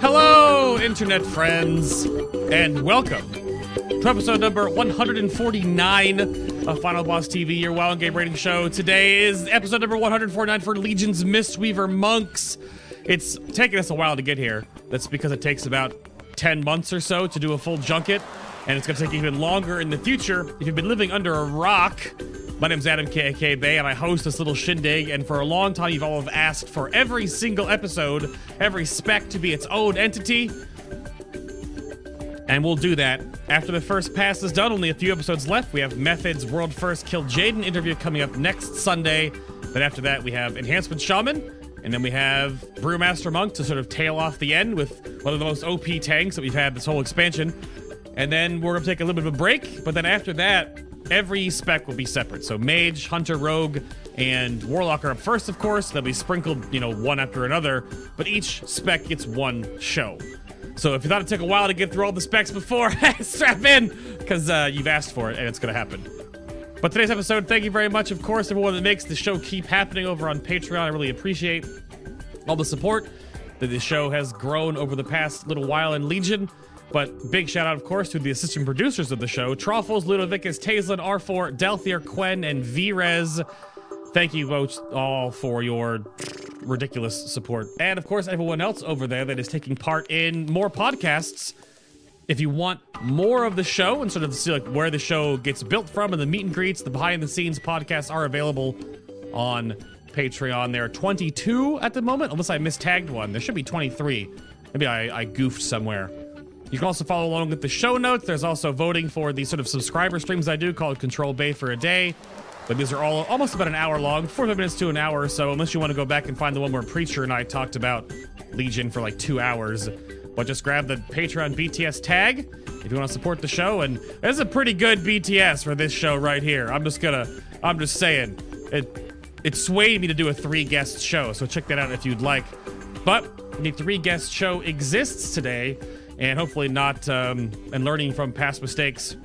Hello, internet friends, and welcome to episode number 149 of Final Boss TV, your WoW and Game Rating Show. Today is episode number 149 for Legion's Mistweaver Monks. It's taken us a while to get here. That's because it takes about 10 months or so to do a full junket, and it's going to take even longer in the future if you've been living under a rock. My name's Adam KK Bay, and I host this little shindig. And for a long time, you've all have asked for every single episode, every spec to be its own entity. And we'll do that after the first pass is done. Only a few episodes left. We have Method's World First Kil'jaeden interview coming up next Sunday. Then after that, we have Enhancement Shaman. And then we have Brewmaster Monk to sort of tail off the end with one of the most OP tanks that we've had this whole expansion. And then we're going to take a little bit of a break. But then after that, every spec will be separate. So Mage, Hunter, Rogue, and Warlock are up first, of course. They'll be sprinkled, you know, one after another. But each spec gets one show. So if you thought it took a while to get through all the specs before, strap in, because uh, you've asked for it and it's going to happen. But today's episode, thank you very much, of course, everyone that makes the show keep happening over on Patreon. I really appreciate all the support that the show has grown over the past little while in Legion. But big shout out, of course, to the assistant producers of the show Truffles, Ludovicus, Tazlin, R4, Delthier, Quen, and Vrez. Thank you both all for your ridiculous support. And of course, everyone else over there that is taking part in more podcasts. If you want more of the show and sort of see like where the show gets built from and the meet and greets, the behind the scenes podcasts are available on Patreon. There are 22 at the moment, unless I mistagged one. There should be 23. Maybe I, I goofed somewhere. You can also follow along with the show notes. There's also voting for the sort of subscriber streams I do called Control Bay for a Day. But these are all almost about an hour long, 45 minutes to an hour or so, unless you want to go back and find the one where Preacher and I talked about Legion for like two hours. But just grab the Patreon BTS tag if you want to support the show. And this is a pretty good BTS for this show right here. I'm just gonna, I'm just saying, it it swayed me to do a three guest show, so check that out if you'd like. But the three guest show exists today, and hopefully not, um, and learning from past mistakes.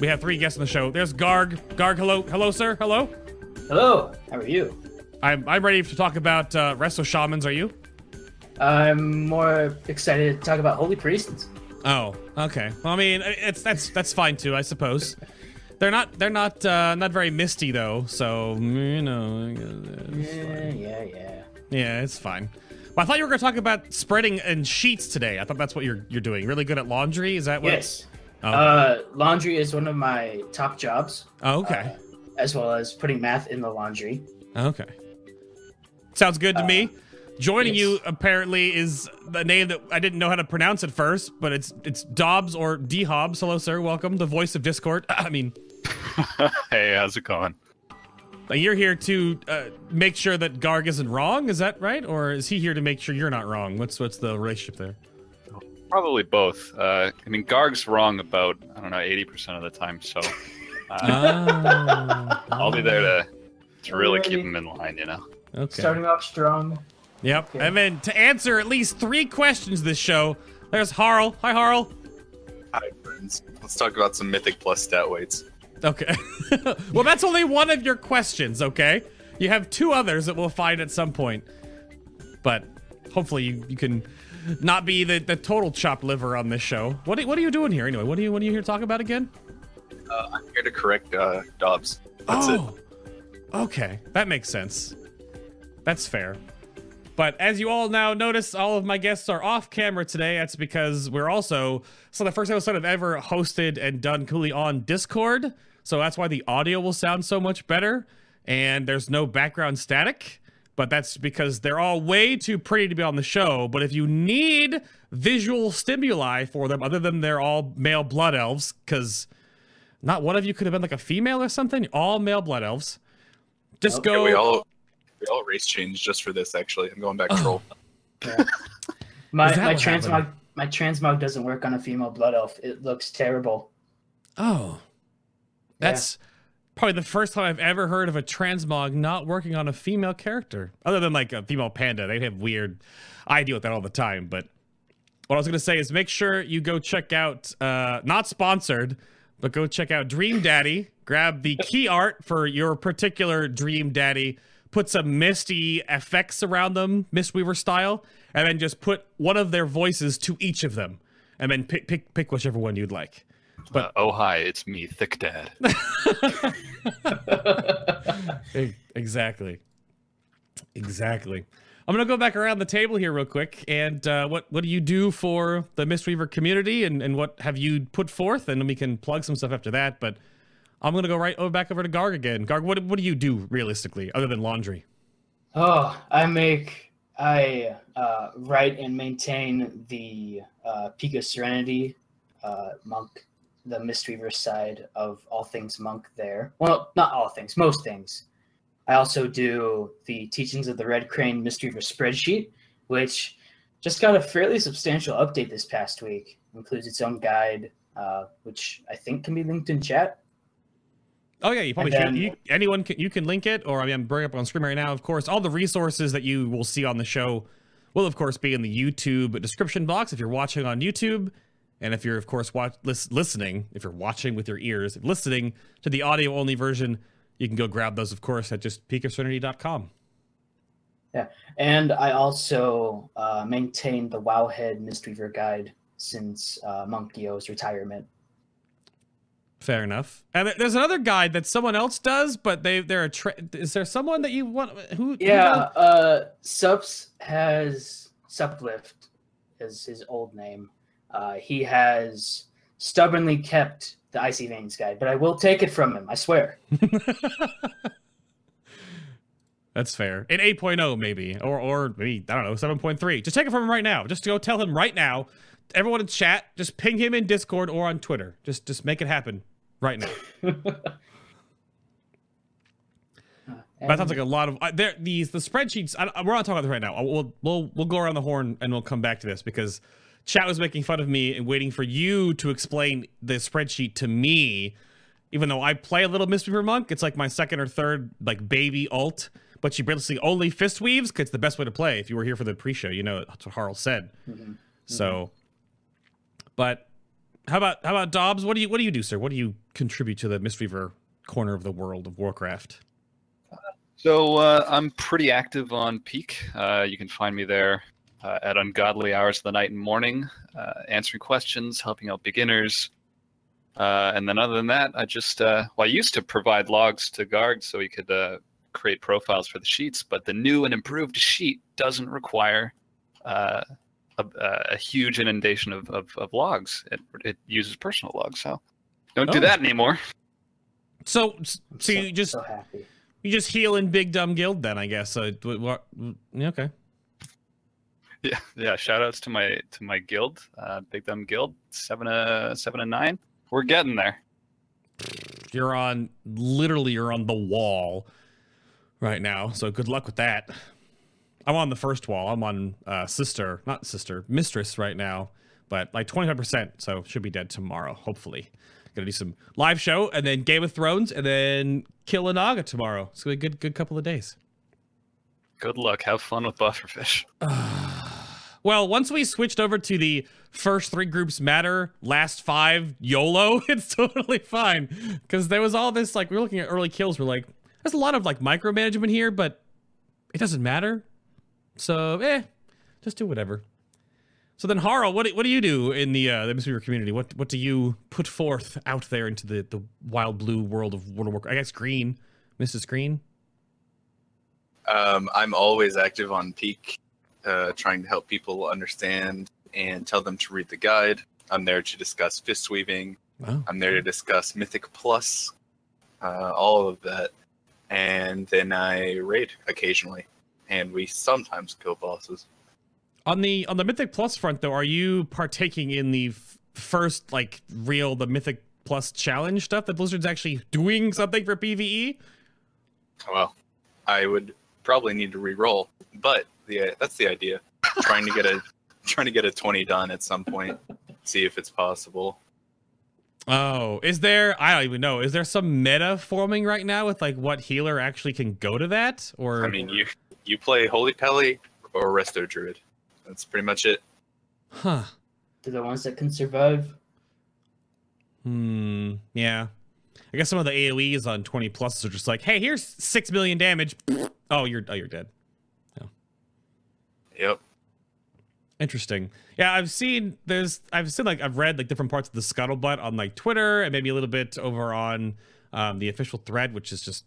We have three guests on the show. There's Garg. Garg, hello, hello, sir, hello. Hello, how are you? I'm I'm ready to talk about uh, Resto Shamans. Are you? I'm more excited to talk about Holy Priests. Oh, okay. Well, I mean, it's that's that's fine too, I suppose. They're not they're not uh, not very misty though, so you know. Yeah, yeah, yeah. Yeah, it's fine. But I thought you were going to talk about spreading and sheets today. I thought that's what you're you're doing. Really good at laundry. Is that what? Yes. Oh, Uh, laundry is one of my top jobs, oh, okay. as well as putting math in the laundry. Okay. Sounds good to me. Joining yes. you apparently is the name that I didn't know how to pronounce at first, but it's it's Dobbs or D Hobbs. Hello, sir. Welcome, the voice of Discord. I mean, hey, how's it going? uh, you're here to uh, make sure that Garg isn't wrong. Is that right, or is he here to make sure you're not wrong? What's what's the relationship there? Probably both. Uh, I mean, Garg's wrong about I don't know eighty percent of the time, so uh, Ah, I'll be there to to really keep him in line. You know. Okay. Starting off strong. Yep. Okay. And then to answer at least three questions this show, there's Harl. Hi, Harl. Hi, friends. Let's talk about some Mythic Plus stat weights. Okay. well, that's only one of your questions, okay? You have two others that we'll find at some point. But hopefully you, you can not be the, the total chopped liver on this show. What are, what are you doing here anyway? What are you what are you here to talk about again? Uh, I'm here to correct uh, Dobbs. That's it. oh. Okay. That makes sense. That's fair. But as you all now notice, all of my guests are off camera today. That's because we're also so the first episode I've ever hosted and done coolly on Discord. So that's why the audio will sound so much better. And there's no background static. But that's because they're all way too pretty to be on the show. But if you need visual stimuli for them, other than they're all male blood elves, because not one of you could have been like a female or something, all male blood elves. Just Okay, go. we all all race change just for this. Actually, I'm going back troll. My Is that my transmog happened? my transmog doesn't work on a female blood elf. It looks terrible. Oh, that's probably the first time I've ever heard of a transmog not working on a female character, other than like a female panda. They have weird. I deal with that all the time. But what I was gonna say is make sure you go check out, uh, not sponsored, but go check out Dream Daddy. Grab the key art for your particular Dream Daddy. Put some misty effects around them, Mistweaver style, and then just put one of their voices to each of them, and then pick pick pick whichever one you'd like. Uh, oh hi, it's me, Thick Dad. Exactly. Exactly. I'm gonna go back around the table here real quick. And uh, what what do you do for the Mistweaver community, and, and what have you put forth? And then we can plug some stuff after that. But I'm gonna go right over back over to Garg again. Garg, what what do you do realistically, other than laundry? Oh, I make, I uh, write and maintain the uh, Peak of Serenity uh, monk, the Mistweaver side of all things monk there. Well, not all things, most things. I also do the Teachings of the Red Crane Mistweaver spreadsheet, which just got a fairly substantial update this past week. Includes its own guide, uh, which I think can be linked in chat. Oh yeah, you probably And should. You, anyone can you can link it, or I mean, I'm bringing up on screen right now. Of course, all the resources that you will see on the show will, of course, be in the YouTube description box if you're watching on YouTube, and if you're, of course, watch, lis- listening. If you're watching with your ears, listening to the audio only version, you can go grab those, of course, at just peakofserenity.com. Yeah, and I also uh, maintain the Wowhead Mistweaver guide since uh, Monkio's retirement. Fair enough. And there's another guide that someone else does, but they they're a. Tra- is there someone that you want? Who? Yeah, uh, Sups has Suplift is his old name. Uh, he has stubbornly kept the Icy Veins guide, but I will take it from him. I swear. That's fair. In 8.0 maybe, or or maybe I don't know 7.3. Just take it from him right now. Just go tell him right now. Everyone in chat, just ping him in Discord or on Twitter. Just just make it happen right now. That sounds like a lot of uh, there. These the spreadsheets. I, we're not talking about this right now. We'll we'll we'll go around the horn and we'll come back to this because chat was making fun of me and waiting for you to explain the spreadsheet to me. Even though I play a little Mistweaver Monk, it's like my second or third like baby alt. But she basically only fist weaves because it's the best way to play. If you were here for the pre-show, you know that's what Harl said. Mhm. So, but how about how about Dobbs? What do you what do you do, sir? What do you contribute to the Mistweaver corner of the world of Warcraft? So uh, I'm pretty active on Peak. Uh, you can find me there uh, at ungodly hours of the night and morning, uh, answering questions, helping out beginners. Uh, and then other than that, I just uh, well, I used to provide logs to Garg so he could create profiles for the sheets, but the new and improved sheet doesn't require a, a huge inundation of, of, of logs. It, it uses personal logs, so don't do Oh. that anymore. So, I'm so you just so happy. you just heal in Big Dumb Guild then, I guess. Uh, what, what, okay. Yeah, yeah. Shout outs to my to my guild, uh, Big Dumb Guild, seven uh seven and nine. We're getting there. You're on literally you're on the wall right now. So good luck with that. I'm on the first wall. I'm on uh, sister, not sister, mistress right now, but like 25%. So should be dead tomorrow, hopefully. Gonna do some live show and then Game of Thrones and then kill a Naga tomorrow. It's gonna be a good good couple of days. Good luck. Have fun with bufferfish. well, once we switched over to the first three groups matter, last five YOLO, it's totally fine. Because there was all this like we are looking at early kills. We're like, there's a lot of like micromanagement here, but it doesn't matter. So eh, just do whatever. So then, Harl, what do, what do you do in the uh, the Mistweaver community? What what do you put forth out there into the, the wild blue world of World of Warcraft? I guess Green, Mrs. Green. Um, I'm always active on Peak, uh, trying to help people understand and tell them to read the guide. I'm there to discuss fist weaving. I'm there to discuss Mythic Plus, uh, all of that, and then I raid occasionally, and we sometimes kill bosses. On the on the Mythic Plus front, though, are you partaking in the f- first like real the Mythic Plus challenge stuff that Blizzard's actually doing something for? PVE? Well, I would probably need to re-roll, but the that's the idea. trying to get a trying to get a 20 done at some point. See if it's possible. Oh, is there? I don't even know. Is there some meta forming right now with like what healer actually can go to that? Or I mean, you you play Holy Pally or Resto Druid. That's pretty much it. huh? They're the ones that can survive. Hmm. Yeah. I guess some of the AOE's on 20 plus are just like, hey, here's six million damage. Oh, you're oh you're dead. Yeah. Yep. Interesting. Yeah, I've seen there's I've seen like I've read like different parts of the scuttlebutt on like Twitter and maybe a little bit over on um, the official thread, which is just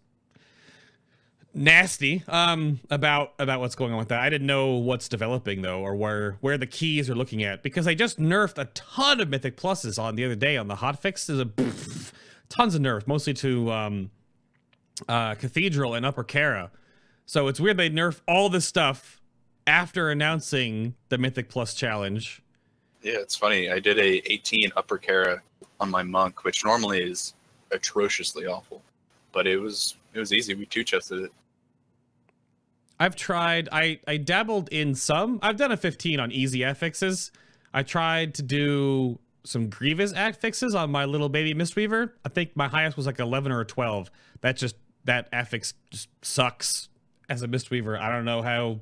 nasty um about about what's going on with that. I didn't know what's developing though or where where the keys are looking at because they just nerfed a ton of mythic pluses on the other day on the hotfix. There's a tons of nerf, mostly to um uh Cathedral and Upper Kara. So it's weird they nerf all this stuff after announcing the Mythic Plus challenge. Yeah, it's funny. I did a 18 upper Kara on my monk, which normally is atrociously awful, but it was it was easy. We two chested it. I've tried I I dabbled in some. I've done a 15 on easy affixes. I tried to do some Grievous affixes on my little baby Mistweaver. I think my highest was like 11 or 12. That just that affix just sucks as a Mistweaver. I don't know how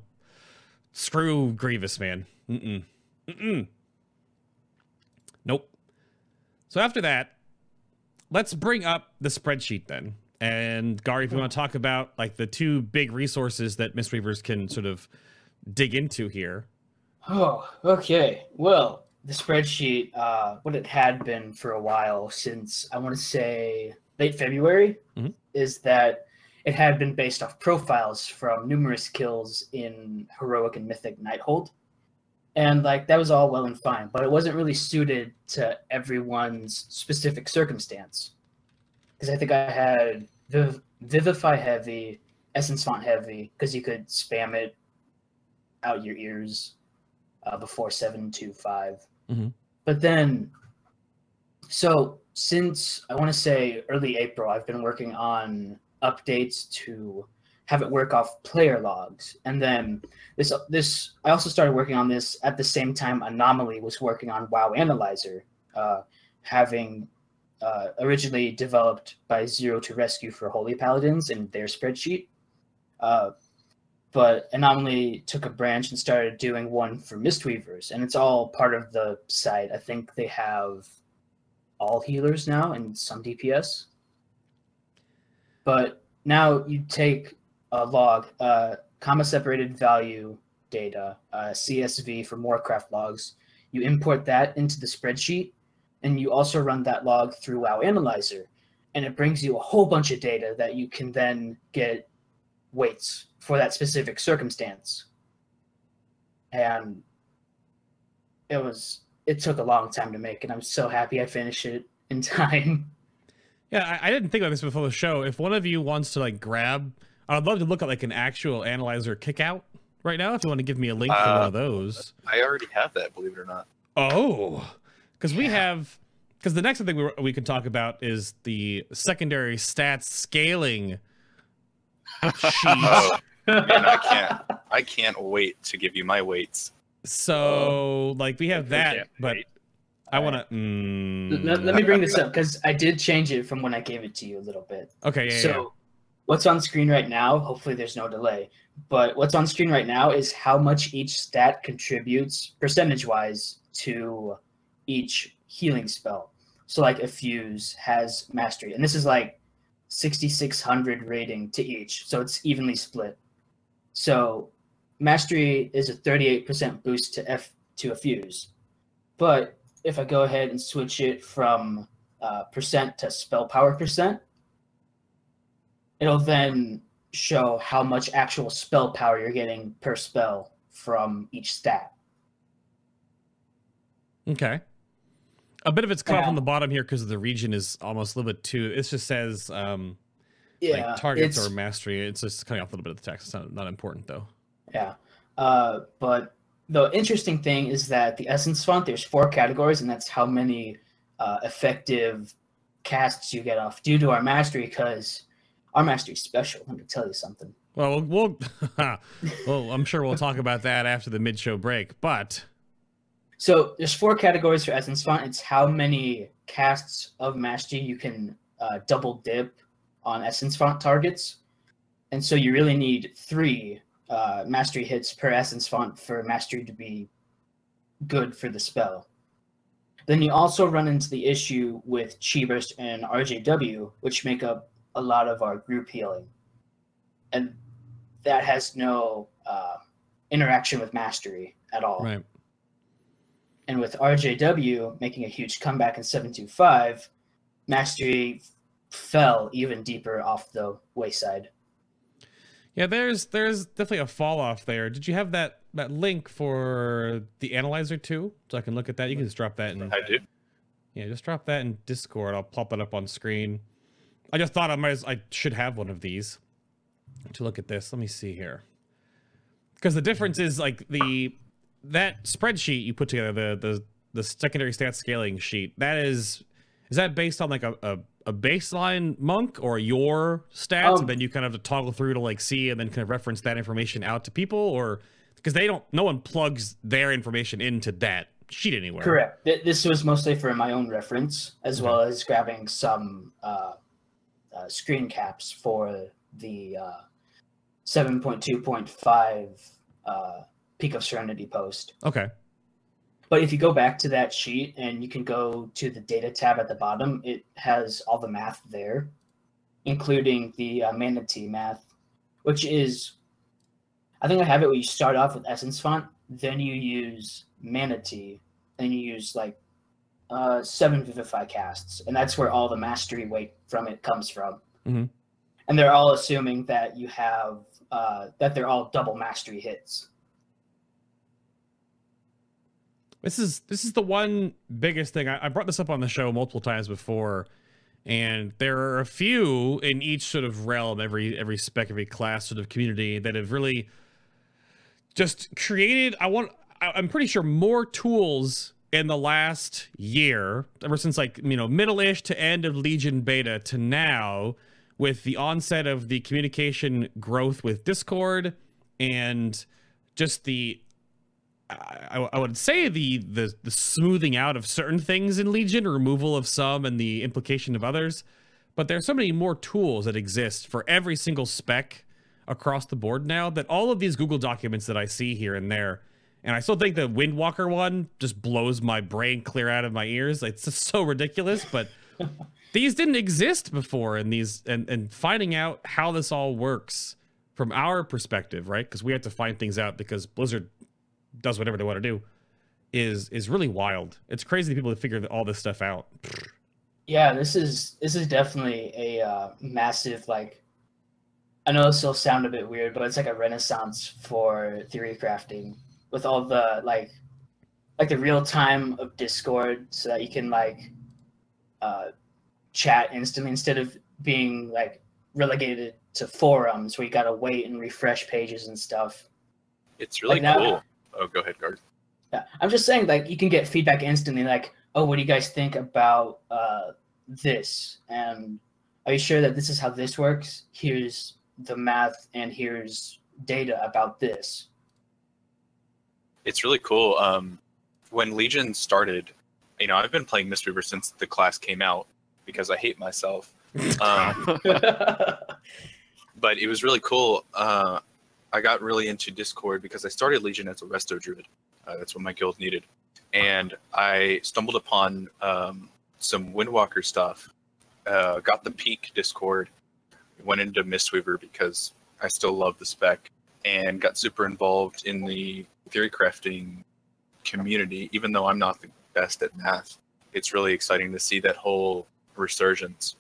screw Grievous, man. Mm-mm. Mm-mm. Nope. So after that, let's bring up the spreadsheet then. And Gary, if you want to talk about like the two big resources that Mistweavers can sort of dig into here. Oh, okay. Well, the spreadsheet, uh, what it had been for a while since I want to say late February, Mhm. is that it had been based off profiles from numerous kills in heroic and mythic Nighthold. And like that was all well and fine, but it wasn't really suited to everyone's specific circumstance. Because I think I had Viv- Vivify heavy, Essence Font heavy, because you could spam it out your ears uh, before 725. Mhm. But then, so since I want to say early April, I've been working on updates to have it work off player logs. And then this, this I also started working on this at the same time Anomaly was working on WoW Analyzer, uh, having uh, originally developed by Zerotorescue for Holy Paladins in their spreadsheet. Uh, but Anomaly took a branch and started doing one for Mistweavers, and it's all part of the site. I think they have all healers now and some DPS. But now you take a log, uh, comma separated value data, uh, CSV for Warcraft logs. You import that into the spreadsheet, and you also run that log through WoW Analyzer, and it brings you a whole bunch of data that you can then get weights for that specific circumstance. And it was it took a long time to make, and I'm so happy I finished it in time. Yeah, I, I didn't think about this before the show. If one of you wants to like grab, I'd love to look at like an actual analyzer kickout right now. If you want to give me a link for one Uh, of those. I already have that, believe it or not. Oh, because we have because the next thing we, we can talk about is the secondary stats scaling sheet. Oh, man, I can't. I can't wait to give you my weights. so like we have that, but wait. I want to. Mm, let, let me bring this up because I did change it from when I gave it to you a little bit. okay, yeah, so yeah. what's on screen right now hopefully there's no delay but what's on screen right now is how much each stat contributes percentage wise to each healing spell so like Effuse has mastery and this is like 6600 rating to each so it's evenly split so mastery is a 38% boost to f to Effuse but if i go ahead and switch it from uh, percent to spell power percent it'll then show how much actual spell power you're getting per spell from each stat. Okay. A bit of it's cut off Yeah. on the bottom here because the region is almost a little bit too. It just says um, Yeah, like targets or mastery. It's just cutting off a little bit of the text. It's not, not important though. yeah. Uh, but the interesting thing is that the essence font there's four categories, and that's how many uh, effective casts you get off due to our mastery. Because our mastery is special. Let me tell you something. Well, we'll, well, I'm sure we'll talk about that after the mid-show break. But So there's four categories for Essence Font. It's how many casts of Mastery you can uh, double dip on Essence Font targets. And so you really need three uh, Mastery hits per Essence Font for Mastery to be good for the spell. Then you also run into the issue with Chi Burst and RJW, which make up a lot of our group healing. And that has no uh, interaction with Mastery at all. Right. And with RJW making a huge comeback in 725, Mastery fell even deeper off the wayside. Yeah, there's there's definitely a fall off there. Did you have that that link for the analyzer too, so I can look at that? You can just drop that in. I do. Yeah, just drop that in Discord. I'll pop it up on screen. I just thought I might as, I should have one of these to look at this. Let me see here. Because the difference is like the that spreadsheet you put together, the the the secondary stats scaling sheet, that is is that based on like a, a, a baseline monk or your stats Um, and then you kind of have to toggle through to like see and then kind of reference that information out to people or because they don't no one plugs their information into that sheet anywhere. Correct. Th- This was mostly for my own reference, as Okay. well as grabbing some uh, uh, screen caps for the uh, 7.2.5 uh, Peak of Serenity post. Okay. But if you go back to that sheet and you can go to the data tab at the bottom, it has all the math there, including the uh, mana tea math, which is, I think I have it where you start off with Essence Font, then you use mana tea, then you use like uh, seven Vivify casts, and that's where all the mastery weight from it comes from. Mhm. And they're all assuming that you have uh, that they're all double mastery hits. This is this is the one biggest thing. I, I brought this up on the show multiple times before, and there are a few in each sort of realm, every every spec, every class sort of community that have really just created. I want. I, I'm pretty sure more tools in the last year, ever since like you know middle-ish to end of Legion beta to now, with the onset of the communication growth with Discord and just the I, I would say the, the the smoothing out of certain things in Legion, removal of some, and the implication of others. But there's so many more tools that exist for every single spec across the board now that all of these Google documents that I see here and there, and I still think the Windwalker one just blows my brain clear out of my ears. It's just so ridiculous, but these didn't exist before, and these and and finding out how this all works from our perspective, right? Because we have to find things out because Blizzard does whatever they want to do is is really wild. It's crazy that people figure all this stuff out. Yeah, this is this is definitely a uh, massive like. I know this will sound a bit weird, but it's like a renaissance for theory crafting with all the like, like the real time of Discord, so that you can like, uh, chat instantly instead of being like relegated to forums where you gotta wait and refresh pages and stuff. It's really Like now- cool. Oh, go ahead, Guard. Yeah, I'm just saying, like, you can get feedback instantly, like, oh, what do you guys think about uh, this? And are you sure that this is how this works? Here's the math, and here's data about this. It's really cool. Um, when Legion started, you know, I've been playing Mistweaver since the class came out because I hate myself. Um, but it was really cool. Uh, I got really into Discord because I started Legion as a resto druid. Uh, that's what my guild needed, and I stumbled upon um, some Windwalker stuff. Uh, got the peak Discord, went into Mistweaver because I still love the spec, and got super involved in the theory crafting community. Even though I'm not the best at math, it's really exciting to see that whole resurgence.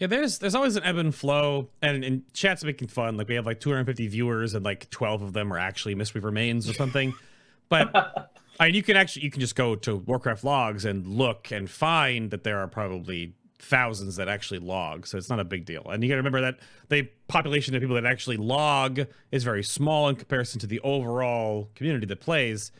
Yeah, there's there's always an ebb and flow, and, and chat's making fun. Like we have like 250 viewers, and like 12 of them are actually Mistweaver Remains or something. But I mean, you can actually you can just go to Warcraft logs and look and find that there are probably thousands that actually log, so it's not a big deal. And you got to remember that the population of people that actually log is very small in comparison to the overall community that plays.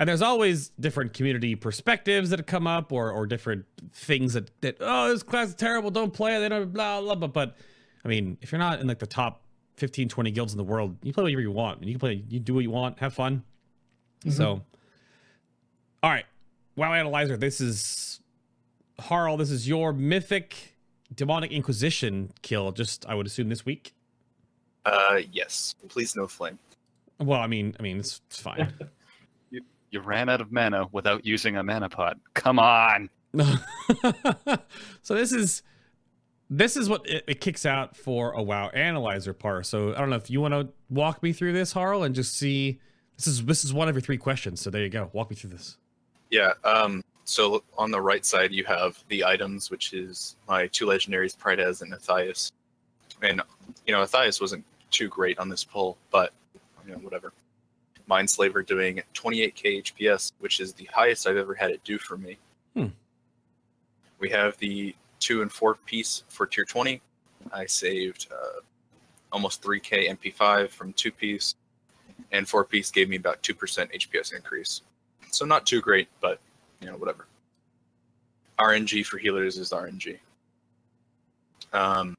And there's always different community perspectives that come up, or or different things that that oh this class is terrible, don't play it, they don't blah blah blah. But I mean, if you're not in like the top 15, 20 guilds in the world, you play whatever you want. and You can play, you do what you want, have fun. Mhm. So, all right, WoW Analyzer. This is Harl. This is your mythic demonic inquisition kill. Just I would assume this week. Uh, yes. Please no flame. Well, I mean, I mean, it's, it's fine. You ran out of mana without using a mana pot. Come on. so this is this is what it, it kicks out for a WoW Analyzer part. So I don't know if you want to walk me through this, Harl, and just see. This is this is one of your three questions. So there you go. Walk me through this. Yeah. Um. So on the right side, you have the items, which is my two legendaries, Prydaz and Ei'thas. And you know, Ei'thas wasn't too great on this pull, but you know, whatever. Mindslaver doing 28k HPS, which is the highest I've ever had it do for me. Hmm. We have the two and four piece for tier 20. I saved uh, almost 3k MP5 from two piece, and four piece gave me about 2% HPS increase. So not too great, but you know, whatever. RNG for healers is RNG. Um,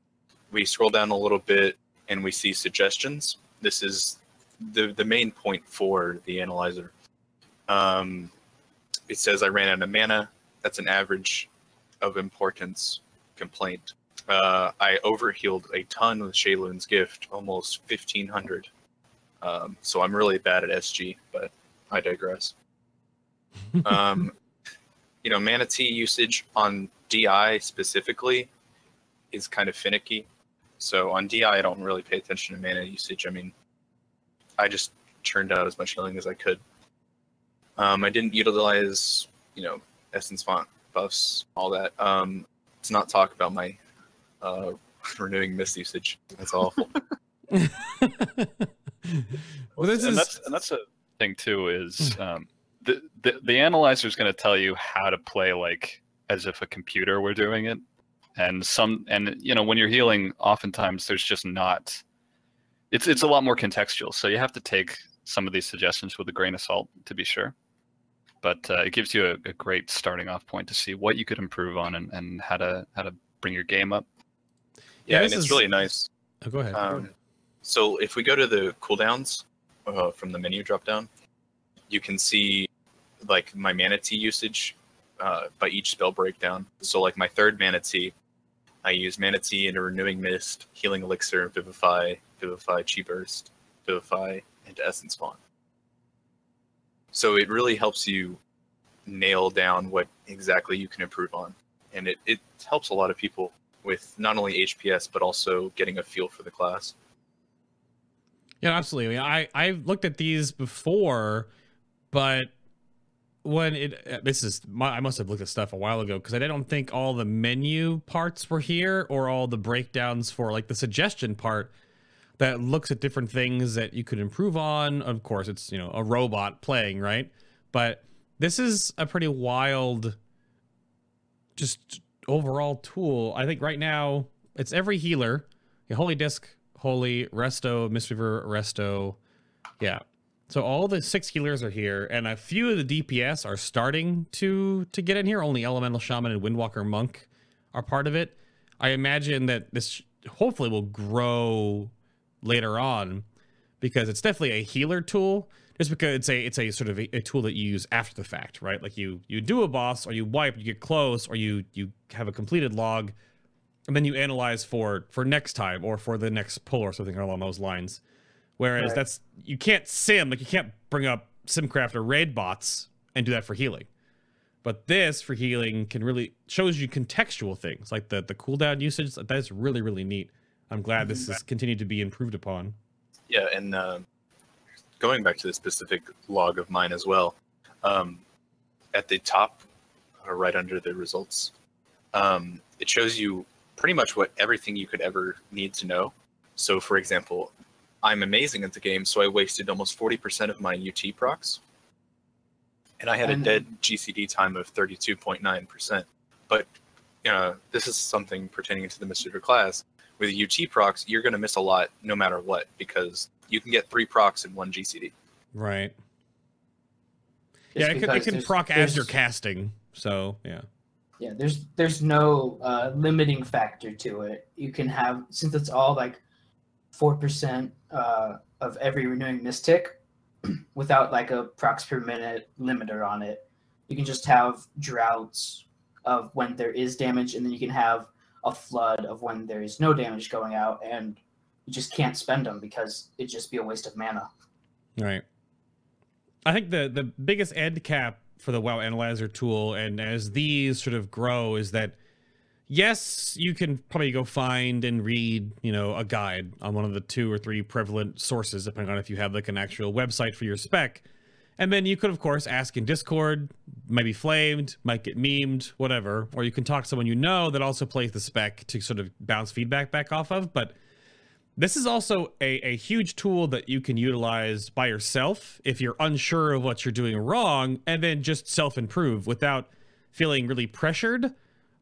we scroll down a little bit and we see suggestions. This is the the main point for the analyzer. Um, it says I ran out of mana. That's an average of importance complaint. Uh, I overhealed a ton with Sheilun's gift, almost 1500. Um, so I'm really bad at SG, but I digress. um, you know, mana tea usage on DI specifically is kind of finicky. So on DI, I don't really pay attention to mana usage. I mean, I just churned out as much healing as I could. Um, I didn't utilize, you know, essence font buffs, all that. Um, to not talk about my uh, renewing mist usage. That's awful. well, this and is that's and that's a thing too is um, the, the the analyzer is going to tell you how to play like as if a computer were doing it and some and you know when you're healing oftentimes there's just not it's it's a lot more contextual so you have to take some of these suggestions with a grain of salt to be sure but uh, it gives you a, a great starting off point to see what you could improve on and, and how to how to bring your game up Yeah, Yeah, and it's is- really nice. oh, go ahead. Um, so if we go to the cooldowns uh, from the menu drop down, you can see like my mana tea usage uh, by each spell breakdown. So like my third mana tea, I use mana tea into renewing mist, healing elixir, vivify, vivify, chi burst, vivify, and essence font. So it really helps you nail down what exactly you can improve on, and it, it helps a lot of people with not only HPS but also getting a feel for the class. Yeah, absolutely. I I've looked at these before, but when it this is my, I must have looked at stuff a while ago because I don't think all the menu parts were here or all the breakdowns for like the suggestion part that looks at different things that you could improve on. Of course, it's you know a robot playing right, but this is a pretty wild, just overall tool. I think right now it's every healer, yeah, Holy Disc, Holy, Resto, Mistweaver, Resto. Yeah. So all the six healers are here, and a few of the DPS are starting to to get in here. Only Elemental Shaman and Windwalker Monk are part of it. I imagine that this hopefully will grow later on because it's definitely a healer tool. Just because it's a it's a sort of a, a tool that you use after the fact, right? Like you you do a boss or you wipe, you get close, or you you have a completed log, and then you analyze for for next time or for the next pull or something along those lines. Whereas Right. that's you can't sim like you can't bring up Simcraft or raid bots and do that for healing. But this for healing can really shows you contextual things like the the cooldown usage. That's really really neat. I'm glad this has continued to be improved upon. Yeah, and uh, going back to the specific log of mine as well, um, at the top, uh, right under the results, um, it shows you pretty much what everything you could ever need to know. So, for example, I'm amazing at the game, so I wasted almost 40% of my UT procs, and I had a dead GCD time of 32.9%. But you know, this is something pertaining to the Mr. class. With UT procs, you're going to miss a lot no matter what because you can get three procs in one GCD. Right. Just yeah, it can, it can proc as you're casting. So yeah. Yeah, there's there's no uh, limiting factor to it. You can have since it's all like four percent uh, of every renewing mystic. without like a procs per minute limiter on it. You can just have droughts of when there is damage, and then you can have a flood of when there is no damage going out, and you just can't spend them because it'd just be a waste of mana. Right. I think the the biggest end cap for the WoW Analyzer tool, and as these sort of grow, is that yes, you can probably go find and read, you know, a guide on one of the two or three prevalent sources, depending on if you have like an actual website for your spec. And then you could, of course, ask in Discord, might be flamed, might get memed, whatever. Or you can talk to someone you know that also plays the spec to sort of bounce feedback back off of. But this is also a, a huge tool that you can utilize by yourself if you're unsure of what you're doing wrong, and then just self improve without feeling really pressured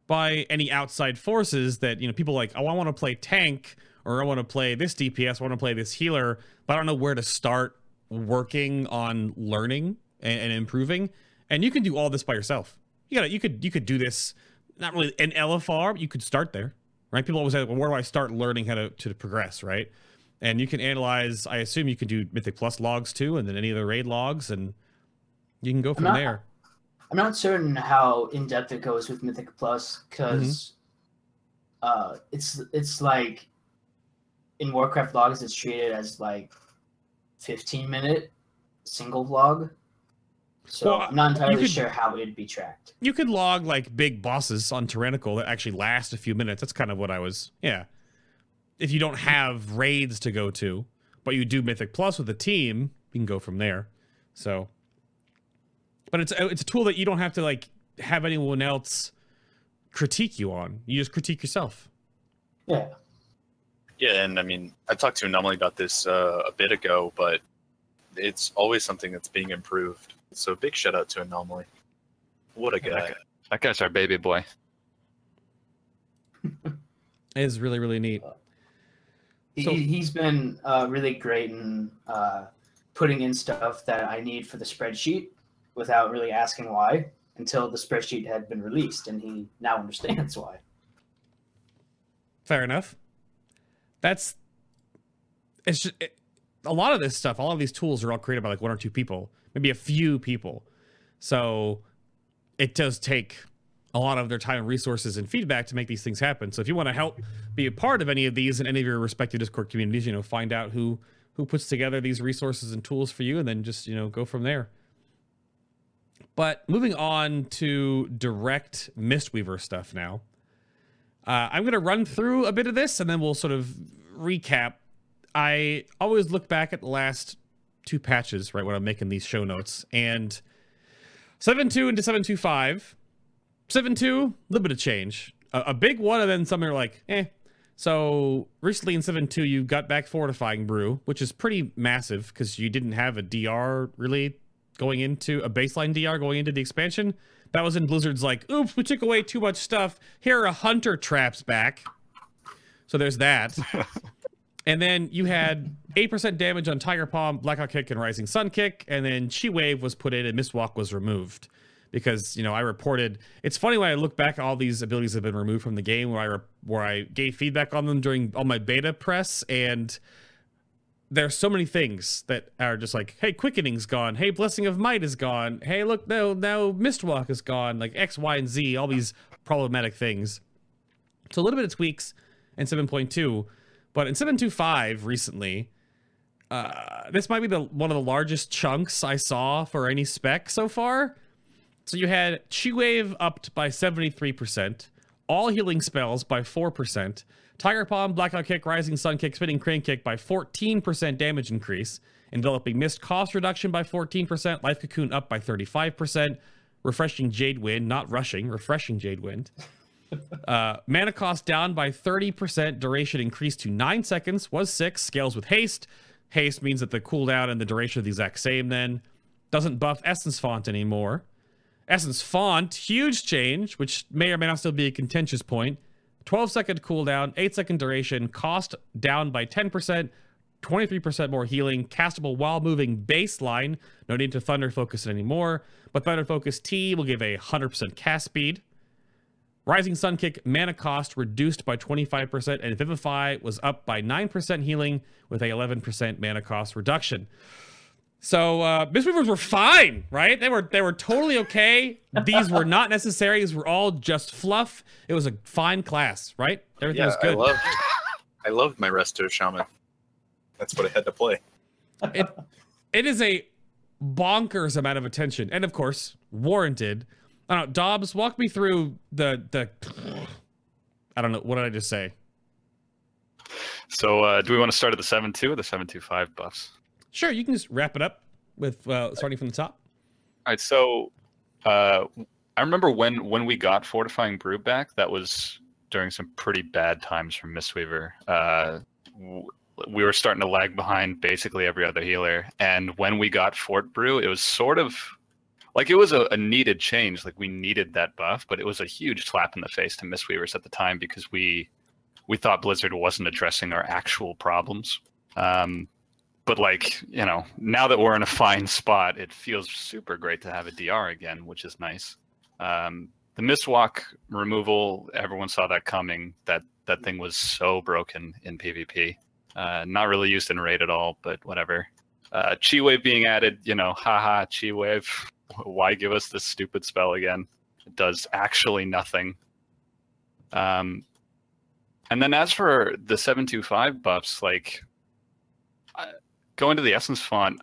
by any outside forces that, you know, people like, oh, I want to play tank or I want to play this DPS, I want to play this healer, but I don't know where to start working on learning and, and improving. And you can do all this by yourself. You got you could you could do this not really an LFR, but you could start there right? People always say, well, where do I start learning how to, to progress, right? And you can analyze, I assume you can do Mythic Plus logs too, and then any of the raid logs, and you can go from not, there. I'm not certain how in depth it goes with Mythic Plus because mm-hmm. uh, it's it's like in Warcraft logs, it's treated as like 15 minute single vlog. So well, I'm not entirely could, sure how it'd be tracked. You could log like big bosses on Tyrannical that actually last a few minutes. That's kind of what I was. Yeah. If you don't have raids to go to, but you do Mythic Plus with a team, you can go from there. So, but it's it's a tool that you don't have to like have anyone else critique you on. You just critique yourself. Yeah. Yeah, and I mean, I talked to Anomaly about this uh, a bit ago, but it's always something that's being improved. So big shout out to Anomaly. What a guy. That guy's our baby boy. it is really, really neat. So, he, has been uh, really great in uh, putting in stuff that I need for the spreadsheet without really asking why until the spreadsheet had been released, and he now understands why. Fair enough. That's it's just it, a lot of this stuff. All of these tools are all created by like one or two people maybe a few people. So it does take a lot of their time and resources and feedback to make these things happen. So if you want to help be a part of any of these in any of your respective Discord communities, you know, find out who who puts together these resources and tools for you and then just, you know, go from there. But moving on to direct Mistweaver stuff now. Uh, I'm going to run through a bit of this and then we'll sort of recap. I always look back at the last two patches right when I'm making these show notes. And 7.2 into 7.2.5. 7.2, a little bit of change. A, a, big one, and then some are like, eh. So recently in 7.2, you got back Fortifying Brew, which is pretty massive because you didn't have a DR really going into a baseline DR going into the expansion. That was in Blizzard's like, oops, we took away too much stuff. Here are hunter traps back. So there's that. And then you had 8% damage on Tiger Palm, Blackout Kick, and Rising Sun Kick. And then Chi Wave was put in and Mistwalk was removed. Because, you know, I reported. It's funny when I look back, all these abilities have been removed from the game where I, re- where I gave feedback on them during all my beta press. And there's so many things that are just like, hey, Quickening's gone. Hey, Blessing of Might is gone. Hey, look, now now Mistwalk is gone. Like X, Y, and Z, all these problematic things. So a little bit of tweaks in 7.2 but in 725 recently, uh, this might be the one of the largest chunks I saw for any spec so far. So you had Chi Wave upped by 73%, all healing spells by 4%, Tiger Palm, Blackout Kick, Rising Sun Kick, Spinning Crane Kick by 14% damage increase, Enveloping Mist cost reduction by 14%, Life Cocoon up by 35%, Refreshing Jade Wind, not rushing, Refreshing Jade Wind. Uh, mana cost down by 30%. Duration increased to 9 seconds, was 6. Scales with haste. Haste means that the cooldown and the duration are the exact same then. Doesn't buff Essence Font anymore. Essence Font, huge change, which may or may not still be a contentious point. 12 second cooldown, 8 second duration, cost down by 10%, 23% more healing, castable while moving baseline. No need to Thunder Focus it anymore, but Thunder Focus Tea will give a 100% cast speed. Rising Sun Kick mana cost reduced by 25%, and Vivify was up by 9% healing with a 11% mana cost reduction. So uh Mistweavers were fine, right? They were they were totally okay. These were not necessary. These were all just fluff. It was a fine class, right? Everything yeah, was good. I loved, I loved my Resto Shaman. That's what I had to play. it, it is a bonkers amount of attention, and of course, warranted. I don't know, Dobbs, walk me through the the. I don't know what did I just say. So, uh, do we want to start at the seven two or the seven two five buffs? Sure, you can just wrap it up with uh, starting from the top. All right. So, uh, I remember when when we got fortifying brew back. That was during some pretty bad times for Mistweaver. Uh, we were starting to lag behind basically every other healer, and when we got Fort Brew, it was sort of like it was a, a needed change. Like we needed that buff, but it was a huge slap in the face to Mistweavers at the time because we we thought Blizzard wasn't addressing our actual problems. Um, but like you know, now that we're in a fine spot, it feels super great to have a DR again, which is nice. Um, the Mistwalk removal, everyone saw that coming. That that thing was so broken in PvP. Uh, not really used in raid at all, but whatever. Uh, Chi Wave being added, you know, haha, Chi Wave. Why give us this stupid spell again? It does actually nothing. Um, and then as for the 725 buffs, like going to the Essence font,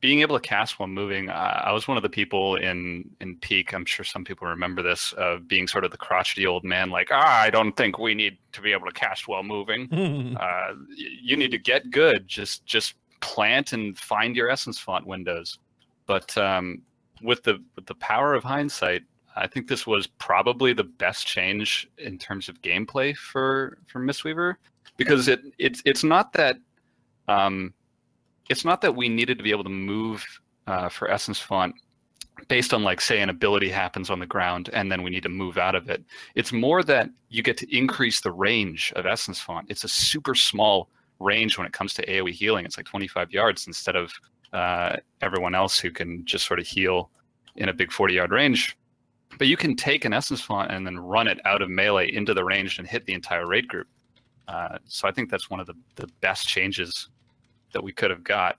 being able to cast while moving, uh, I was one of the people in in Peak. I'm sure some people remember this of being sort of the crotchety old man, like, ah, I don't think we need to be able to cast while moving. uh, you need to get good. Just just plant and find your essence font windows. But um, with the with the power of hindsight, I think this was probably the best change in terms of gameplay for for Mistweaver because it it's it's not that um, it's not that we needed to be able to move uh, for essence font based on like say an ability happens on the ground and then we need to move out of it. It's more that you get to increase the range of essence font. It's a super small range when it comes to aoe healing. It's like 25 yards instead of uh, everyone else who can just sort of heal in a big 40 yard range. But you can take an essence font and then run it out of melee into the range and hit the entire raid group. Uh, so i think that's one of the, the best changes that we could have got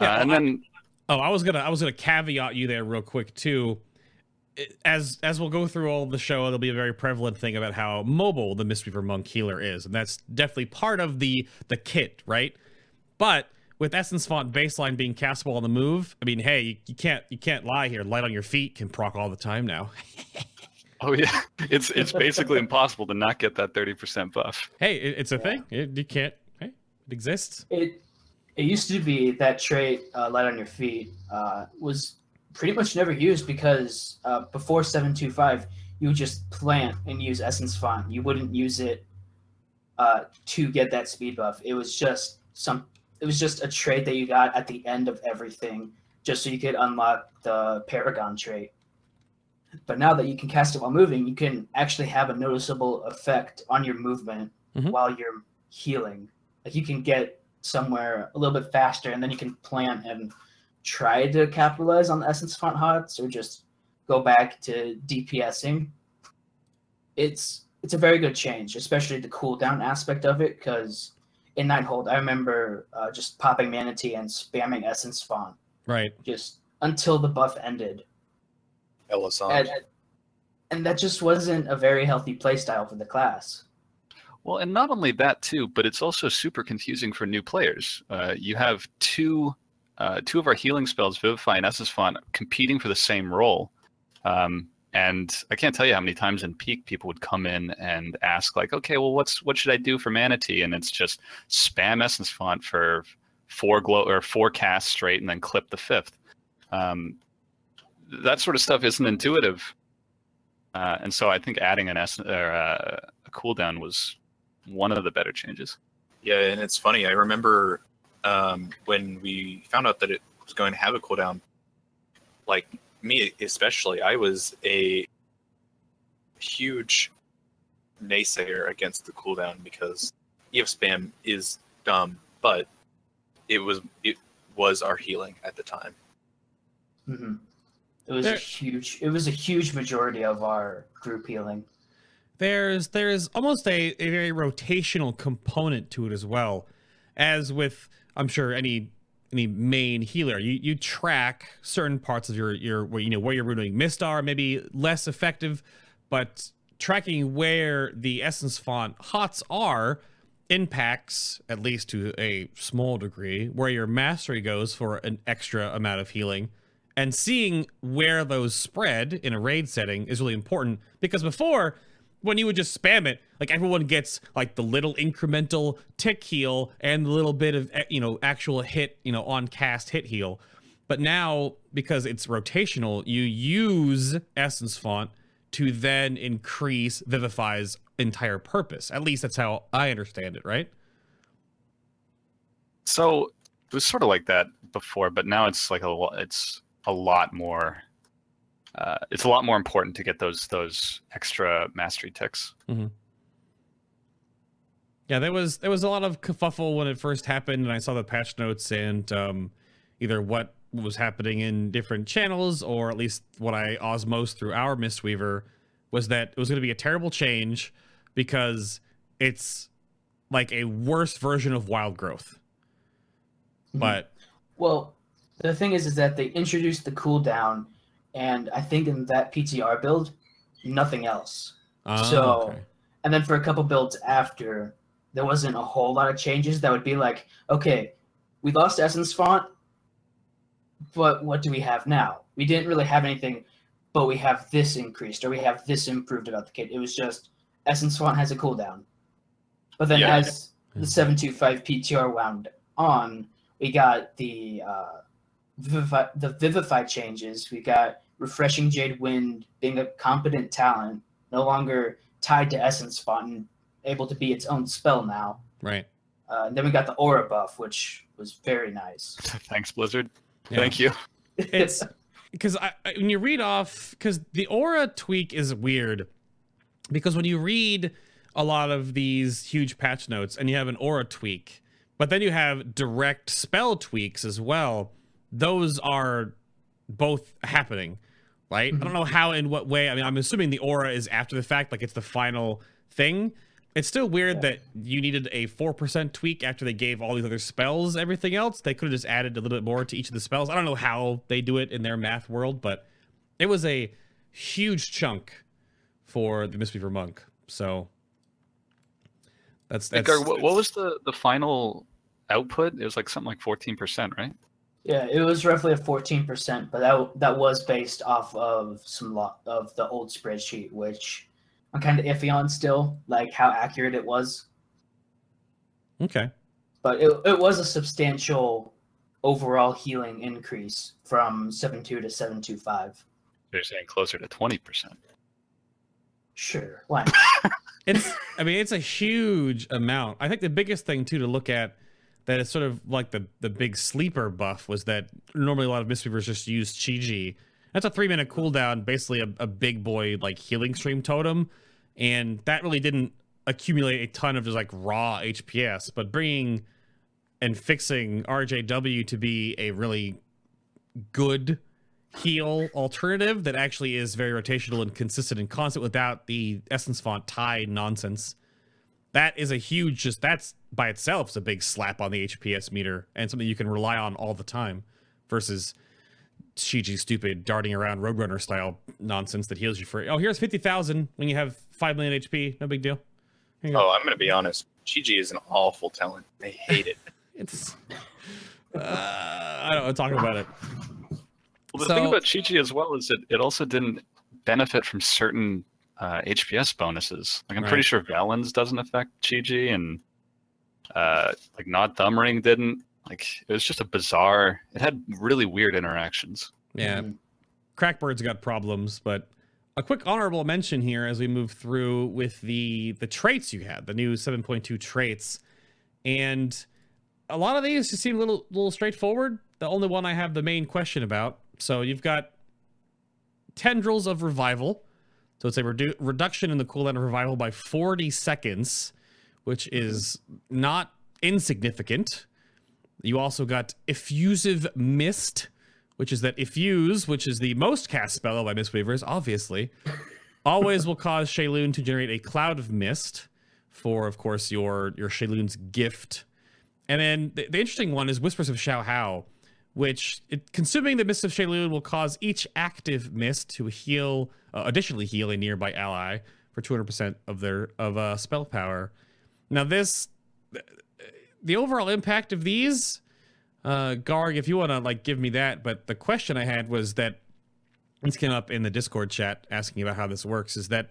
Yeah, uh, and I- then Oh, I was gonna I was gonna caveat you there real quick too. As as we'll go through all the show, there'll be a very prevalent thing about how mobile the Mistweaver Monk healer is, and that's definitely part of the the kit, right? But with Essence Font baseline being castable on the move, I mean, hey, you, you can't you can't lie here. Light on your feet can proc all the time now. Oh yeah, it's it's basically impossible to not get that thirty percent buff. Hey, it, it's a thing. It, you can't. It exists. It it used to be that trait, uh, light on your feet, uh, was pretty much never used because uh, before seven two five, you would just plant and use essence font. You wouldn't use it uh, to get that speed buff. It was just some. It was just a trait that you got at the end of everything, just so you could unlock the Paragon trait. But now that you can cast it while moving, you can actually have a noticeable effect on your movement Mhm. while you're healing. Like you can get somewhere a little bit faster, and then you can plant and try to capitalize on the essence font hots, or just go back to DPSing. It's it's a very good change, especially the cooldown aspect of it, because in Nighthold, I remember uh, just popping mana tea and spamming essence font Right. just until the buff ended, Elisande. and, and that just wasn't a very healthy playstyle for the class. Well, and not only that too, but it's also super confusing for new players. Uh, you have two uh, two of our healing spells, Vivify and Essence Font, competing for the same role. Um, and I can't tell you how many times in peak people would come in and ask, like, okay, well, what's what should I do for mana tea? And it's just spam Essence Font for four glow or four casts straight, and then clip the fifth. Um, that sort of stuff isn't intuitive, uh, and so I think adding an S or uh, a cooldown was one of the better changes. Yeah, and it's funny. I remember um, when we found out that it was going to have a cooldown. Like me, especially, I was a huge naysayer against the cooldown because EF spam is dumb, but it was it was our healing at the time. hmm It was There- a huge. It was a huge majority of our group healing. There's there's almost a, a very rotational component to it as well as with i'm sure any any main healer. You you track certain parts of your your where you know where your running mist are, maybe less effective, but tracking where the essence font hots are impacts at least to a small degree where your mastery goes for an extra amount of healing and seeing where those spread in a raid setting is really important because before when you would just spam it like everyone gets like the little incremental tick heal and the little bit of eh, you know actual hit you know on cast hit heal but now because it's rotational you use essence font to then increase vivify's entire purpose at least that's how i understand it right So it was sort of like that before, but now it's like a it's a lot more. Uh, it's a lot more important to get those those extra mastery ticks. Yeah, there was there was a lot of kerfuffle when it first happened, and I saw the patch notes and um, either what was happening in different channels, or at least what I osmosed through our Mistweaver, was that it was going to be a terrible change because it's like a worse version of Wild Growth. But Well, the thing is, is that they introduced the cooldown, and I think in that PTR build, nothing else. uh, So- okay. And then for a couple builds after, there wasn't a whole lot of changes that would be like, okay, we lost Essence Font, but what do we have now? We didn't really have anything, but we have this increased or we have this improved about the kit. It was just Essence Font has a cooldown. But then Yeah. as the 725 PTR wound on, we got the uh, Vivify, the Vivify changes. We got Refreshing Jade Wind being a competent talent, no longer tied to Essence Font and able to be its own spell now. right. Uh, and then we got the Aura buff, which was very nice. Thanks, Blizzard. Yeah. Thank you. It's because I, I, when you read off because the aura tweak is weird because when you read a lot of these huge patch notes and you have an aura tweak but then you have direct spell tweaks as well those are both happening right? I don't know how in what way. I mean i'm assuming the aura is after the fact like it's the final thing. It's still weird that you needed a 4% tweak after they gave all these other spells everything else. They could have just added a little bit more to each of the spells. I don't know how they do it in their math world but it was a huge chunk for the mistweaver monk. So that's that's Edgar, what, what was the the final output? It was like something like fourteen percent, right? Yeah, it was roughly a fourteen percent, but that that was based off of some lot of the old spreadsheet, which I'm kind of iffy on still, like how accurate it was. okay But it it was a substantial overall healing increase from seven two to seven two five. They're saying closer to twenty percent. Sure, why not? It's I mean it's a huge amount. I think the biggest thing too to look at that is sort of like the the big sleeper buff was that normally a lot of Mistweavers just use Chi-Ji. That's a three minute cooldown, basically a, a big boy like healing stream totem, and that really didn't accumulate a ton of just like raw HPS. But bringing and fixing RJW to be a really good heal alternative that actually is very rotational and consistent and constant without the essence font tie nonsense. That is a huge just that's by itself is a big slap on the HPS meter and something you can rely on all the time versus Chi-Ji stupid darting around Roadrunner style nonsense that heals you for oh here's fifty thousand when you have five million HP no big deal. Here go. Oh, I'm gonna be honest. Chi-Ji is an awful talent. I hate it. It's uh, I don't know talking about it. Well, the thing about Chi-Ji as well is that it also didn't benefit from certain uh, HPS bonuses. Like I'm Right. pretty sure Velen's doesn't affect Chi-Ji, and uh, like Not Thumbring didn't. Like it was just a bizarre. It had really weird interactions. Yeah, Mhm. Crackbird's got problems, but a quick honorable mention here as we move through with the the traits you had, the new 7.2 traits, and a lot of these just seem a little little straightforward. The only one I have the main question about. So you've got tendrils of revival. So it's a redu- reduction in the cooldown of revival by 40 seconds, which is not insignificant. You also got effusive mist, which is that effuse, which is the most cast spell by Mistweavers, obviously, always will cause Sheilun to generate a cloud of mist for, of course, your your Sheilun's gift. And then the, the interesting one is Whispers of Shao Hao, which it, consuming the Mist of Sheilun will cause each active mist to heal, uh, additionally heal a nearby ally for 200% of their of uh, spell power. Now this, the overall impact of these, uh, Garg, if you want to like give me that, but the question I had was that this came up in the Discord chat asking about how this works. Is that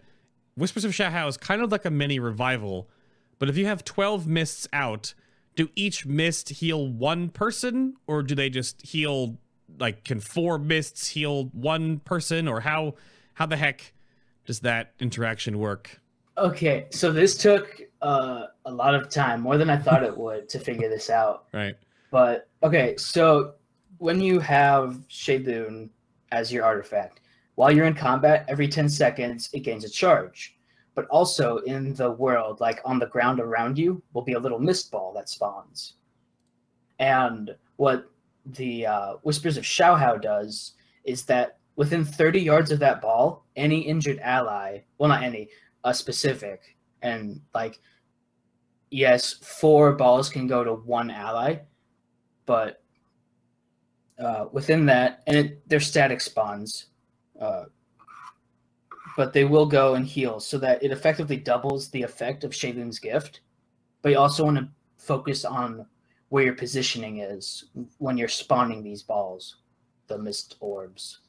Whispers of Shao Hao is kind of like a mini revival, but if you have 12 mists out, do each mist heal one person or do they just heal like can four mists heal one person or how how the heck does that interaction work? Okay, so this took uh, a lot of time, more than I thought it would, to figure this out. Right. But okay, so when you have Sheilun as your artifact, while you're in combat, every 10 seconds it gains a charge. But also in the world, like on the ground around you, will be a little mist ball that spawns. And what the uh, Whispers of Shao Hao does is that within 30 yards of that ball, any injured ally, well, not any, a specific, and like, yes, four balls can go to one ally, but uh, within that, and it, they're static spawns, uh, but they will go and heal so that it effectively doubles the effect of Sheilun's gift. But you also want to focus on where your positioning is when you're spawning these balls, the mist orbs.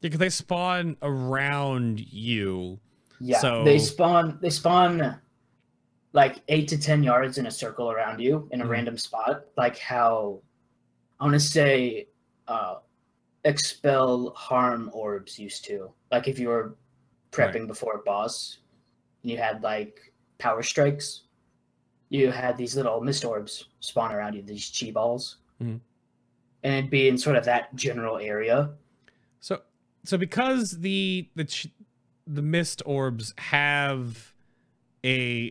Yeah, because they spawn around you. Yeah, So- they spawn. They spawn like eight to ten yards in a circle around you in a Mhm. random spot, like how I want to say uh, expel harm orbs used to. Like if you were prepping before a boss, and you had like power strikes, you had these little mist orbs spawn around you, these chi balls, Mhm. and it'd be in sort of that general area. So so because the the the mist orbs have a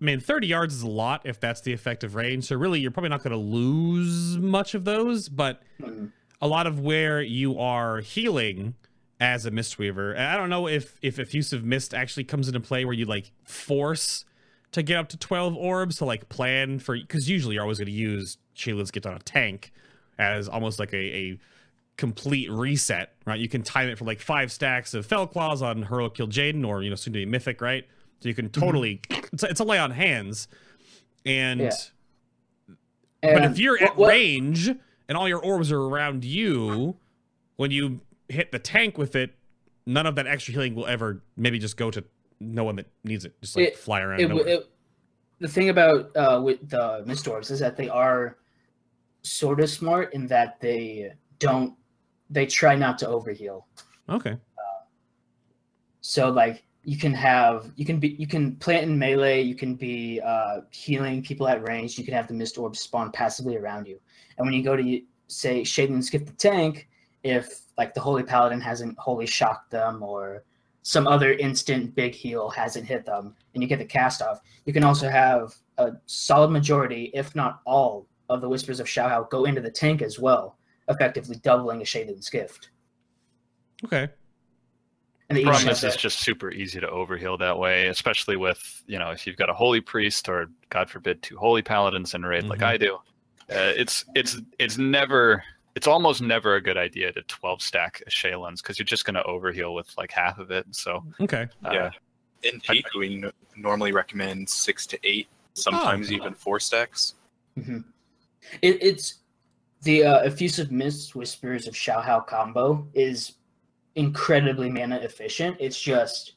I mean 30 yards is a lot if that's the effective range. So really you're probably not going to lose much of those, but Mhm. a lot of where you are healing as a mistweaver. And I don't know if if effusive mist actually comes into play where you like force to get up to 12 orbs to like plan for because usually you're always going to use Sheilun's gift on a tank as almost like a, a complete reset, right? You can time it for like five stacks of Felclaws on Hurl Kil'jaeden or you know soon to be Mythic, right? So you can totally it's, a, it's a lay on hands. And Yeah. but if you're at range and all your orbs are around you, when you hit the tank with it, none of that extra healing will ever maybe just go to no one that needs it. Just like It- fly around. it, it, the thing about uh, with the mist orbs is that they are sort of smart in that they don't they try not to overheal. okay. So like you can have you can be you can plant in melee, you can be uh, healing people at range, you can have the mist orbs spawn passively around you. And when you go to say Sheilun's gift the tank, if like the Holy Paladin hasn't holy shocked them or some other instant big heal hasn't hit them and you get the cast off, you can also have a solid majority, if not all, of the Whispers of Shao go into the tank as well, effectively doubling a Sheilun's gift. Okay. And they The each problem is it's just super easy to overheal that way, especially with you know if you've got a holy priest or God forbid two holy paladins in raid like Mhm. I do. Uh, it's it's it's never it's almost never a good idea to 12 stack Sheilun's because you're just going to overheal with like half of it. So Okay. uh, Yeah. In peak, we n- normally recommend six to eight, sometimes Oh. even four stacks. Mhm. It, it's the uh, effusive mist whispers of Shao Hao combo is incredibly mana efficient. It's just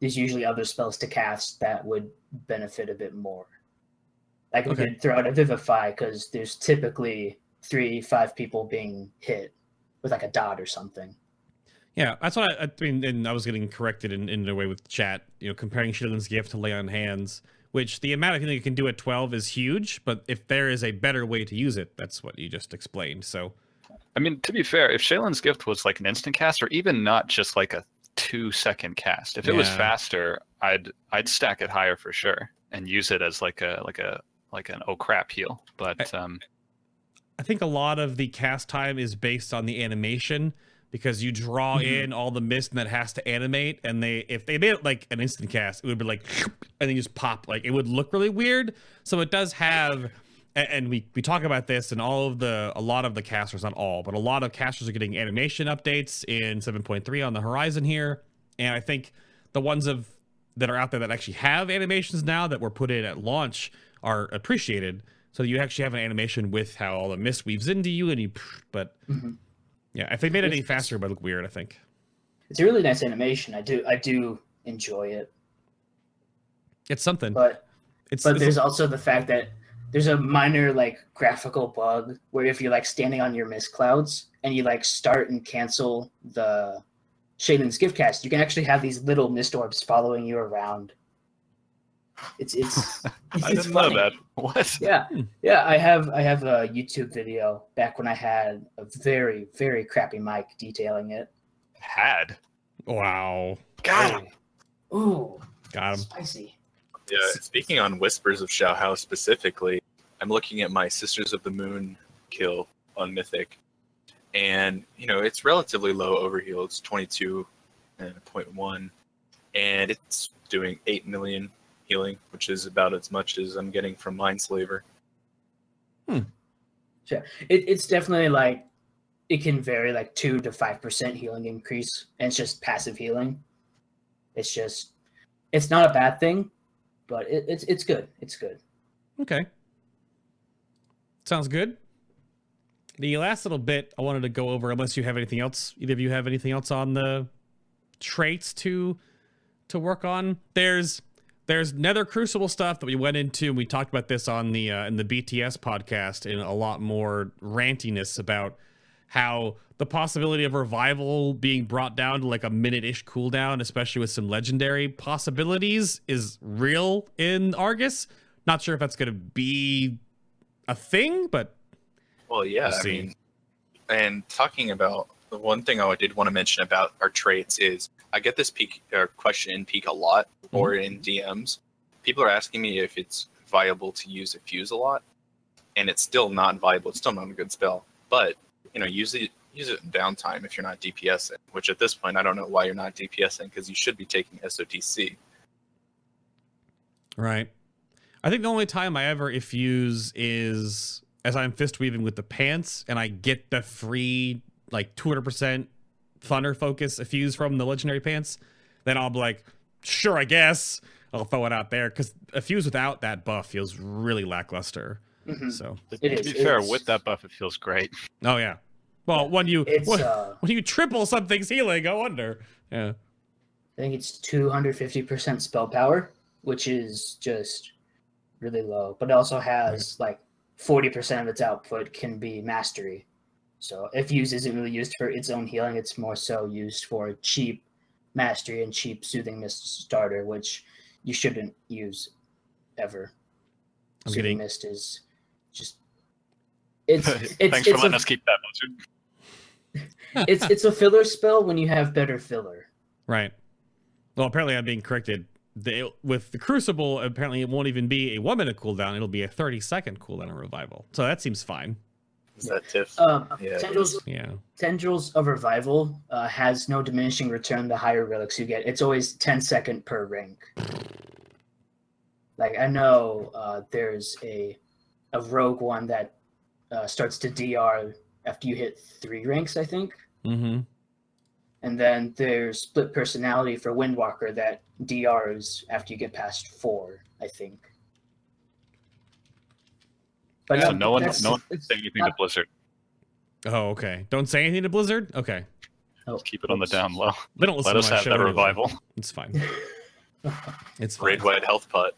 there's usually other spells to cast that would benefit a bit more. Like we could throw out a vivify because there's typically three, five people being hit with like a dot or something. Yeah, that's what I, I mean. And I was getting corrected in, in a way with chat, you know, comparing Sheilun's gift to lay on hands, which the amount of healing you can do at 12 is huge, but if there is a better way to use it, that's what you just explained. So, I mean, to be fair, if Sheilun's gift was like an instant cast, or even not just like a two second cast, if it was faster, I'd I'd stack it higher for sure and use it as like a like a like an oh crap heal. But um, I think a lot of the cast time is based on the animation because you draw Mhm. in all the mist and that has to animate. And they, if they made it like an instant cast, it would be like, and then you just pop. Like it would look really weird. So it does have and, and we we talk about this, and all of the a lot of the casters, not all, but a lot of casters are getting animation updates in 7.3 on the horizon here, and I think the ones of that are out there that actually have animations now that were put in at launch are appreciated. So you actually have an animation with how all the mist weaves into you, and you. But Mhm. yeah, if they made it any faster, it would look weird. I think. It's a really nice animation. I do I do enjoy it, It's something. but it's, but it's- there's also the fact that there's a minor like graphical bug where if you're like standing on your mist clouds and you like start and cancel the Sheilun's gift cast, you can actually have these little mist orbs following you around. It's it's it's, I didn't funny. know that. What? Yeah, Hmm. yeah. I have I have a YouTube video back when I had a very very crappy mic detailing it. Had. wow. Got him. Ooh, Got him. spicy. Yeah, speaking on Whispers of Shao Hao specifically, I'm looking at my Sisters of the Moon kill on Mythic, and you know it's relatively low overheal. It's 22.1, and it's doing 8 million healing, which is about as much as I'm getting from Mindslaver. Hmm. Yeah, it, it's definitely like it can vary like two to five percent healing increase, and it's just passive healing. It's just it's not a bad thing, but it, it's it's good. It's good. Okay. Sounds good. The last little bit I wanted to go over, unless you have anything else, either of you have anything else on the traits to to work on. There's there's Nether Crucible stuff that we went into, and we talked about this on the uh, in the BTS podcast in a lot more rantiness about how the possibility of revival being brought down to like a minute-ish cooldown, especially with some legendary possibilities, is real in Argus. Not sure if that's going to be a thing, but Well, yeah, We'll I mean, and talking about the one thing I did want to mention about our traits is I get this peak or er, question in peak a lot or mm-hmm. in DMs. People are asking me if it's viable to use effuse a lot, and it's still not viable. It's still not a good spell, but you know, use it use it in downtime if you're not DPSing. Which at this point, I don't know why you're not DPSing because you should be taking SOTC. Right. I think the only time I ever effuse is as I'm fist weaving with the pants and I get the free like 200% thunder focus effuse from the legendary pants, then I'll be like, sure, I guess I'll throw it out there because effuse without that buff feels really lackluster. Mhm. So, To It be is, fair, it's- with that buff, it feels great. oh yeah. Well, when you when, uh, when you triple something's healing, I wonder. Yeah. I think it's two hundred fifty percent spell power, which is just really low. But it also has like forty percent of its output can be mastery. So effuse isn't really used for its own healing, it's more so used for cheap mastery and cheap soothing mist starter, which you shouldn't use ever. I'm soothing getting- mist is just it's it's Thanks for letting a, us keep that, Blizzard. it's it's a filler spell when you have better filler. Right. Well, apparently I'm being corrected. The, with the Crucible, apparently it won't even be a one minute cooldown. It'll be a 30 second cooldown revival. So that seems fine. Is that Tiff? Um, Yeah, it tendrils Yeah. Tendrils of Revival uh, has no diminishing return the higher relics you get. It's always 10 second per rank. Like I know uh, there's a a rogue one that uh, starts to DR after you hit three ranks, I think. Mm-hmm. And then there's split personality for Windwalker that DRs after you get past four, I think. But So no one, no one it's say anything to Blizzard. Oh, okay. Don't say anything to Blizzard? Okay. oh, Keep it on the down low. They don't listen Let us have show that anyway. revival. It's fine. It's fine. Raid Wide Health Pot.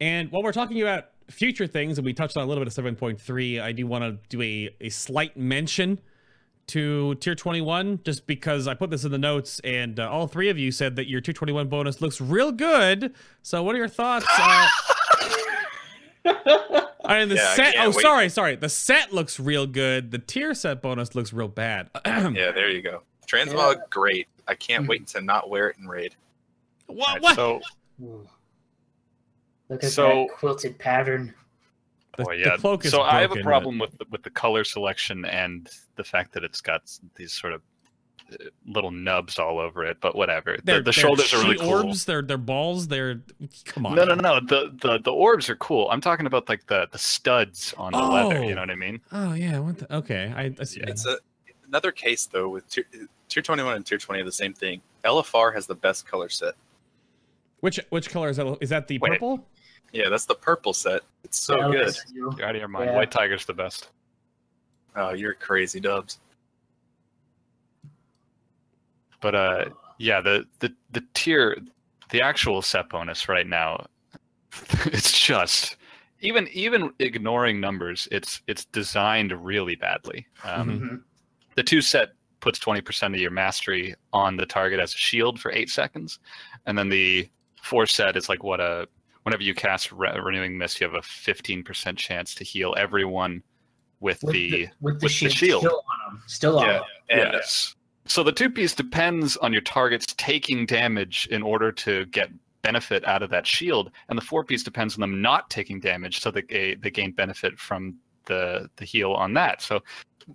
And while we're talking about future things, and we touched on a little bit of 7.3, I do want to do a, a slight mention to tier 21, just because I put this in the notes, and uh, all three of you said that your tier 21 bonus looks real good. So, what are your thoughts? Uh, I mean, the Yeah, set. Oh, wait. sorry, sorry. The set looks real good. The tier set bonus looks real bad. Yeah, there you go. Transmog, Yeah. great. I can't wait hmm. to not wear it in raid. What? Alright, what? So, Ooh. Look at So- that quilted pattern. The- oh the yeah. cloak is so I have a broken, problem with the, with the color selection and the fact that it's got these sort of little nubs all over it, but whatever. The, They're- the they're shoulders are really cool. Orbs, they're they're balls. They're come on. No, no, no. The, the the orbs are cool. I'm talking about like the the studs on the leather. You Oh. know what I mean? Oh yeah. What the, okay. I, I see. It's a another case though with tier, tier 21 and tier 20 are the same thing. LFR has the best color set. which which color is that? Is that the Wait. purple? Yeah, that's the purple set. It's so Yeah, good. You're out of your mind. Yeah. White Tiger's the best. Oh, you're crazy, Dubs. But uh, yeah, the the the tier, the actual set bonus right now, it's just even even ignoring numbers, it's it's designed really badly. Um, Mhm. Mhm. The two set puts twenty percent of your mastery on the target as a shield for eight seconds, and then the four set is like what a whenever you cast Re- renewing mist, you have a fifteen percent chance to heal everyone with, With the the, with the with the shield, shield. still on them. Still on Yeah, 'em. and yes. So the two piece depends on your targets taking damage in order to get benefit out of that shield, and the four piece depends on them not taking damage, so they they gain benefit from the the heal on that. So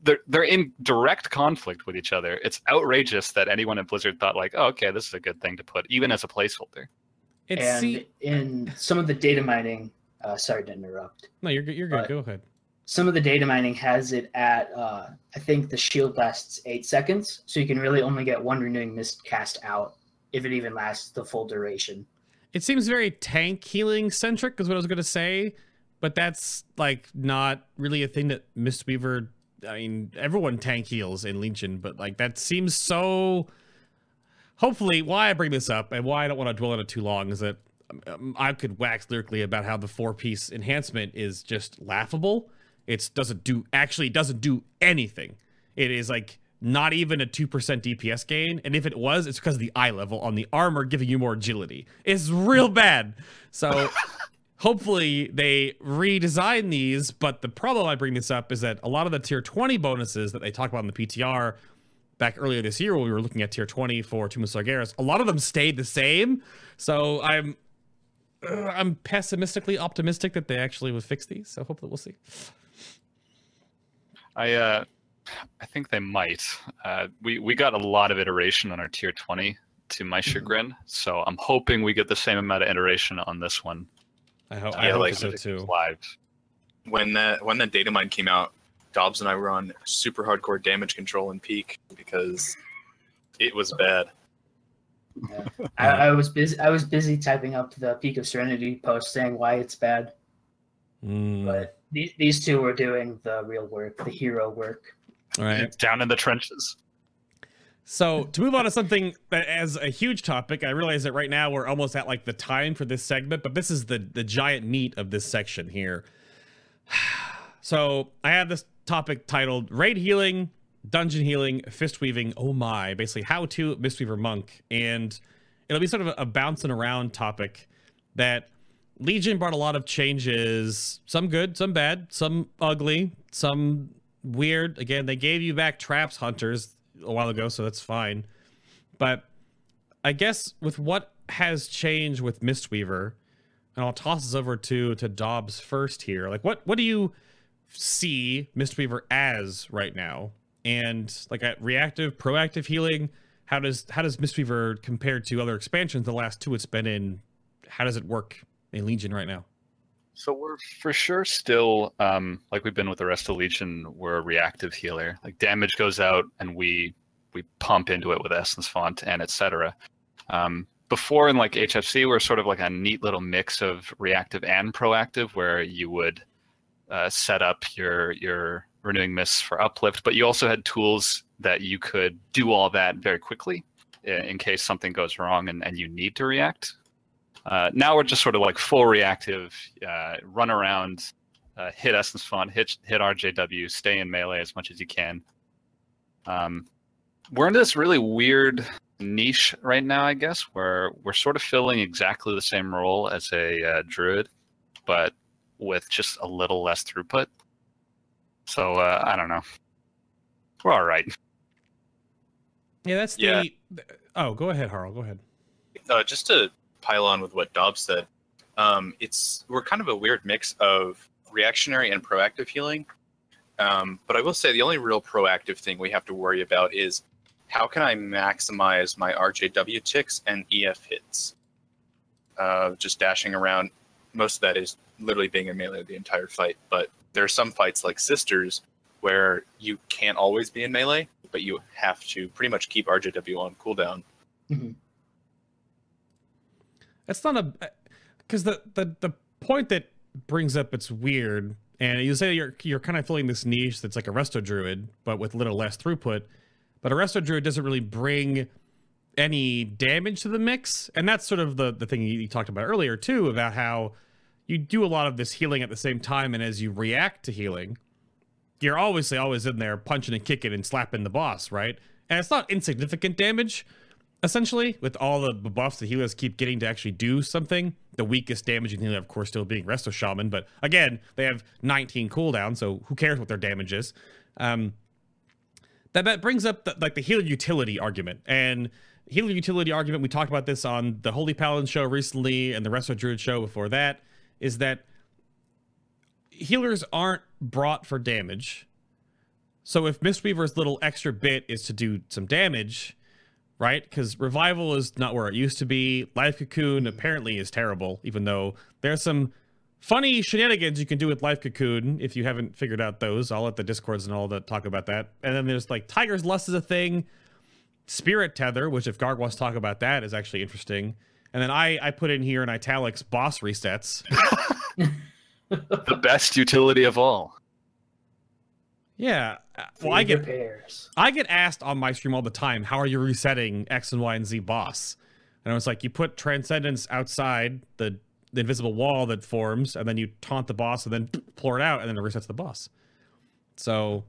they're they're in direct conflict with each other. It's outrageous that anyone at Blizzard thought like, oh, okay, this is a good thing to put, even as a placeholder. It's and see. in some of the data mining, uh, sorry to interrupt. No, you're good. You're good. but- Go ahead. Some of the data mining has it at uh, I think the shield lasts eight seconds, so you can really only get one renewing mist cast out if it even lasts the full duration. It seems very tank healing centric, is what I was to say, but that's like not really a thing that Mistweaver. I mean, everyone tank heals in Legion, but like that seems so. Hopefully, why I bring this up and why I don't want to dwell on it too long is that um, I could wax lyrically about how the four piece enhancement is just laughable. It doesn't do actually it doesn't do anything. It is like not even a 2% DPS gain. And if it was, it's because of the eye level on the armor giving you more agility. It's real bad. So hopefully they redesign these. But the problem I bring this up is that a lot of the tier 20 bonuses that they talk about in the PTR back earlier this year when we were looking at tier 20 for Tomb of Sargeras, a lot of them stayed the same. So I'm uh, I'm pessimistically optimistic that they actually will fix these. So hopefully we'll see. I uh, I think they might. Uh, we we got a lot of iteration on our tier twenty to my chagrin, so I'm hoping we get the same amount of iteration on this one. I hope, Yeah, I hope like- so too. Live. when that when that data mine came out, Dobbs and I were on super hardcore damage control in peak because it was bad. I, I was busy. I was busy typing up the Peak of Serenity post saying why it's bad, Mm, but these these two were doing the real work, the hero work. all right. Down in the trenches. So to move on to something that as a huge topic, I realize that right now we're almost at like the time for this segment, but this is the the giant meat of this section here. So I have this topic titled "Raid Healing, Dungeon Healing, Fist Weaving." Oh my! Basically, how to Mistweaver Monk, and it'll be sort of a, a bouncing around topic that Legion brought a lot of changes, some good, some bad, some ugly, some weird. Again, they gave you back traps hunters a while ago, so that's fine. But I guess with what has changed with Mistweaver, and I'll toss this over to to Dobbs first here. Like what what do you see Mistweaver as right now? And like at reactive, proactive healing, how does how does Mistweaver compare to other expansions? The last two it's been in, how does it work in Legion right now? So we're for sure still, um, like we've been with the rest of Legion, we're a reactive healer. Like damage goes out and we we pump into it with Essence Font and etc. Um, before in like HFC, we're sort of like a neat little mix of reactive and proactive, where you would uh, set up your your renewing mists for uplift, but you also had tools that you could do all that very quickly in case something goes wrong and, and you need to react. Uh, now we're just sort of like full reactive, uh, run around, uh, hit Essence Font, hit hit RJW, stay in melee as much as you can. Um, we're in this really weird niche right now, I guess, where we're sort of filling exactly the same role as a uh, druid, but with just a little less throughput. So uh, I don't know. We're all right. Yeah, that's Yeah. the. Oh, go ahead, Harl. Go ahead. Uh, just to pile on with what Dobbs said, um, it's we're kind of a weird mix of reactionary and proactive healing. Um, but I will say the only real proactive thing we have to worry about is how can I maximize my RJW ticks and EF hits? Uh, just dashing around. Most of that is literally being in melee the entire fight, but there are some fights like Sisters where you can't always be in melee, but you have to pretty much keep RJW on cooldown. Mhm. That's not a because the, the the point that brings up it's weird, and you say you're you're kind of filling this niche that's like a resto druid, but with a little less throughput. But a resto druid doesn't really bring any damage to the mix, and that's sort of the the thing you, you talked about earlier too, about how you do a lot of this healing at the same time, and as you react to healing, you're obviously always in there punching and kicking and slapping the boss, right? And it's not insignificant damage, essentially, with all the buffs the healers keep getting to actually do something. The weakest damaging healer, of course, still being Resto Shaman, but again, they have 19 cooldown, so who cares what their damage is? Um, that, that brings up the, like the healer utility argument, and healer utility argument. We talked about this on the Holy Paladin show recently, and the Resto Druid show before that. Is that healers aren't brought for damage. So if Mistweaver's little extra bit is to do some damage, right? Because revival is not where it used to be. Life cocoon apparently is terrible, even though there's some funny shenanigans you can do with life cocoon if you haven't figured out those. I'll let the discords and all that talk about that. And then there's like Tiger's Lust is a thing. Spirit Tether, which if Garg wants to talk about that, is actually interesting. And then I I put in here in italics boss resets. the best utility of all. Yeah. uh, Well, I get repairs. I get asked on my stream all the time, how are you resetting X and Y and Z boss? And I was like, you put Transcendence outside the, the invisible wall that forms, and then you taunt the boss, and then pour it out, and then it resets the boss. So,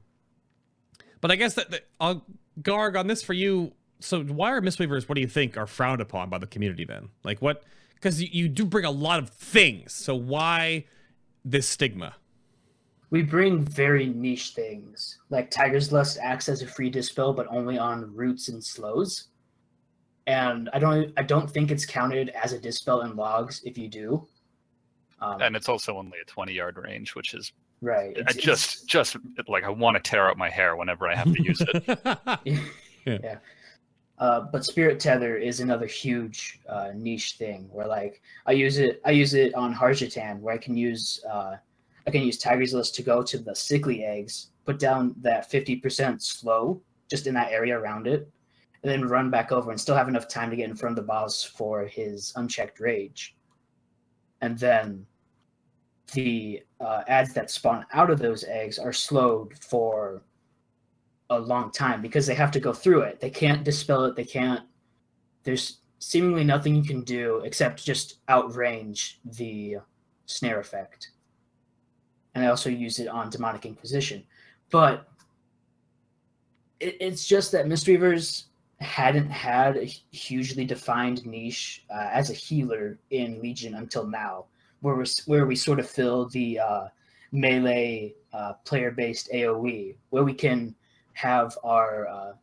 but I guess that, that I'll Garg on this for you. So, why are Mistweavers? What do you think are frowned upon by the community then? Like what? Because you, you do bring a lot of things. So why this stigma? We bring very niche things. Like Tiger's Lust acts as a free dispel, but only on roots and slows. And I don't I don't think it's counted as a dispel in logs if you do. Um, And it's also only a 20 yard range, which is right. I it's- just just like I want to tear out my hair whenever I have to use it. Yeah. yeah. Uh, but Spirit Tether is another huge uh, niche thing where like I use it I use it on Harjatan where I can use uh, I can use Tiger's Lust to go to the sickly eggs, put down that 50% slow just in that area around it, and then run back over and still have enough time to get in front of the boss for his unchecked rage. And then the uh, ads that spawn out of those eggs are slowed for a long time because they have to go through it. They can't dispel it. They can't. There's seemingly nothing you can do except just outrange the snare effect. And I also use it on Demonic Inquisition. But it, it's just that Mistweavers hadn't had a hugely defined niche uh, as a healer in Legion until now, where we where we sort of fill the uh, melee uh, player-based AOE, where we can have our uh,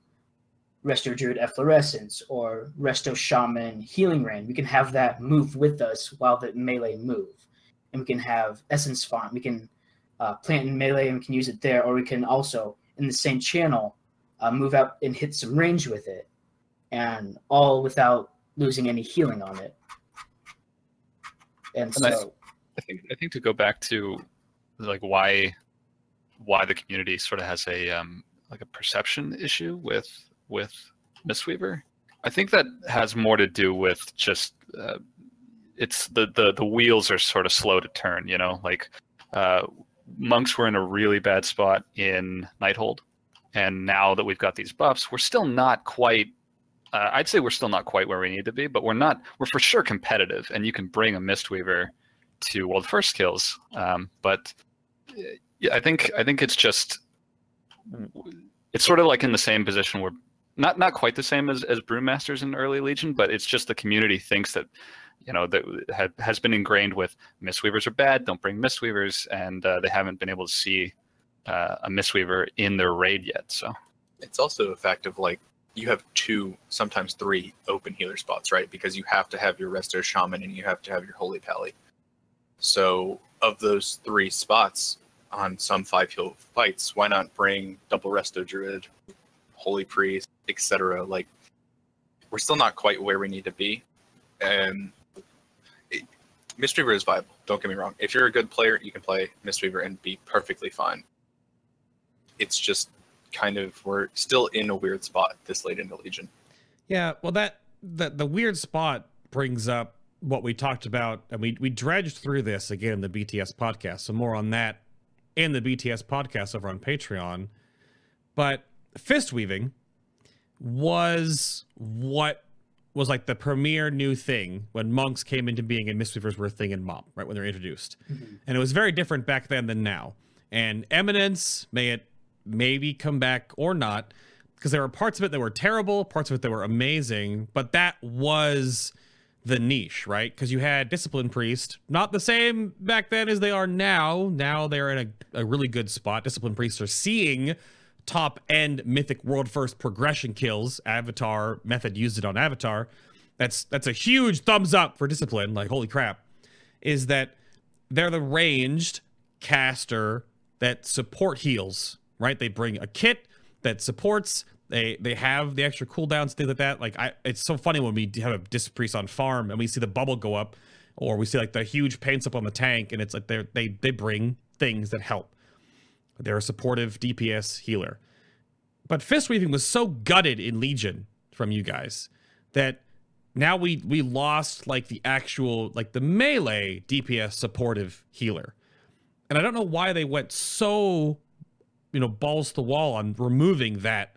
Resto Druid Efflorescence or Resto Shaman Healing Rain. We can have that move with us while the melee move, and we can have Essence Font. We can uh, plant in melee and we can use it there, or we can also in the same channel uh, move out and hit some range with it, and all without losing any healing on it. And And I- so, I think I think to go back to like why why the community sort of has a um, like a perception issue with with Mistweaver. I think that has more to do with just uh, it's the, the the wheels are sort of slow to turn. You know, like uh, monks were in a really bad spot in Nighthold, and now that we've got these buffs, we're still not quite. Uh, I'd say we're still not quite where we need to be, but we're not. We're for sure competitive, and you can bring a Mistweaver to world first kills. Um, but yeah, I think I think it's just it's sort of like in the same position where not not quite the same as as brewmasters in early Legion, but it's just the community thinks that you know that ha- has been ingrained with Mistweavers are bad, don't bring Mistweavers, and uh, they haven't been able to see uh, a Mistweaver in their raid yet. So It's also a fact of like you have two, sometimes three open healer spots, right? Because you have to have your Resto Shaman and you have to have your Holy Pally. So of those three spots on some five heal fights, why not bring double Resto Druid, Holy Priest, etc. Like we're still not quite where we need to be, and Mistweaver is viable. Don't get me wrong. If you're a good player, you can play Mistweaver and be perfectly fine. It's just kind of we're still in a weird spot this late into Legion. Yeah, well, that the the weird spot brings up what we talked about, and we we dredged through this again in the BTS podcast. So more on that in the BTS podcast over on Patreon. But fist weaving was what was like the premier new thing when monks came into being and mistweavers were a thing in MoP, right? When they're introduced. Mm-hmm. And it was very different back then than now. And Eminence, may it maybe come back or not, because there were parts of it that were terrible, parts of it that were amazing, but that was the niche, right? Because you had Discipline Priest, not the same back then as they are now. Now they're in a, a really good spot. Discipline Priests are seeing top end mythic world first progression kills. Avatar method used it on Avatar. That's that's a huge thumbs up for Discipline. Like holy crap, is that they're the ranged caster that support heals, right? They bring a kit that supports they they have the extra cooldowns, things like that. Like I, it's so funny when we have a disc priest on farm and we see the bubble go up, or we see like the huge paints up on the tank, and it's like they they they bring things that help. They're a supportive DPS healer. But fist weaving was so gutted in Legion from you guys that now we we lost like the actual like the melee DPS supportive healer. And I don't know why they went so you know balls to the wall on removing that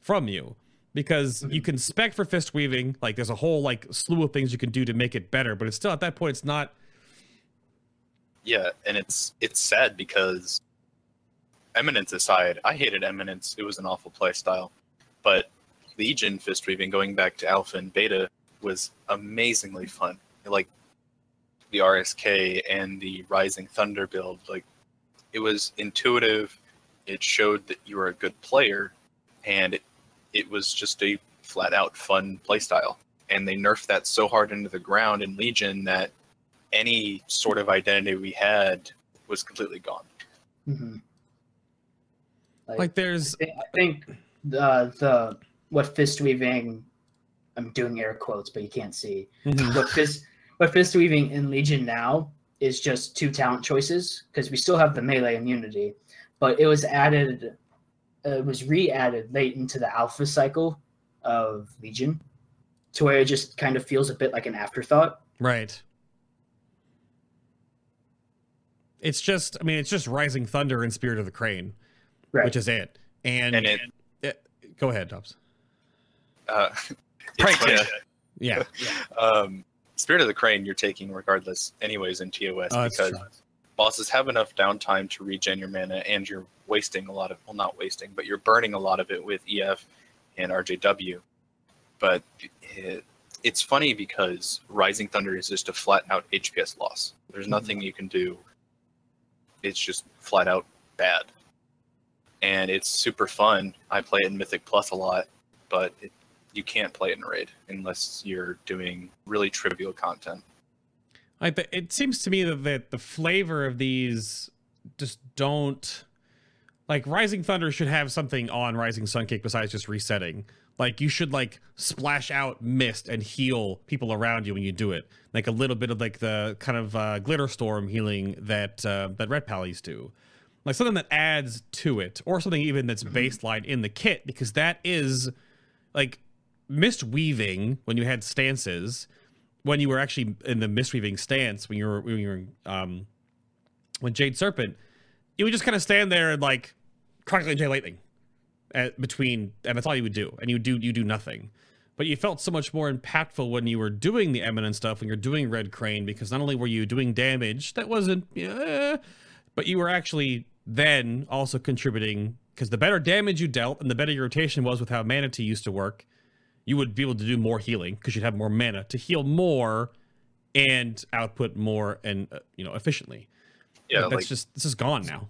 from you because you can spec for fist weaving like there's a whole like slew of things you can do to make it better but it's still at that point it's not yeah and it's it's sad because eminence aside i hated eminence it was an awful playstyle. but legion fist weaving going back to alpha and beta was amazingly fun like the rsk and the rising thunder build like it was intuitive it showed that you were a good player and it it was just a flat out fun playstyle. And they nerfed that so hard into the ground in Legion that any sort of identity we had was completely gone. Mm-hmm. Like, like, there's, I think, I think the the what fist weaving. I'm doing air quotes, but you can't see mm-hmm. what fist what fist weaving in Legion now is just two talent choices because we still have the melee immunity, but it was added uh, was re-added late into the alpha cycle of Legion, to where it just kind of feels a bit like an afterthought. Right. It's just, I mean, it's just Rising Thunder and Spirit of the Crane, right. which is it. And, and it, it, go ahead, Dobbs. Uh, Prank yeah. yeah. Um, Spirit of the Crane, you're taking regardless, anyways, in TOS oh, because bosses have enough downtime to regen your mana and you're wasting a lot of well not wasting but you're burning a lot of it with ef and rjw but it, it's funny because rising thunder is just a flat out hps loss there's mm-hmm. nothing you can do it's just flat out bad and it's super fun i play it in mythic plus a lot but it, you can't play it in raid unless you're doing really trivial content like the, it seems to me that the, the flavor of these just don't like Rising Thunder should have something on Rising Sunkick besides just resetting. Like you should like splash out mist and heal people around you when you do it. Like a little bit of like the kind of uh, glitter storm healing that uh, that Red Pallies do. Like something that adds to it, or something even that's mm-hmm. baseline in the kit, because that is like mist weaving when you had stances when you were actually in the mistweaving stance when you were when you were um when Jade Serpent, you would just kind of stand there and like crackling Jade lightning at, between, and that's all you would do, and you do you do nothing. But you felt so much more impactful when you were doing the eminent stuff, when you're doing Red Crane, because not only were you doing damage that wasn't, but you were actually then also contributing because the better damage you dealt and the better your rotation was with how mana tea used to work, you would be able to do more healing because you'd have more mana to heal more and output more and uh, you know efficiently. Yeah, that's like, just this is gone now.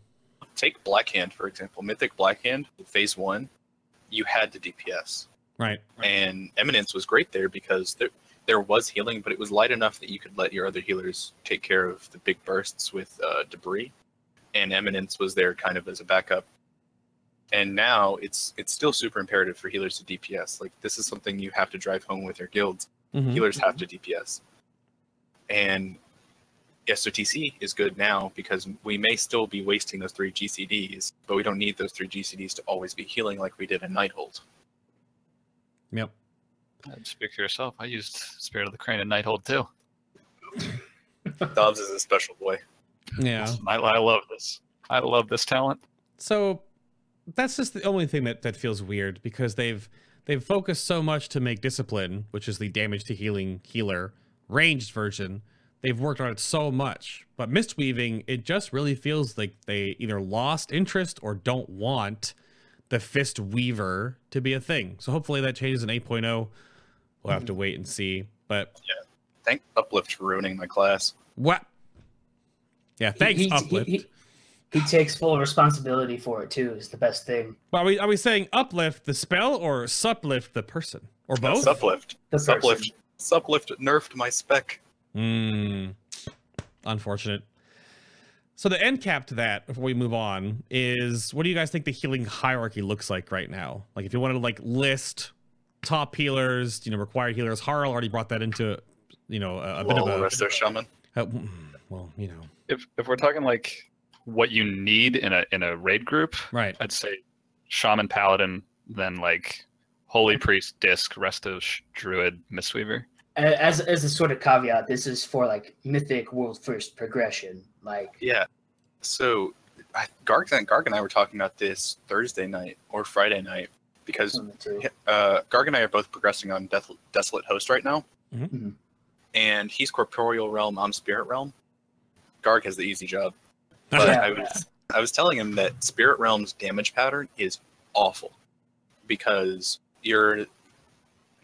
Take Blackhand for example. Mythic Blackhand, phase one, you had the DPS. Right. And Eminence was great there because there there was healing, but it was light enough that you could let your other healers take care of the big bursts with uh, debris. And Eminence was there kind of as a backup. And now it's it's still super imperative for healers to DPS. Like this is something you have to drive home with your guilds. Mhm. Healers have to DPS. And SOTC is good now because we may still be wasting those three GCDs, but we don't need those three GCDs to always be healing like we did in Nighthold. Yep. Speak for yourself. I used Spirit of the Crane in Nighthold too. Dobbs is a special boy. Yeah. I, I love this. I love this talent. So that's just the only thing that, that feels weird because they've they've focused so much to make discipline, which is the damage to healing healer ranged version. They've worked on it so much, but mistweaving it just really feels like they either lost interest or don't want the fist weaver to be a thing. So hopefully that changes in 8.0. We'll have to mm-hmm. wait and see. But yeah, Thank Uplift for ruining my class. what? Yeah, thanks he, he- uplift. He, he takes full responsibility for it too. Is the best thing. Well, are we are we saying uplift the spell or suplift the person or both? Suplift. The person. Suplift. Suplift nerfed my spec. Hmm. Unfortunate. So the end cap to that, before we move on, is what do you guys think the healing hierarchy looks like right now? Like if you wanted to like list top healers, you know, required healers. Harl already brought that into, you know, a, a bit of a. Resto Shaman. uh, mm, well, you know, If if we're talking like what you need in a in a raid group, right. I'd say Shaman Paladin, then like Holy Priest, Disc, Resto, Sh- Druid, Mistweaver. As as a sort of caveat, this is for like mythic world first progression. Like Yeah. So I, Garg, and Garg and I were talking about this Thursday night or Friday night because one of the two. uh, Garg and I are both progressing on Death, Desolate Host right now. Mhm. Mhm. And he's Corporeal Realm, I'm Spirit Realm. Garg has the easy job. But. I was I was telling him that Spirit Realm's damage pattern is awful because you're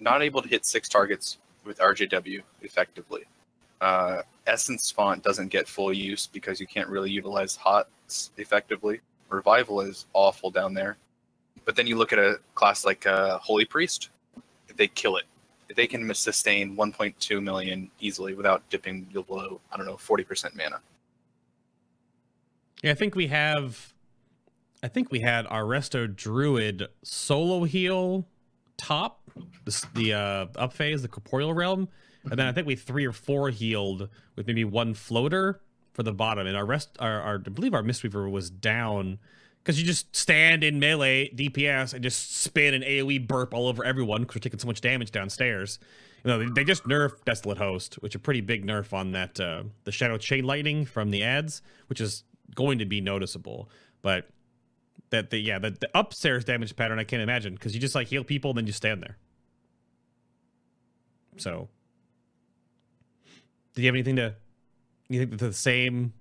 not able to hit six targets with RJW effectively. Uh, Essence Font doesn't get full use because you can't really utilize HOTS effectively. Revival is awful down there. But then you look at a class like uh, Holy Priest, they kill it. They can sustain 1.2 million easily without dipping below, I don't know, 40% mana. Yeah, I think we have. I think we had our Resto Druid solo heal top, the, the uh, up phase, the corporeal realm, and then I think we three or four healed with maybe one floater for the bottom. And our rest, our, our I believe our Mistweaver was down because you just stand in melee DPS and just spin an AOE burp all over everyone because we're taking so much damage downstairs. You know, they, they just nerfed Desolate Host, which a pretty big nerf on that uh, the Shadow Chain Lightning from the ads, which is going to be noticeable. But that the yeah the, the upstairs damage pattern I can't imagine because you just like heal people and then you stand there. So, do you have anything to? You think the same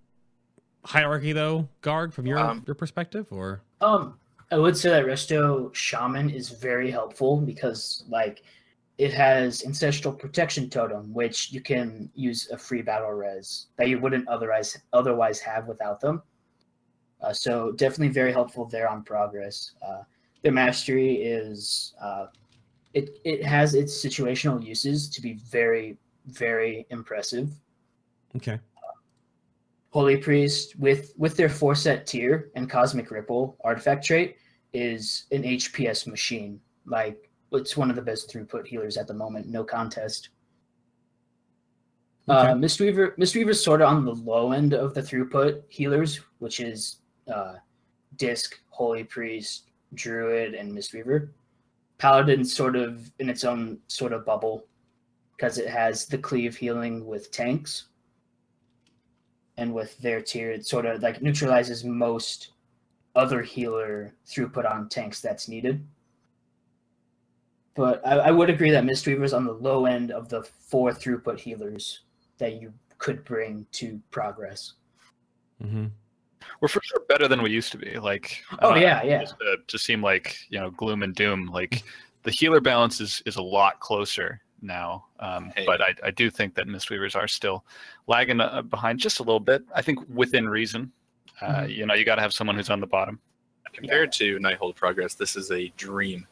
hierarchy though, Garg, from your Um, your perspective, or Um, I would say that Resto Shaman is very helpful because like it has ancestral protection totem, which you can use a free battle res that you wouldn't otherwise otherwise have without them. Uh, so definitely very helpful there on progress. Uh, their mastery is uh, it it has its situational uses to be very very impressive. okay, Holy Priest with with their four set tier and Cosmic Ripple artifact trait is an HPS machine. Like it's one of the best throughput healers at the moment, no contest. Uh, Mistweaver Mistweaver's sort of on the low end of the throughput healers, which is uh, Disc, Holy Priest, Druid, and Mistweaver. Paladin's sort of in its own sort of bubble because it has the cleave healing with tanks and with their tier, it sort of like neutralizes most other healer throughput on tanks that's needed. But I, I would agree that Mistweaver is on the low end of the four throughput healers that you could bring to progress. mm-hmm. We're for sure better than we used to be. Like, Oh uh, yeah, yeah. just to, to seem like you know gloom and doom. Like the healer balance is is a lot closer now. Um, Hey. But I, I do think that Mistweavers are still lagging uh, behind just a little bit. I think within reason. Uh, Mhm. You know, you got to have someone who's on the bottom. Compared to Nighthold Progress, this is a dream.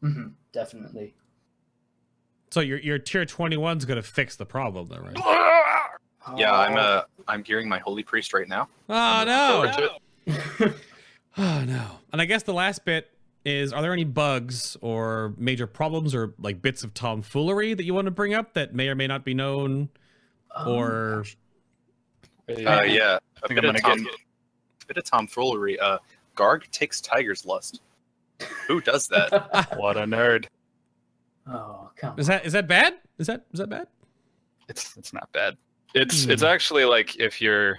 Hmm definitely. So your your tier twenty one's gonna fix the problem, though, right? Yeah, I'm uh I'm gearing my Holy Priest right now. Oh Looking no! Oh no. And I guess the last bit is are there any bugs or major problems or like bits of tomfoolery that you want to bring up that may or may not be known Um, or Uh, yeah, a think bit I'm of gonna tom, get- a bit of tomfoolery. Uh, Garg takes Tiger's Lust. Who does that? What a nerd. oh come is that is that bad? Is that is that bad? It's it's not bad. It's it's Hmm. actually like if you're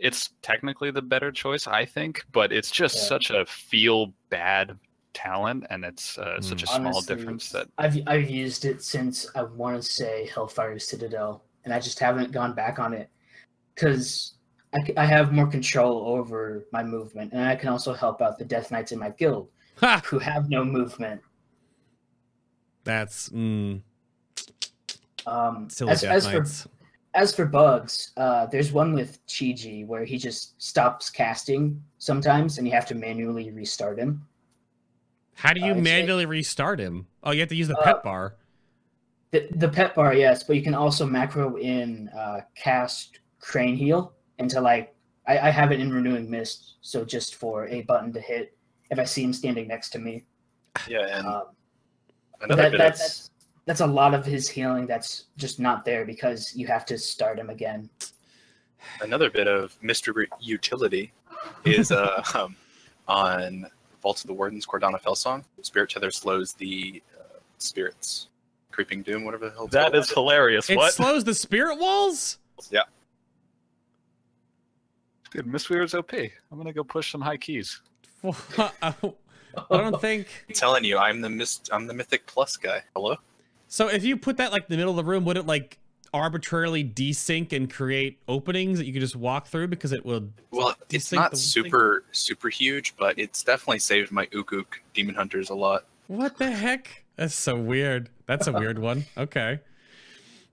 it's technically the better choice, I think, but it's just Yeah. such a feel bad talent and it's uh, such a Hmm. small difference that I've I've used it since I want to say Hellfire Citadel, and I just haven't gone back on it because I, I have more control over my movement, and I can also help out the Death Knights in my guild who have no movement. That's mm, Um, silly as, Death as for Knights. as for bugs, uh, there's one with Chi-Ji where he just stops casting sometimes, and you have to manually restart him. How do you uh, manually restart him? Oh, you have to use the Uh, pet bar. The, the pet bar, yes, but you can also macro in uh, cast Crane Heal into like I, I have it in Renewing Mist, so just for a button to hit if I see him standing next to me. Yeah, and Um, another that, bit that, of that's that's a lot of his healing that's just not there because you have to start him again. another bit of mystery utility is uh, um, on Vault of the Wardens Cordana Felsong. Spirit Tether slows the uh, spirits. Creeping Doom, whatever the hell. That is that. hilarious. It what? slows the spirit walls? Yeah. Dude, Mistweaver's OP. I'm gonna go push some high keys. I don't think I'm telling you, I'm the mist. I'm the Mythic Plus guy. Hello. So if you put that like in the middle of the room, would it like arbitrarily desync and create openings that you could just walk through because it would Well, it's Desync not the- super super huge, but it's definitely saved my Ukuk Demon Hunters a lot. What the heck? That's so weird. That's a weird one. Okay.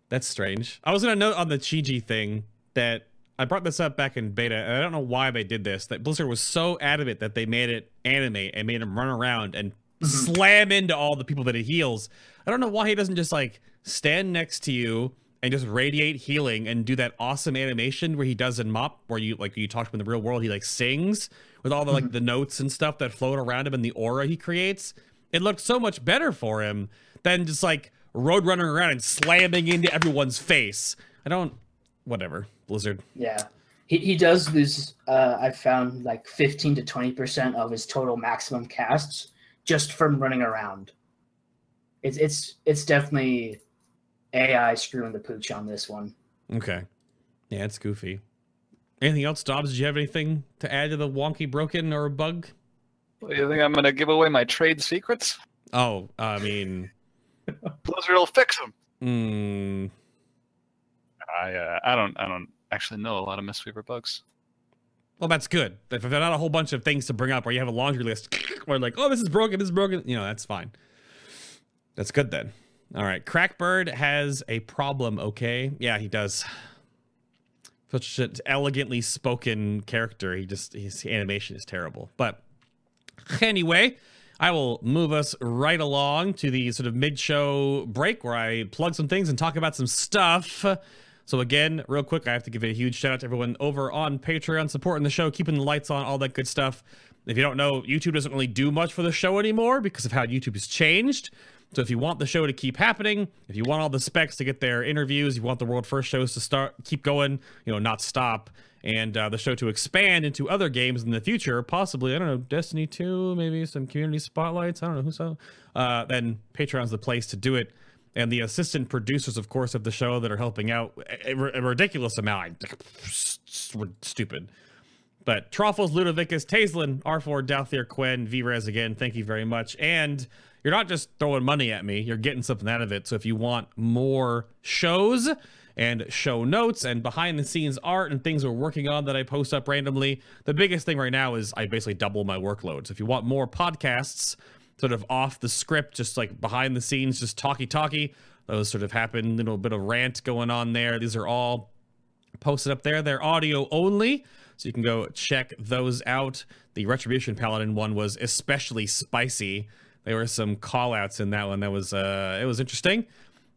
That's strange. I was gonna note on the Chi-Ji thing that I brought this up back in beta, and I don't know why they did this. That Blizzard was so adamant that they made it animate and made him run around and mm-hmm. slam into all the people that he heals. I don't know why he doesn't just like stand next to you and just radiate healing and do that awesome animation where he does in Mop, where you like you talk to him in the real world, he like sings with all the like mm-hmm. the notes and stuff that float around him and the aura he creates. It looked so much better for him than just like road running around and slamming into everyone's face. I don't whatever. Blizzard. Yeah. He, he does lose uh, I've found like 15 to 20% of his total maximum casts just from running around. It's it's it's definitely AI screwing the pooch on this one. Okay. Yeah, it's goofy. Anything else, Dobbs? Did you have anything to add to the wonky broken or a bug? What, you think I'm gonna give away my trade secrets? Oh, I mean, Blizzard will fix them. mm, I uh, I don't I don't actually know a lot of Mistweaver bugs. well, that's good. If there's not a whole bunch of things to bring up, where you have a laundry list, or like, oh, this is broken, this is broken, you know, that's fine. That's good then. All right, Crackbird has a problem. Okay, yeah, he does. Such an elegantly spoken character. He just his animation is terrible. But anyway, I will move us right along to the sort of mid-show break where I plug some things and talk about some stuff. So again, real quick, I have to give a huge shout out to everyone over on Patreon supporting the show, keeping the lights on, all that good stuff. If you don't know, YouTube doesn't really do much for the show anymore because of how YouTube has changed. So if you want the show to keep happening, if you want all the specs to get their interviews, you want the world first shows to start keep going, you know, not stop, and uh, the show to expand into other games in the future, possibly I don't know, Destiny two, maybe some community spotlights. I don't know who so. Uh, then Patreon's the place to do it. And the assistant producers, of course, of the show that are helping out a, a ridiculous amount. Stupid. But Truffles, Ludovicus, Taislin, R4, Douthier, Quen, VRez again, thank you very much. And you're not just throwing money at me, you're getting something out of it. So if you want more shows and show notes and behind the scenes art and things we're working on that I post up randomly, the biggest thing right now is I basically double my workload. So if you want more podcasts, sort of off the script, just like behind the scenes, just talky talky, those sort of happen, little bit of rant going on there. These are all posted up there. They're audio only, so you can go check those out. The Retribution Paladin one was especially spicy. There were some call outs in that one that was uh it was interesting.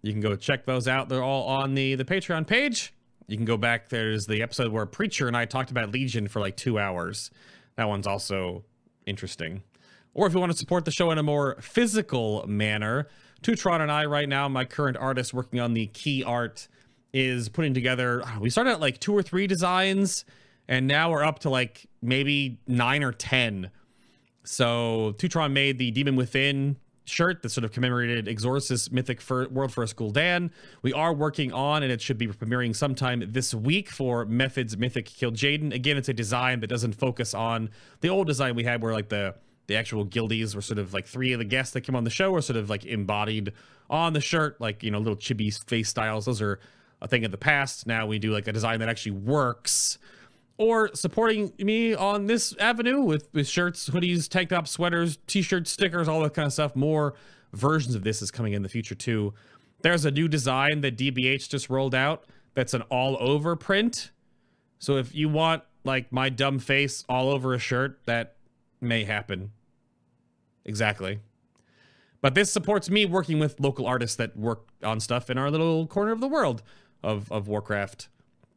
You can go check those out. They're all on the the Patreon page. You can go back. There's the episode where Preacher and I talked about Legion for like two hours. That one's also interesting. Or if you want to support the show in a more physical manner, Tutron and I, right now, my current artist working on the key art, is putting together. We started at like two or three designs, and now we're up to like maybe nine or 10. So Tutron made the Demon Within shirt that sort of commemorated Exorsus Mythic Fir- World First Gul'dan. We are working on, and it should be premiering sometime this week for Methods Mythic Kil'jaeden. Again, it's a design that doesn't focus on the old design we had, where like the the actual guildies were sort of like three of the guests that came on the show were sort of like embodied on the shirt, like you know little chibi face styles. Those are a thing of the past. Now we do like a design that actually works or supporting me on this avenue with, with shirts, hoodies, tank tops, sweaters, t-shirts, stickers, all that kind of stuff. More versions of this is coming in the future too. There's a new design that DBH just rolled out that's an all over print. So if you want like my dumb face all over a shirt, that may happen. Exactly. But this supports me working with local artists that work on stuff in our little corner of the world of, of Warcraft.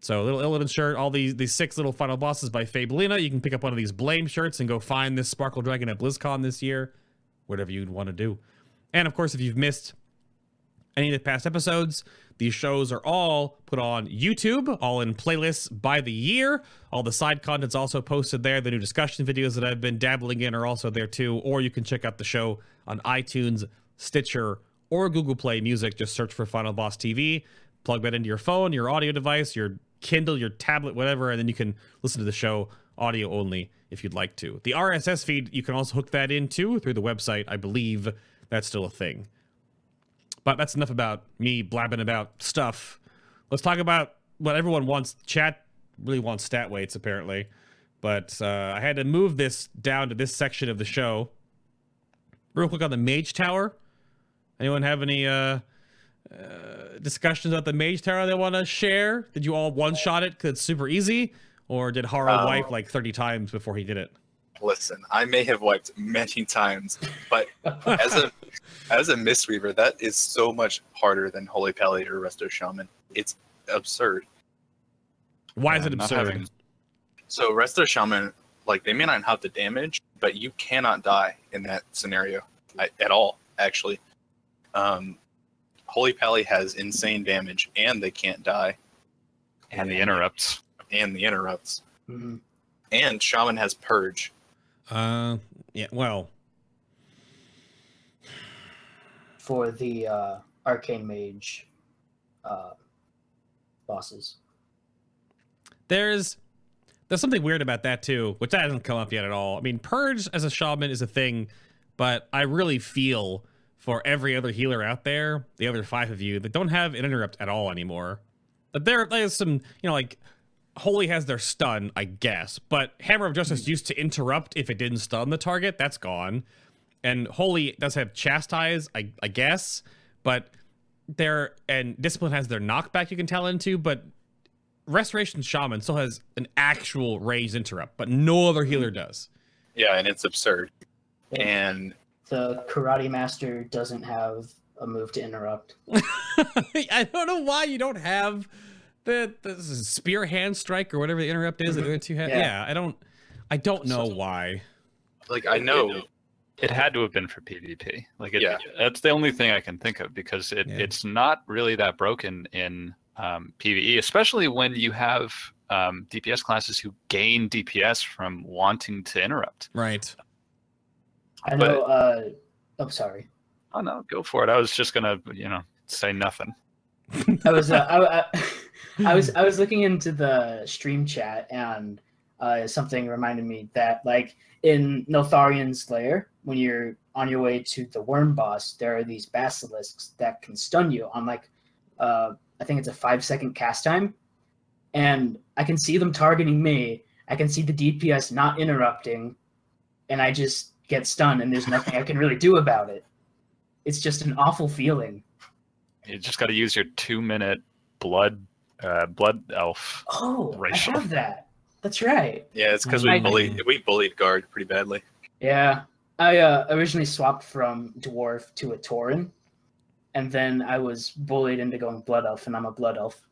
So little Illidan shirt, all these these six little final bosses by Fabelina. You can pick up one of these Blame shirts and go find this Sparkle Dragon at BlizzCon this year. Whatever you'd want to do. And of course, if you've missed any of the past episodes, these shows are all put on YouTube, all in playlists by the year. All the side content's also posted there. The new discussion videos that I've been dabbling in are also there too. Or you can check out the show on iTunes, Stitcher, or Google Play Music. Just search for Final Boss TV. Plug that into your phone, your audio device, your Kindle, your tablet, whatever, and then you can listen to the show audio only if you'd like to. The RSS feed, you can also hook that into through the website. I believe that's still a thing. But that's enough about me blabbing about stuff. Let's talk about what everyone wants. Chat really wants stat weights, apparently. But uh, I had to move this down to this section of the show. Real quick on the Mage Tower. Anyone have any uh, uh, discussions about the Mage Tower they want to share? Did you all one shot it because it's super easy? Or did Haro Um, wipe like 30 times before he did it? Listen, I may have wiped many times, but as a as a Mistweaver, that is so much harder than Holy Pally or Resto Shaman. It's absurd. Why is it absurd? having- So Resto Shaman, like they may not have the damage, but you cannot die in that scenario at all. Actually, um, Holy Pally has insane damage, and they can't die, and the interrupts. and the interrupts, Mhm. and Shaman has Purge. Uh, yeah, well, for the uh, arcane mage uh, bosses. there's there's something weird about that too, which that hasn't come up yet at all. I mean, purge as a shaman is a thing, but I really feel for every other healer out there, the other five of you that don't have an interrupt at all anymore. But there, there's some, you know, like Holy has their stun, I guess, but Hammer of Justice used to interrupt if it didn't stun the target. That's gone, and Holy does have chastise, I, I guess, but there and Discipline has their knockback you can tell into, but Restoration Shaman still has an actual ranged interrupt, but no other healer does. Yeah, and it's absurd. And The karate master doesn't have a move to interrupt. I don't know why you don't have the, the spear hand strike or whatever the interrupt is that the other two have. Yeah. Yeah. I don't I don't know why. like I know It had to have been for PvP. Like, it, Yeah. that's the only thing I can think of because it, Yeah. it's not really that broken in um, PVE, especially when you have um, DPS classes who gain DPS from wanting to interrupt. Right. I But- know. Uh, oh, sorry. Oh no, go for it. I was just gonna, you know, say nothing. I was. Uh, I, I, I was. I was looking into the stream chat, and uh, something reminded me that, like in Neltharion's lair, when you're on your way to the worm boss, there are these basilisks that can stun you on like, uh, I think it's a five second cast time, and I can see them targeting me. I can see the DPS not interrupting, and I just get stunned, and there's nothing I can really do about it. It's just an awful feeling. You just got to use your two-minute blood, uh, blood elf. Oh, Racial. I have that. That's right. Yeah, it's because we I- bullied we bullied Garg pretty badly. Yeah, I uh, originally swapped from dwarf to a tauren, and then I was bullied into going blood elf, and I'm a blood elf.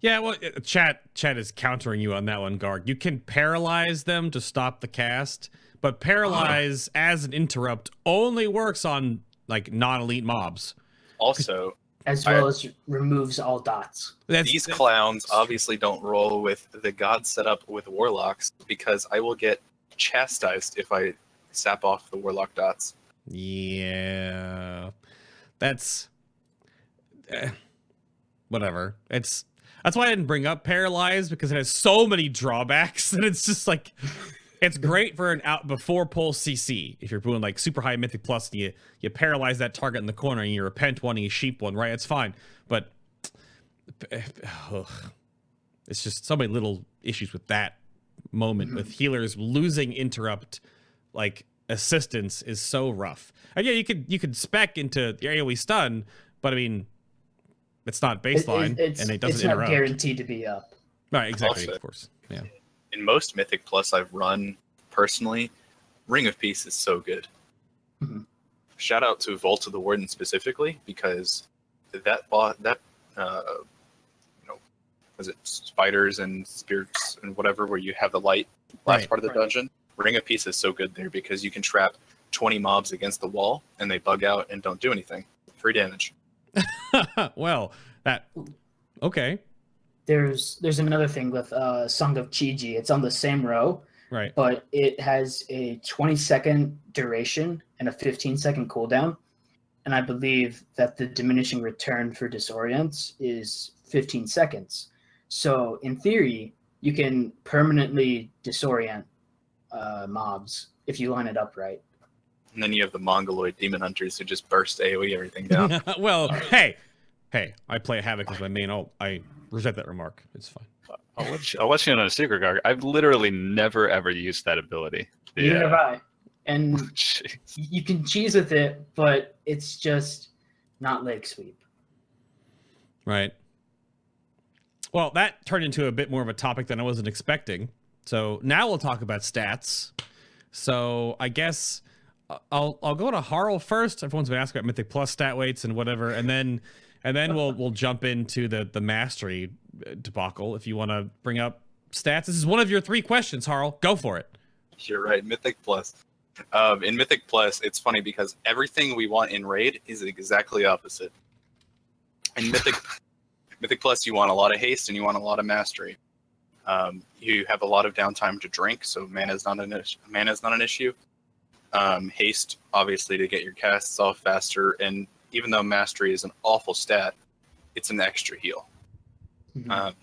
Yeah, well, uh, chat chat is countering you on that one, Garg. You can paralyze them to stop the cast, but paralyze as an interrupt only works on like non-elite mobs. Also, as I- well as removes all dots. That's, these clowns obviously don't roll with the god setup with warlocks because I will get chastised if I sap off the warlock dots. Yeah, that's eh, whatever. It's that's why I didn't bring up paralyzed because it has so many drawbacks that it's just like it's great for an out before pull CC if you're doing like super high mythic plus and you you paralyze that target in the corner and you repent one and you sheep one right. It's fine, but ugh, it's just so many little issues with that moment with mm-hmm. healers losing interrupt like assistance is so rough. And yeah, you could you could spec into the AoE stun, but I mean, it's not It- it- baseline it's, and it doesn't not interrupt. guaranteed to be up. Right, exactly, of course. Yeah. In most Mythic Plus I've run personally, Ring of Peace is so good. Mhm. Shout out to Vault of the Warden specifically because that bot that uh, you know was it spiders and spirits and whatever where you have the light last Right. part of the Right. dungeon. Ring of Peace is so good there because you can trap 20 mobs against the wall and they bug out and don't do anything. Free damage. well, that okay, There's there's another thing with uh, Song of Chi-Ji. It's on the same row, right. but it has a 20 second duration and a 15 second cooldown. And I believe that the diminishing return for disorients is 15 seconds. So in theory, you can permanently disorient uh, mobs if you line it up right. And then you have the Mongoloid demon hunters who just burst AoE everything down. well, hey, hey, I play Havoc as my main ult. I resent that remark. It's fine. I'll let you, I'll let you in on a secret, Garg. I've literally never ever used that ability. Neither have I. And you can cheese with it, but it's just not leg sweep. Right. Well, that turned into a bit more of a topic than I wasn't expecting. So now we'll talk about stats. So I guess uh, I'll I'll go to Harl first. Everyone's been asking about Mythic Plus stat weights and whatever, and then and then we'll we'll jump into the the mastery uh, debacle. If you want to bring up stats, this is one of your three questions, Harl. Go for it. You're right, Mythic Plus. Um, in Mythic Plus, it's funny because everything we want in Raid is exactly opposite. In Mythic Mythic Plus, you want a lot of haste and you want a lot of mastery. Um, you have a lot of downtime to drink, so mana is not an is- mana is not an issue. Um, haste, obviously, to get your casts off faster, and even though mastery is an awful stat, it's an extra heal. Mhm. Um,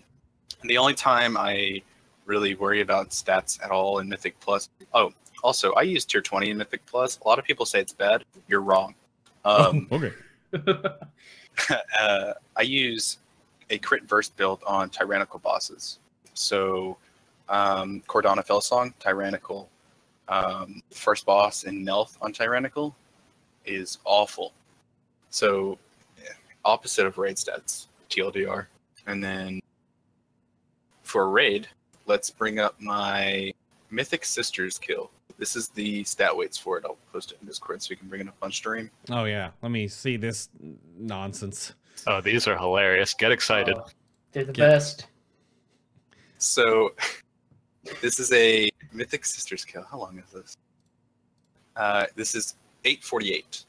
and the only time I really worry about stats at all in Mythic Plus. Oh, also, I use Tier 20 in Mythic Plus. A lot of people say it's bad. You're wrong. Um, okay. uh, I use a crit verse build on tyrannical bosses. So, um, Cordana Felsong, tyrannical. Um, first boss in Nelth on tyrannical is awful. So, yeah, opposite of raid stats, TLDR. And then for raid, let's bring up my Mythic Sisters kill. This is the stat weights for it. I'll post it in Discord so you can bring it up on stream. Oh yeah. Let me see this nonsense. Oh, these are hilarious. Get excited. Oh, they're the Yeah. best. So this is a Mythic Sisters kill. How long is this? Uh, this is 848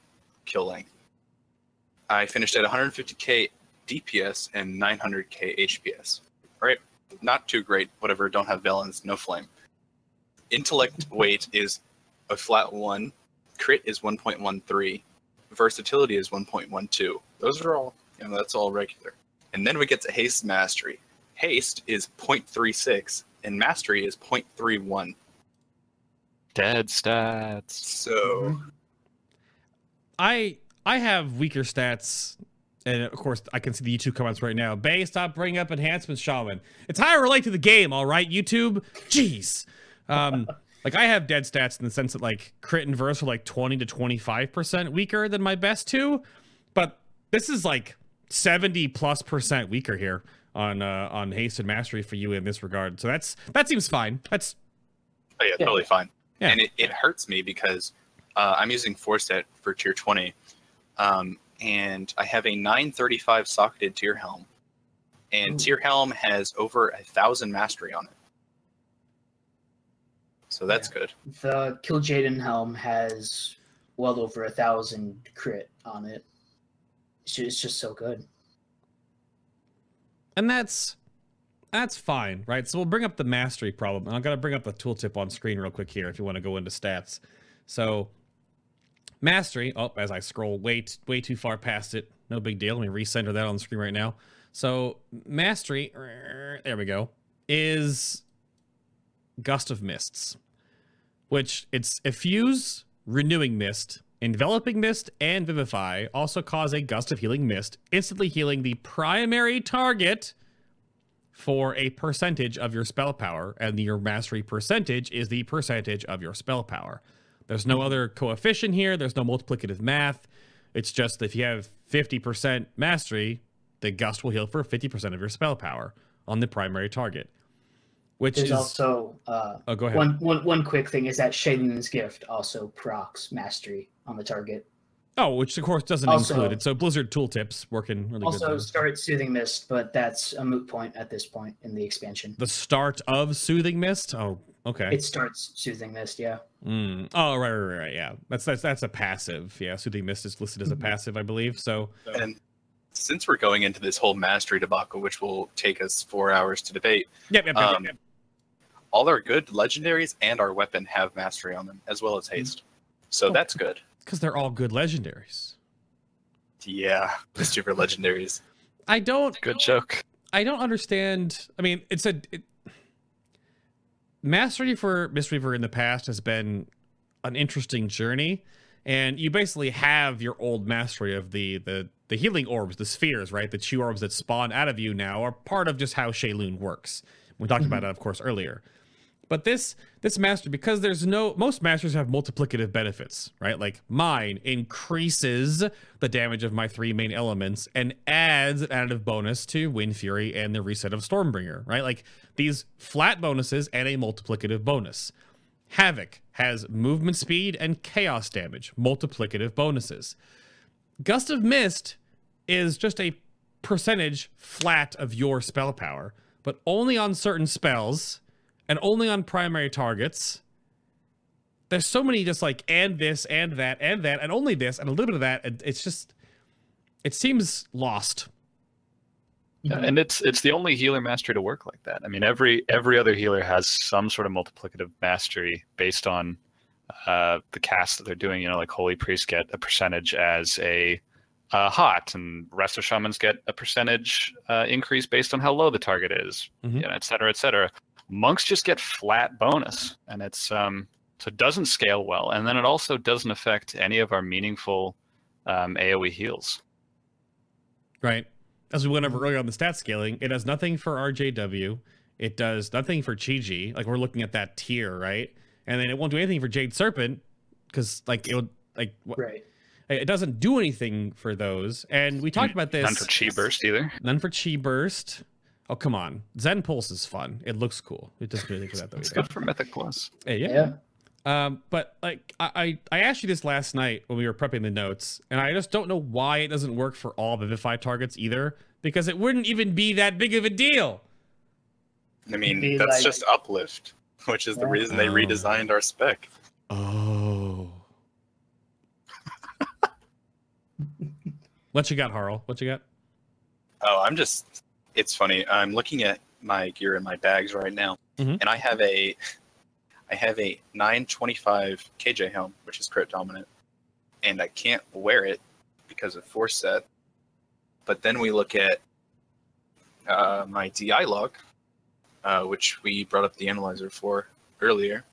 kill length. I finished at 150k DPS and 900k HPS. Right? Not too great. Whatever. Don't have Velen's. No flame. Intellect weight is a flat one. Crit is 1.13. Versatility is 1.12. Those are all. You know, that's all regular. And then we get to haste mastery haste is 0.36 and mastery is 0.31 Dead stats. so I I have weaker stats, and of course I can see the YouTube comments right now. Bay, stop bringing up enhancements, Shaman. It's how I relate to the game, all right, YouTube. Jeez, um, like I have dead stats in the sense that like crit and verse are like twenty to twenty five percent weaker than my best two, but this is like seventy plus percent weaker here on uh, on haste and mastery for you in this regard. So that's that seems fine. That's oh yeah, Yeah. totally fine Yeah. and it, it hurts me because uh, i'm using four set for tier 20 um, and i have a 935 socketed tier helm and Ooh. Tier Helm has over a thousand mastery on it. So that's good. The Kil'jaeden helm has well over a thousand crit on it. It's ju- it's just so good. And that's that's fine, right? So we'll bring up the mastery problem. And I'm gonna bring up the tooltip on screen real quick here if you want to go into stats. So mastery, oh, as I scroll way t- way too far past it, no big deal. Let me recenter that on the screen right now. So mastery, there we go, is gust of mists, which it's effuse, renewing mist, enveloping mist, and vivify also cause a gust of healing mist, instantly healing the primary target for a percentage of your spell power, and your mastery percentage is the percentage of your spell power. There's no other coefficient here. There's no multiplicative math. It's just if you have 50% mastery, the gust will heal for 50% of your spell power on the primary target. Which There's is also uh, oh, go ahead. one, one, one quick thing is that Sheilun's gift also procs mastery on the target. Oh, which of course doesn't Also- include it. So Blizzard tooltips working really Also, good. there. start Soothing Mist, but that's a moot point at this point in the expansion. The start of Soothing Mist. Oh, okay. It starts Soothing Mist, yeah. Mm. Oh, right, right, right, right. Yeah, that's that's that's a passive. Yeah, Soothing Mist is listed as a Mhm. passive, I believe. So And since we're going into this whole mastery debacle, which will take us four hours to debate, yep, yep, yep, Um, yep. all our good legendaries and our weapon have mastery on them, as well as haste. So Oh. that's good. because they're all good legendaries. Yeah, the super legendaries. I don't. Good joke. I don't understand. I mean, it's a it, mastery for Mistweaver in the past has been an interesting journey, and you basically have your old mastery of the the the healing orbs, the spheres, right? The two orbs that spawn out of you now are part of just how Sheilun works. We talked about mm-hmm. it, of course, earlier. But this this master, because there's no most masters have multiplicative benefits, right? Like mine increases the damage of my three main elements and adds an additive bonus to Windfury and the reset of Stormbringer, right? Like these flat bonuses and a multiplicative bonus. Havoc has movement speed and chaos damage, multiplicative bonuses. Gust of Mist is just a percentage flat of your spell power, but only on certain spells and only on primary targets. There's so many just like and this and that and that and only this and a little bit of that. and It's just it seems lost. Yeah, and it's it's the only healer mastery to work like that. I mean, every every other healer has some sort of multiplicative mastery based on uh, the cast that they're doing. You know, like holy priest get a percentage as a uh, hot, and rest of shamans get a percentage uh, increase based on how low the target is, Mhm. you know, et cetera, et cetera. Monks just get flat bonus, and it's um, so it doesn't scale well, and then it also doesn't affect any of our meaningful um, AOE heals. Right. As we went over earlier on the stat scaling, it does nothing for RJW. It does nothing for Chi Like we're looking at that tier, right? And then it won't do anything for Jade Serpent because like it would like what, Right. it doesn't do anything for those. And we talked about this. None for chi burst either. None for Chi Burst. Oh come on, Zen Pulse is fun. It looks cool. It doesn't do anything for that though. It's either. good for Mythic Plus. Hey, yeah. Yeah. Um, but like I, I I asked you this last night when we were prepping the notes, and I just don't know why it doesn't work for all Vivify targets either, because it wouldn't even be that big of a deal. I mean, that's like- just uplift, which is the Yeah. reason they Oh. redesigned our spec. Oh. what you got, Harl? What you got? Oh, I'm just. It's funny. I'm looking at my gear in my bags right now, Mhm. and I have a, I have a 925 KJ helm, which is crit dominant, and I can't wear it because of force set. But then we look at uh, my DI log, uh, which we brought up the analyzer for earlier,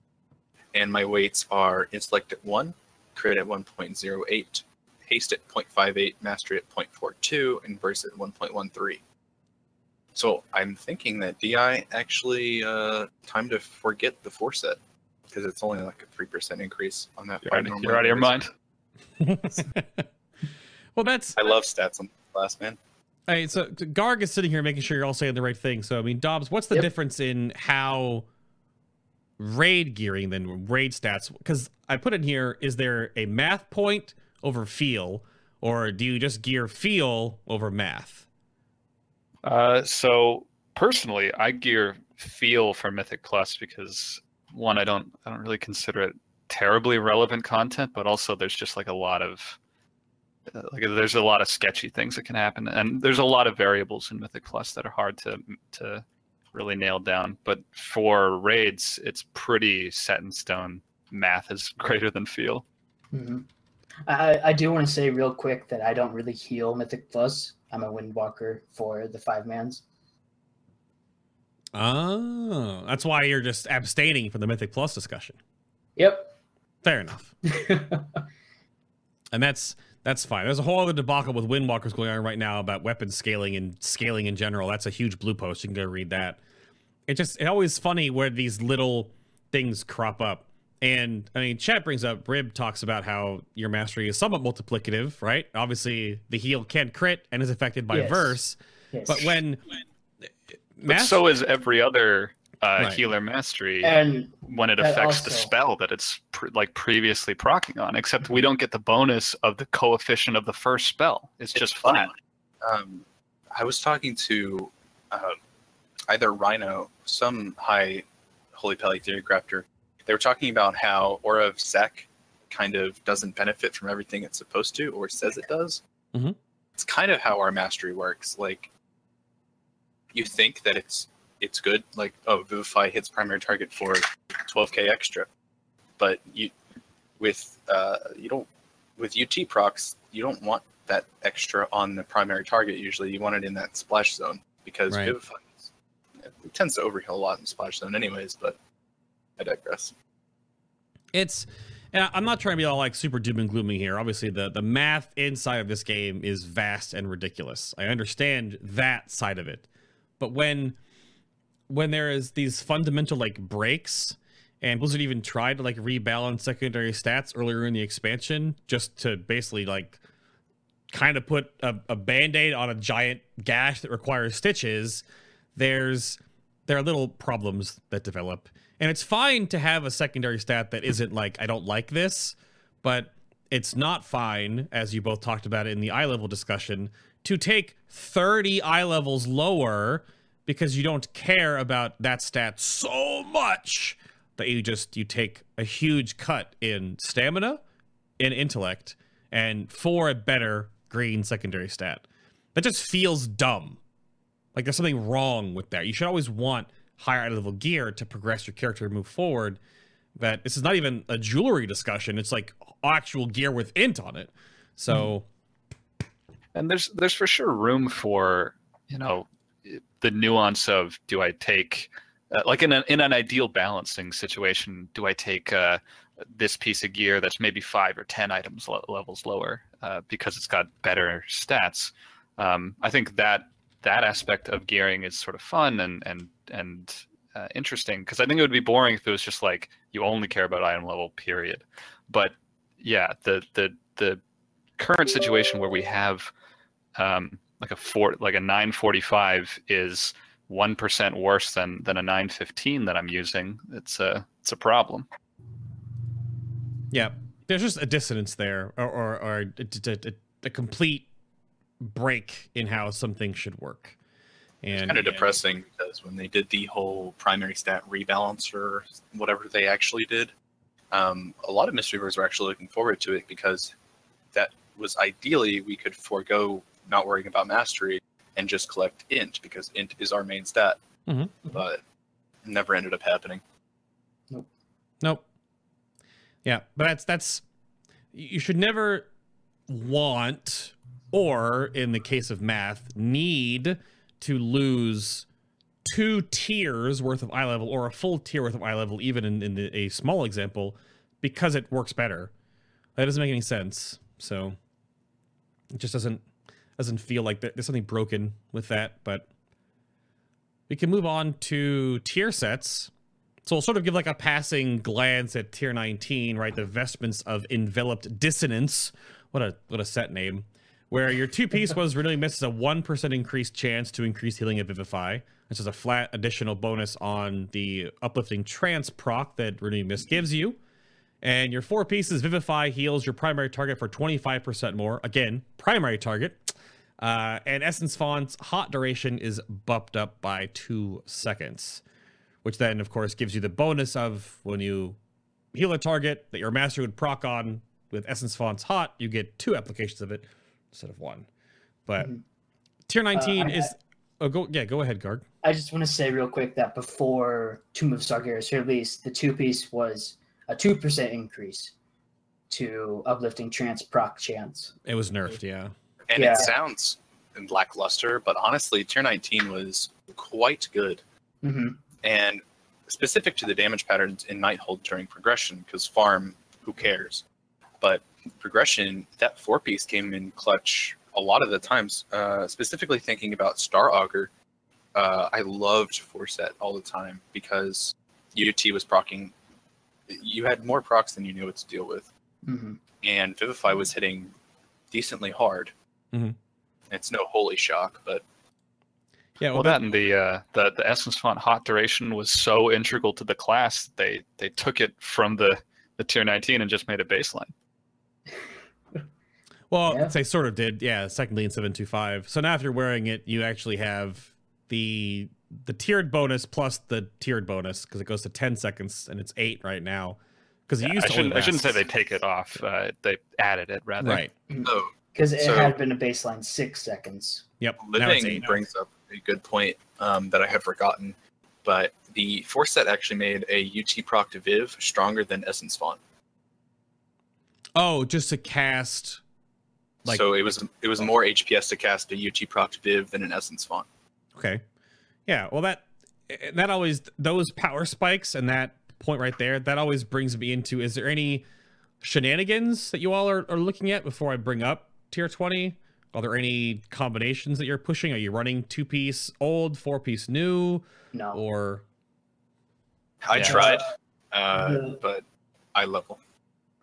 and my weights are intellect at one, crit at 1.08, haste at 0.58, mastery at 0.42, and burst at 1.13. So I'm thinking that DI actually uh, time to forget the four set because it's only like a three percent increase on that. You're out, you're out of your mind. well, that's I love stats on class, man. Hey, so Garg is sitting here making sure you're all saying the right thing. So, I mean, Dobbs, what's the Yep. difference in how raid gearing than raid stats? Because I put in here, is there a math point over feel, or do you just gear feel over math? Uh, so personally, I gear feel for Mythic Plus because one, I don't I don't really consider it terribly relevant content, but also there's just like a lot of uh, like there's a lot of sketchy things that can happen, and there's a lot of variables in Mythic Plus that are hard to to really nail down. But for raids, it's pretty set in stone. Math is greater than feel. Mm-hmm. I, I do want to say real quick that I don't really heal Mythic Plus. I'm a Windwalker for the five mans. Oh, that's why you're just abstaining from the Mythic Plus discussion. Yep. Fair enough. and that's that's fine. There's a whole other debacle with Windwalkers going on right now about weapon scaling and scaling in general. That's a huge blue post. You can go read that. It just it's always funny where these little things crop up. And I mean, chat brings up Rib talks about how your mastery is somewhat multiplicative, right? Obviously, the heal can crit and is affected by Yes. verse. Yes. But when But so is every other uh, Right. healer mastery and when it that affects the spell that it's pr- like previously procking on. Except we don't get the bonus of the coefficient of the first spell. It's, It's just funny. flat. Um, I was talking to uh, either Rhino, some high Holy Pally theory crafter. They were talking about how Aura of Sec kind of doesn't benefit from everything it's supposed to, or says it does. Mhm. It's kind of how our mastery works. Like, you think that it's it's good, like oh, Vivify hits primary target for 12k extra, but you with uh, you don't with UT procs you don't want that extra on the primary target. Usually, you want it in that splash zone because Right. Vivify it tends to overheal a lot in splash zone, anyways. But I digress. it's and I'm not trying to be all like super doom and gloomy here. Obviously, the the math inside of this game is vast and ridiculous. I understand that side of it, but when when there is these fundamental like breaks, and Blizzard even tried to like rebalance secondary stats earlier in the expansion just to basically like kind of put a, a band-aid on a giant gash that requires stitches there's there are little problems that develop and it's fine to have a secondary stat that isn't like i don't like this but it's not fine as you both talked about in the eye level discussion to take 30 eye levels lower because you don't care about that stat so much that you just you take a huge cut in stamina in intellect and for a better green secondary stat that just feels dumb like there's something wrong with that. You should always want higher level gear to progress your character and move forward. That this is not even a jewelry discussion. It's like actual gear with int on it. So and there's there's for sure room for you know the nuance of do I take uh, like in an in an ideal balancing situation do I take uh, this piece of gear that's maybe five or ten items le- levels lower uh, because it's got better stats. Um, I think that that aspect of gearing is sort of fun and and and uh, interesting because I think it would be boring if it was just like you only care about item level period. But yeah, the the the current situation where we have um, like a four like a 945 is one percent worse than than a 915 that I'm using. It's a it's a problem. yeah, there's just a dissonance there, or or, or a, a- a- a complete break in how something should work. And kind of depressing because when they did the whole primary stat rebalance or whatever they actually did, um, a lot of Mistweavers were actually looking forward to it because that was ideally we could forego not worrying about mastery and just collect int because int is our main stat. Mhm. But it never ended up happening. Nope. Nope. Yeah, but that's that's you should never want or in the case of math need to lose two tiers worth of eye level or a full tier worth of eye level even in, in the, a small example because it works better that doesn't make any sense so it just doesn't doesn't feel like there's something broken with that but we can move on to tier sets so we'll sort of give like a passing glance at tier 19, right? The vestments of enveloped dissonance. What a what a set name. Where your two piece was really misses a one percent increased chance to increase healing at Vivify, which is a flat additional bonus on the uplifting trance proc that Renewing Mist gives you. And your four pieces Vivify heals your primary target for 25% more. Again, primary target. Uh, and Essence Font's hot duration is bumped up by two seconds, which then, of course, gives you the bonus of when you heal a target that your master would proc on with Essence Font's hot, you get two applications of it instead of one. But Mhm. tier 19 I- is. Oh, go yeah, go ahead, Garg. I just want to say real quick that before Tomb of Sargeras release, the two piece was a two percent increase to uplifting trance proc chance. It was nerfed, yeah. And Yeah. it sounds lackluster, but honestly, tier 19 was quite good. hmm And specific to the damage patterns in Nighthold during progression, because farm, who cares? But progression, that four piece came in clutch a lot of the times. Uh, specifically thinking about Star Augur, uh, I loved four set all the time because UT was procking. You had more procs than you knew what to deal with, hmm and Vivify was hitting decently hard. Mhm. It's no holy shock, but Yeah, Well, that and the uh, the the essence font hot duration was so integral to the class. They they took it from the the tier 19 and just made a baseline. Well, Yeah. they sort of did. Yeah, secondly in 725. So now if you're wearing it, you actually have the the tiered bonus plus the tiered bonus because it goes to 10 seconds and it's 8 right now. Because it Yeah, used I to shouldn't I shouldn't say they take it off. Uh, they added it rather. Right. oh, Because it So- had been a baseline six seconds. Yep. now Living brings up a good point um, that I had forgotten, but the force set actually made a UT proc to Viv stronger than Essence Font. Oh, just to cast Like- so it was it was more HPS to cast a UT proc to Viv than an Essence Font. Okay. Yeah, well that that always those power spikes and that point right there, that always brings me into is there any shenanigans that you all are, are looking at before I bring up tier 20? Are there any combinations that you're pushing? Are you running two piece old, four piece new, No. or I Yeah. tried, uh, The- but I level.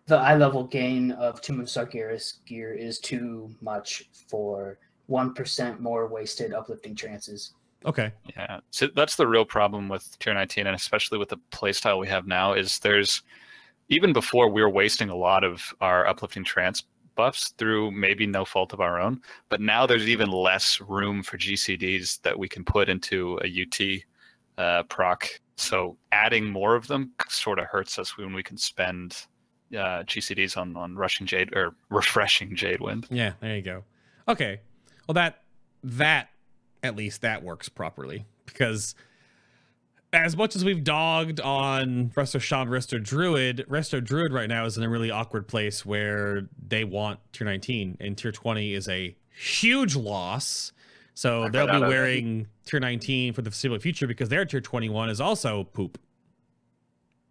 The eye level gain of Tomb of Sargeras gear is too much for one percent more wasted uplifting trances. okay. Yeah, so that's the real problem with tier 19, and especially with the playstyle we have now. Is there's even before we were wasting a lot of our uplifting trance buffs through maybe no fault of our own, but now there's even less room for GCDs that we can put into a UT uh, proc. So adding more of them sort of hurts us when we can spend uh, GCDs on on rushing Jade or refreshing Jade Wind. Yeah, there you go. Okay. Well that that at least that works properly because as much as we've dogged on Resto Shaman, Resto Druid, Resto Druid right now is in a really awkward place where they want tier 19 and tier 20 is a huge loss. So they'll be out of it. wearing tier 19 for the foreseeable future because their tier 21 is also poop.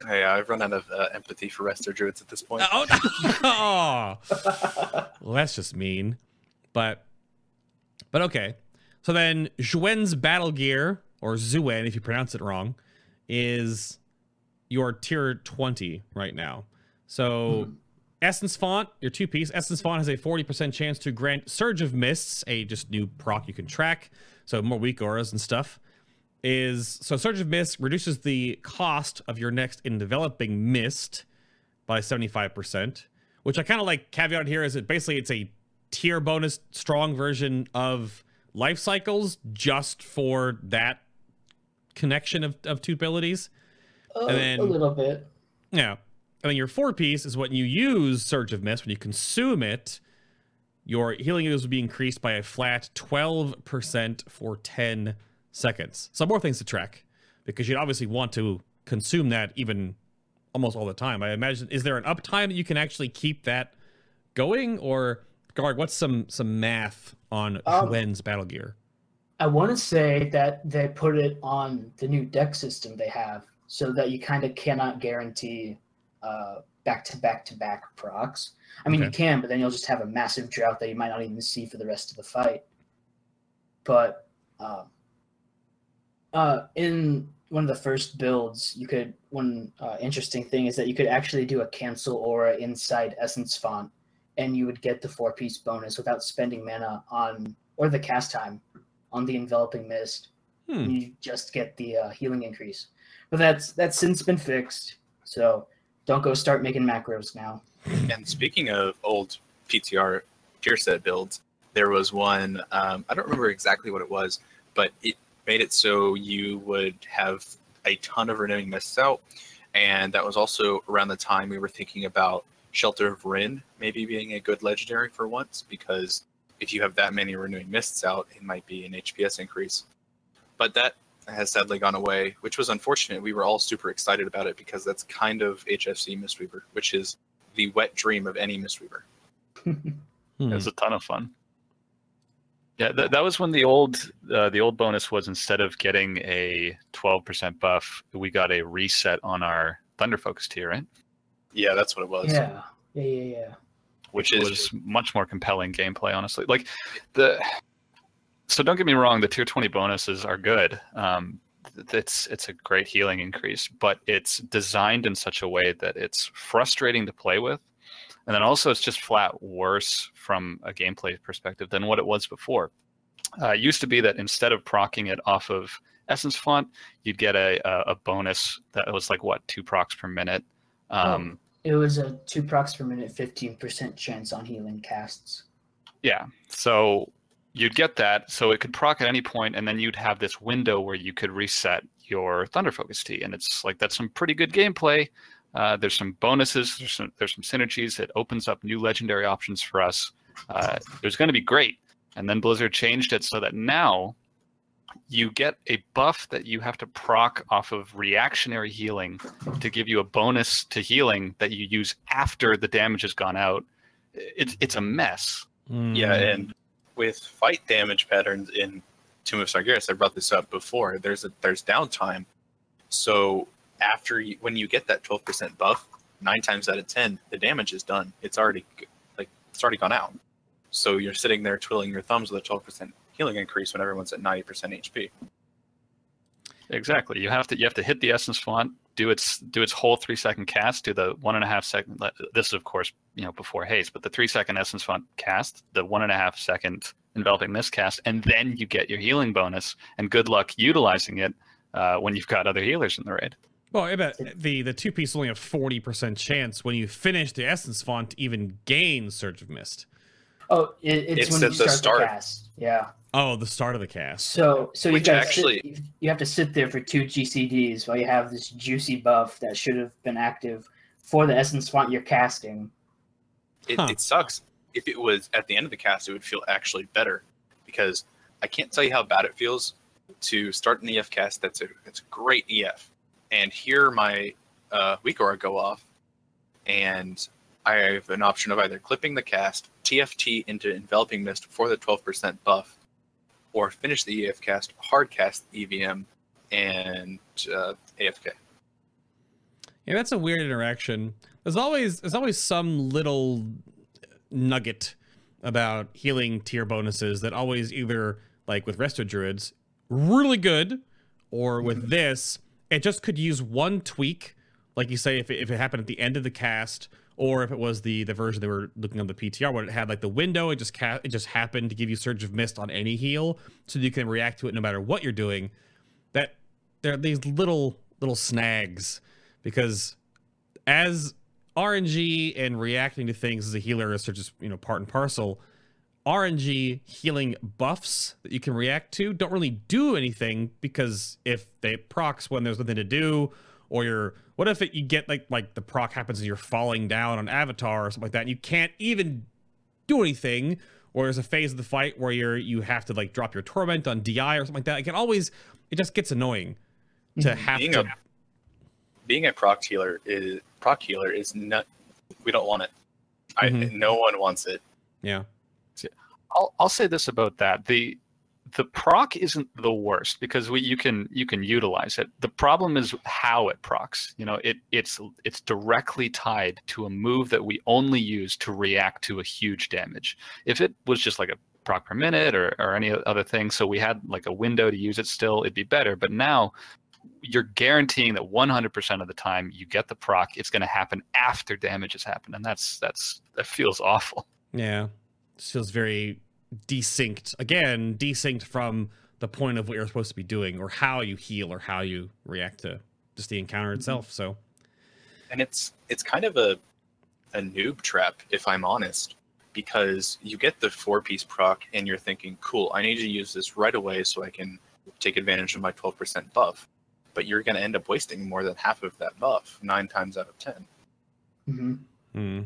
Hey, I've run out of uh, empathy for Resto Druids at this point. Oh, oh. Well, that's just mean. But but okay. So then Xuen's battle gear, or Zuen if you pronounce it wrong, is your tier 20 right now. So Hmm. Essence Font, your two piece, Essence Font has a 40% chance to grant Surge of Mists, a just new proc you can track. So more weak auras and stuff. Is so Surge of Mist reduces the cost of your next enveloping mist by 75%, which I kind of like caveat here is it basically it's a tier bonus strong version of life cycles just for that connection of, of two abilities. Uh, then- a little bit. Yeah. And then your four piece is when you use Surge of Mist, when you consume it, your healing use will be increased by a flat 12% for 10 seconds. So more things to track because you'd obviously want to consume that even almost all the time. I imagine is there an uptime that you can actually keep that going or guard what's some some math on Um, battle gear? I want to say that they put it on the new deck system they have, so that you kind of cannot guarantee uh, back to back to back procs. I mean, you can, but then you'll just have a massive drought that you might not even see for the rest of the fight. But um, uh, in one of the first builds, you could one uh, interesting thing is that you could actually do a cancel aura inside Essence Font, and you would get the four piece bonus without spending mana on or the cast time on the enveloping mist. Hmm. And you just get the uh, healing increase. But that's that's since been fixed. So don't go start making macros now. And speaking of old PTR tier set builds, there was one. Um, I don't remember exactly what it was, but it made it so you would have a ton of renewing mists out, and that was also around the time we were thinking about Shelter of Rin maybe being a good legendary for once, because if you have that many renewing mists out, it might be an HPS increase. But that has sadly gone away, which was unfortunate. We were all super excited about it because that's kind of HFC Mistweaver, which is the wet dream of any Mistweaver. It was a ton of fun. Yeah, th- that was when the old uh, the old bonus was instead of getting a twelve percent buff, we got a reset on our Thunder Focus Tea, right? Yeah, that's what it was. Yeah, yeah, yeah, yeah. Which Which is- was much more compelling gameplay, honestly. Like the so don't get me wrong, the tier twenty bonuses are good. Um, it's it's a great healing increase, but it's designed in such a way that it's frustrating to play with, and then also it's just flat worse from a gameplay perspective than what it was before. Uh, it used to be that instead of procking it off of Essence Font, you'd get a a, a bonus that was like what two procs per minute. Um, It was a two procs per minute, fifteen percent chance on healing casts. Yeah. So you'd get that. So it could proc at any point, and then you'd have this window where you could reset your Thunder Focus Tea. And it's like that's some pretty good gameplay. Uh, there's some bonuses. There's some there's some synergies. It opens up new legendary options for us. Uh, it was going to be great. And then Blizzard changed it so that now you get a buff that you have to proc off of reactionary healing to give you a bonus to healing that you use after the damage has gone out. It's it's a mess. Hmm. Yeah, and with fight damage patterns in Tomb of Sargeras, I brought this up before. There's a there's downtime, so after you, when you get that 12% buff, nine times out of ten, the damage is done. It's already like it's already gone out. So you're sitting there twiddling your thumbs with a 12% healing increase when everyone's at 90% HP. Exactly. You have to you have to hit the essence font, do its do its whole three second cast, do the one and a half second. This is of course you know before haste, but the three second essence font cast, the one and a half second enveloping mist cast, and then you get your healing bonus. And good luck utilizing it uh, when you've got other healers in the raid. Well, I bet the the two piece only have forty percent chance when you finish the essence font to even gain Surge of Mist. Oh, it, it's, It's when you the start, start. the cast. Yeah. Oh, the start of the cast. So so you Which got actually- sit, you have to sit there for two GCDs while you have this juicy buff that should have been active for the essence font you're casting. It, Huh. it sucks. If it was at the end of the cast, it would feel actually better because I can't tell you how bad it feels to start an EF cast that's a that's a great EF and hear my uh, weak aura go off, and I have an option of either clipping the cast, TFT into enveloping mist for the 12% buff, or finish the EF cast, hard cast EVM, and uh, AFK. Yeah, that's a weird interaction. There's always there's always some little nugget about healing tier bonuses that always either like with resto druids really good or with this it just could use one tweak like you say if it, if it happened at the end of the cast or if it was the the version they were looking on the PTR where it had like the window it just ca- it just happened to give you surge of mist on any heal so you can react to it no matter what you're doing that there are these little little snags because as RNG and reacting to things as a healer is just you know part and parcel. RNG healing buffs that you can react to don't really do anything because if they procs when there's nothing to do, or you're what if it, you get like like the proc happens and you're falling down on Avatar or something like that, and you can't even do anything, or there's a phase of the fight where you're you have to like drop your torment on DI or something like that. It can always it just gets annoying to have Being to a being a proc healer is proc healer is not. We don't want it. I Mhm. no one wants it. yeah. I'll I'll say this about that. The the proc isn't the worst because we you can you can utilize it. The problem is how it procs. You know, it it's it's directly tied to a move that we only use to react to a huge damage. If it was just like a proc per minute or, or any other thing, so we had like a window to use it still, it'd be better. But now you're guaranteeing that 100% of the time you get the proc, it's going to happen after damage has happened, and that's that's that feels awful. Yeah. This feels very desynced. Again, desynced from the point of what you're supposed to be doing or how you heal or how you react to just the encounter itself. So, and it's it's kind of a a noob trap if i'm honest because you get the four piece proc and you're thinking, cool, I need to use this right away so I can take advantage of my 12% buff. But you're going to end up wasting more than half of that buff nine times out of 10. hmm Hmm.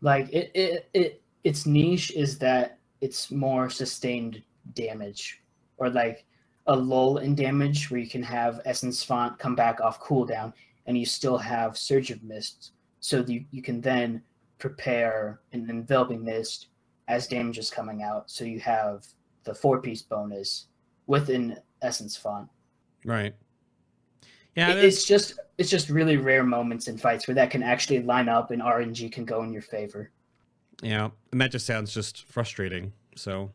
Like it, it, it, its niche is that it's more sustained damage, or like a lull in damage where you can have Essence Font come back off cooldown, and you still have Surge of Mist, so you you can then prepare an enveloping mist as damage is coming out, so you have the four piece bonus with an Essence Font. Right. Yeah. It- it's just it's just really rare moments in fights where that can actually line up and RNG can go in your favor. Yeah, and that just sounds just frustrating. So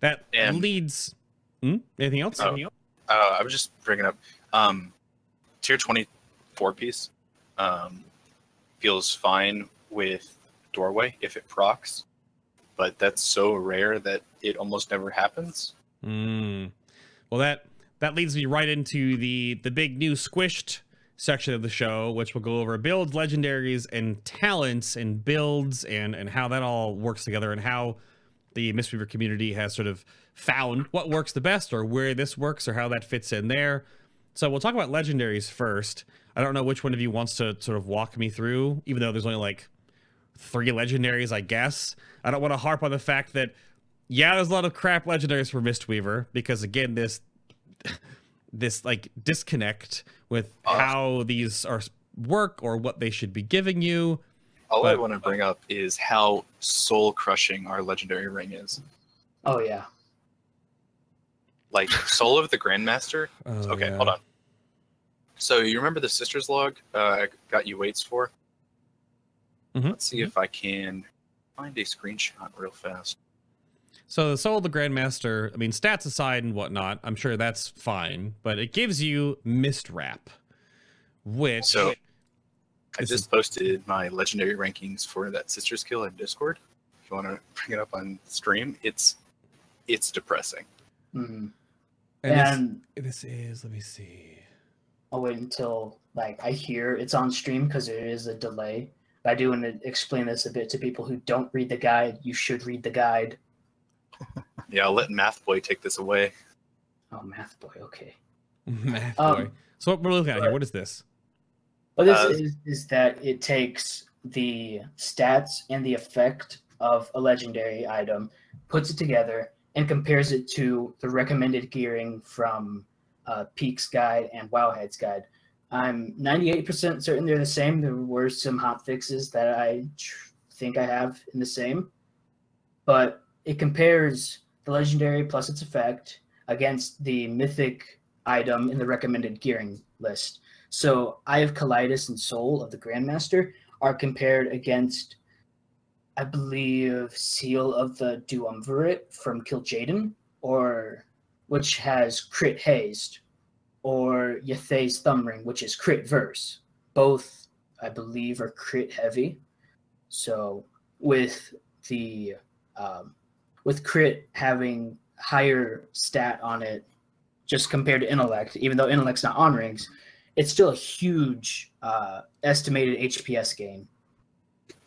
that And- leads. Hmm? Anything else? Oh. Uh, I was just bringing up um, tier 24 piece um, feels fine with doorway if it procs, but that's so rare that it almost never happens. Mm. Well, that that leads me right into the the big new squished section of the show, which will go over builds, legendaries, and talents, and builds, and and how that all works together, and how the Mistweaver community has sort of found what works the best, or where this works, or how that fits in there. So we'll talk about legendaries first. I don't know which one of you wants to sort of walk me through, even though there's only like three legendaries, I guess. I don't want to harp on the fact that yeah, there's a lot of crap legendaries for Mistweaver because again, this this like disconnect with Uh. how these are work or what they should be giving you. All I want to bring up is how soul crushing our legendary ring is. Oh yeah. Like Soul of the Grandmaster. Oh, okay, yeah. hold on. So you remember the sisters log uh, I got you weights for? Mhm. Let's see if I can find a screenshot real fast. So the Soul of the Grandmaster, I mean, stats aside and whatnot, I'm sure that's fine, but it gives you Mist Wrap, which So I just posted my legendary rankings for that sister skill in Discord. If you want to bring it up on stream, it's it's depressing. Mhm. and, And this, this is let me see. I'll wait until like I hear it's on stream because there is a delay. But I do want to explain this a bit to people who don't read the guide. You should read the guide. Yeah, I'll let Math Boy take this away. Oh, math boy. Okay. Math Um, boy. So what we're looking at here, what is this? What this Uh, is is that it takes the stats and the effect of a legendary item, puts it together, and compares it to the recommended gearing from uh, Peak's guide and Wowhead's guide. I'm 98% certain they're the same. There were some hot fixes that I tr- think I have in the same, but it compares the legendary plus its effect against the mythic item in the recommended gearing list. So Eye of Collidus and Soul of the Grandmaster are compared against, I believe, Seal of the Duumvirate from Kil'jaeden, or which has crit haste, or Yathay's Thumb Ring, which is crit verse. Both, I believe, are crit heavy. So with the um, with crit having higher stat on it, just compared to intellect, even though intellect's not on rings, it's still a huge uh, estimated HPS gain.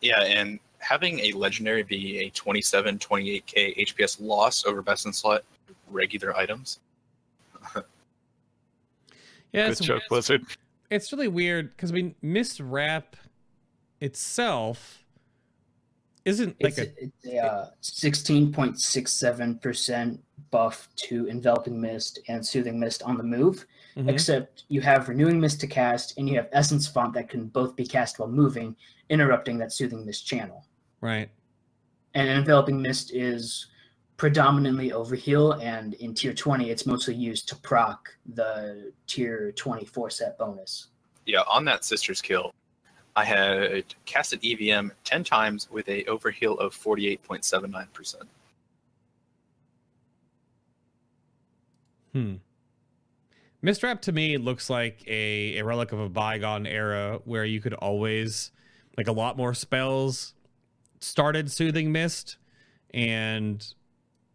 Yeah, and having a legendary be a 27, 28k HPS loss over best in slot regular items. Yeah, Good it's, joke, Blizzard. it's really weird because I mean, Mist Wrap itself isn't like It's, a it's a uh, 16.67% buff to Enveloping Mist and Soothing Mist on the move, Mhm. except you have Renewing Mist to cast, and you have Essence Font that can both be cast while moving, interrupting that Soothing Mist channel. right. And Enveloping Mist is predominantly overheal, and in tier 20, it's mostly used to proc the tier 24 set bonus. Yeah, on that sister's kill, I had casted EVM 10 times with a overheal of 48.79%. Hmm. Mistwrap to me looks like a, a relic of a bygone era where you could always like a lot more spells started soothing mist and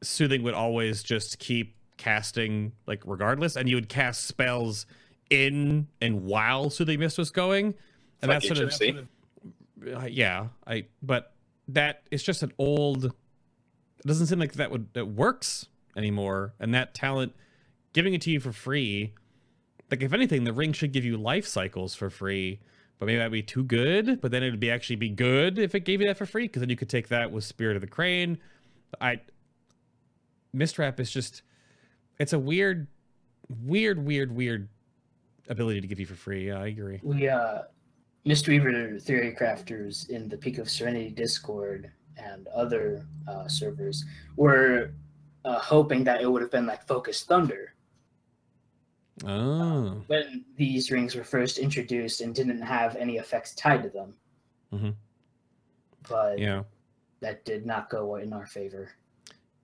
soothing would always just keep casting like regardless and you would cast spells in and while soothing mist was going and Like that's sort of HFC? uh, yeah i but that it's just an old. It doesn't seem like that would that works anymore, and that talent giving it to you for free. Like if anything, the ring should give you life cycles for free, but maybe that'd be too good. But then it'd be actually be good if it gave you that for free, because then you could take that with Spirit of the Crane. I Mistwrap is just it's a weird, weird, weird, weird ability to give you for free. Yeah, I agree. We uh Mistweaver theory crafters in the Peak of Serenity Discord and other uh, servers were uh, hoping that it would have been like Focus Thunder Oh, when these rings were first introduced and didn't have any effects tied to them. Mhm. But yeah. that did not go in our favor.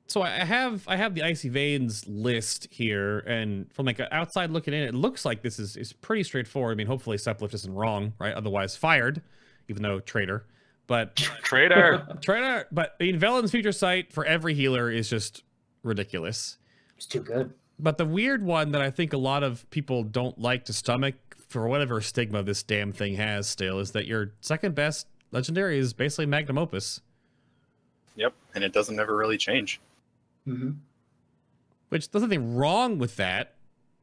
So I I have I have the icy veins list here, and from like outside looking in, it looks like this is is pretty straightforward. I mean, hopefully Seplift isn't wrong, right? Otherwise, fired, even though traitor. But Traitor. traitor. But I mean, Velen's future sight for every healer is just ridiculous. It's too good. But the weird one that I think a lot of people don't like to stomach for whatever stigma this damn thing has still is that your second best legendary is basically magnum opus, Yep, and it doesn't ever really change. Hmm which there's nothing wrong with that.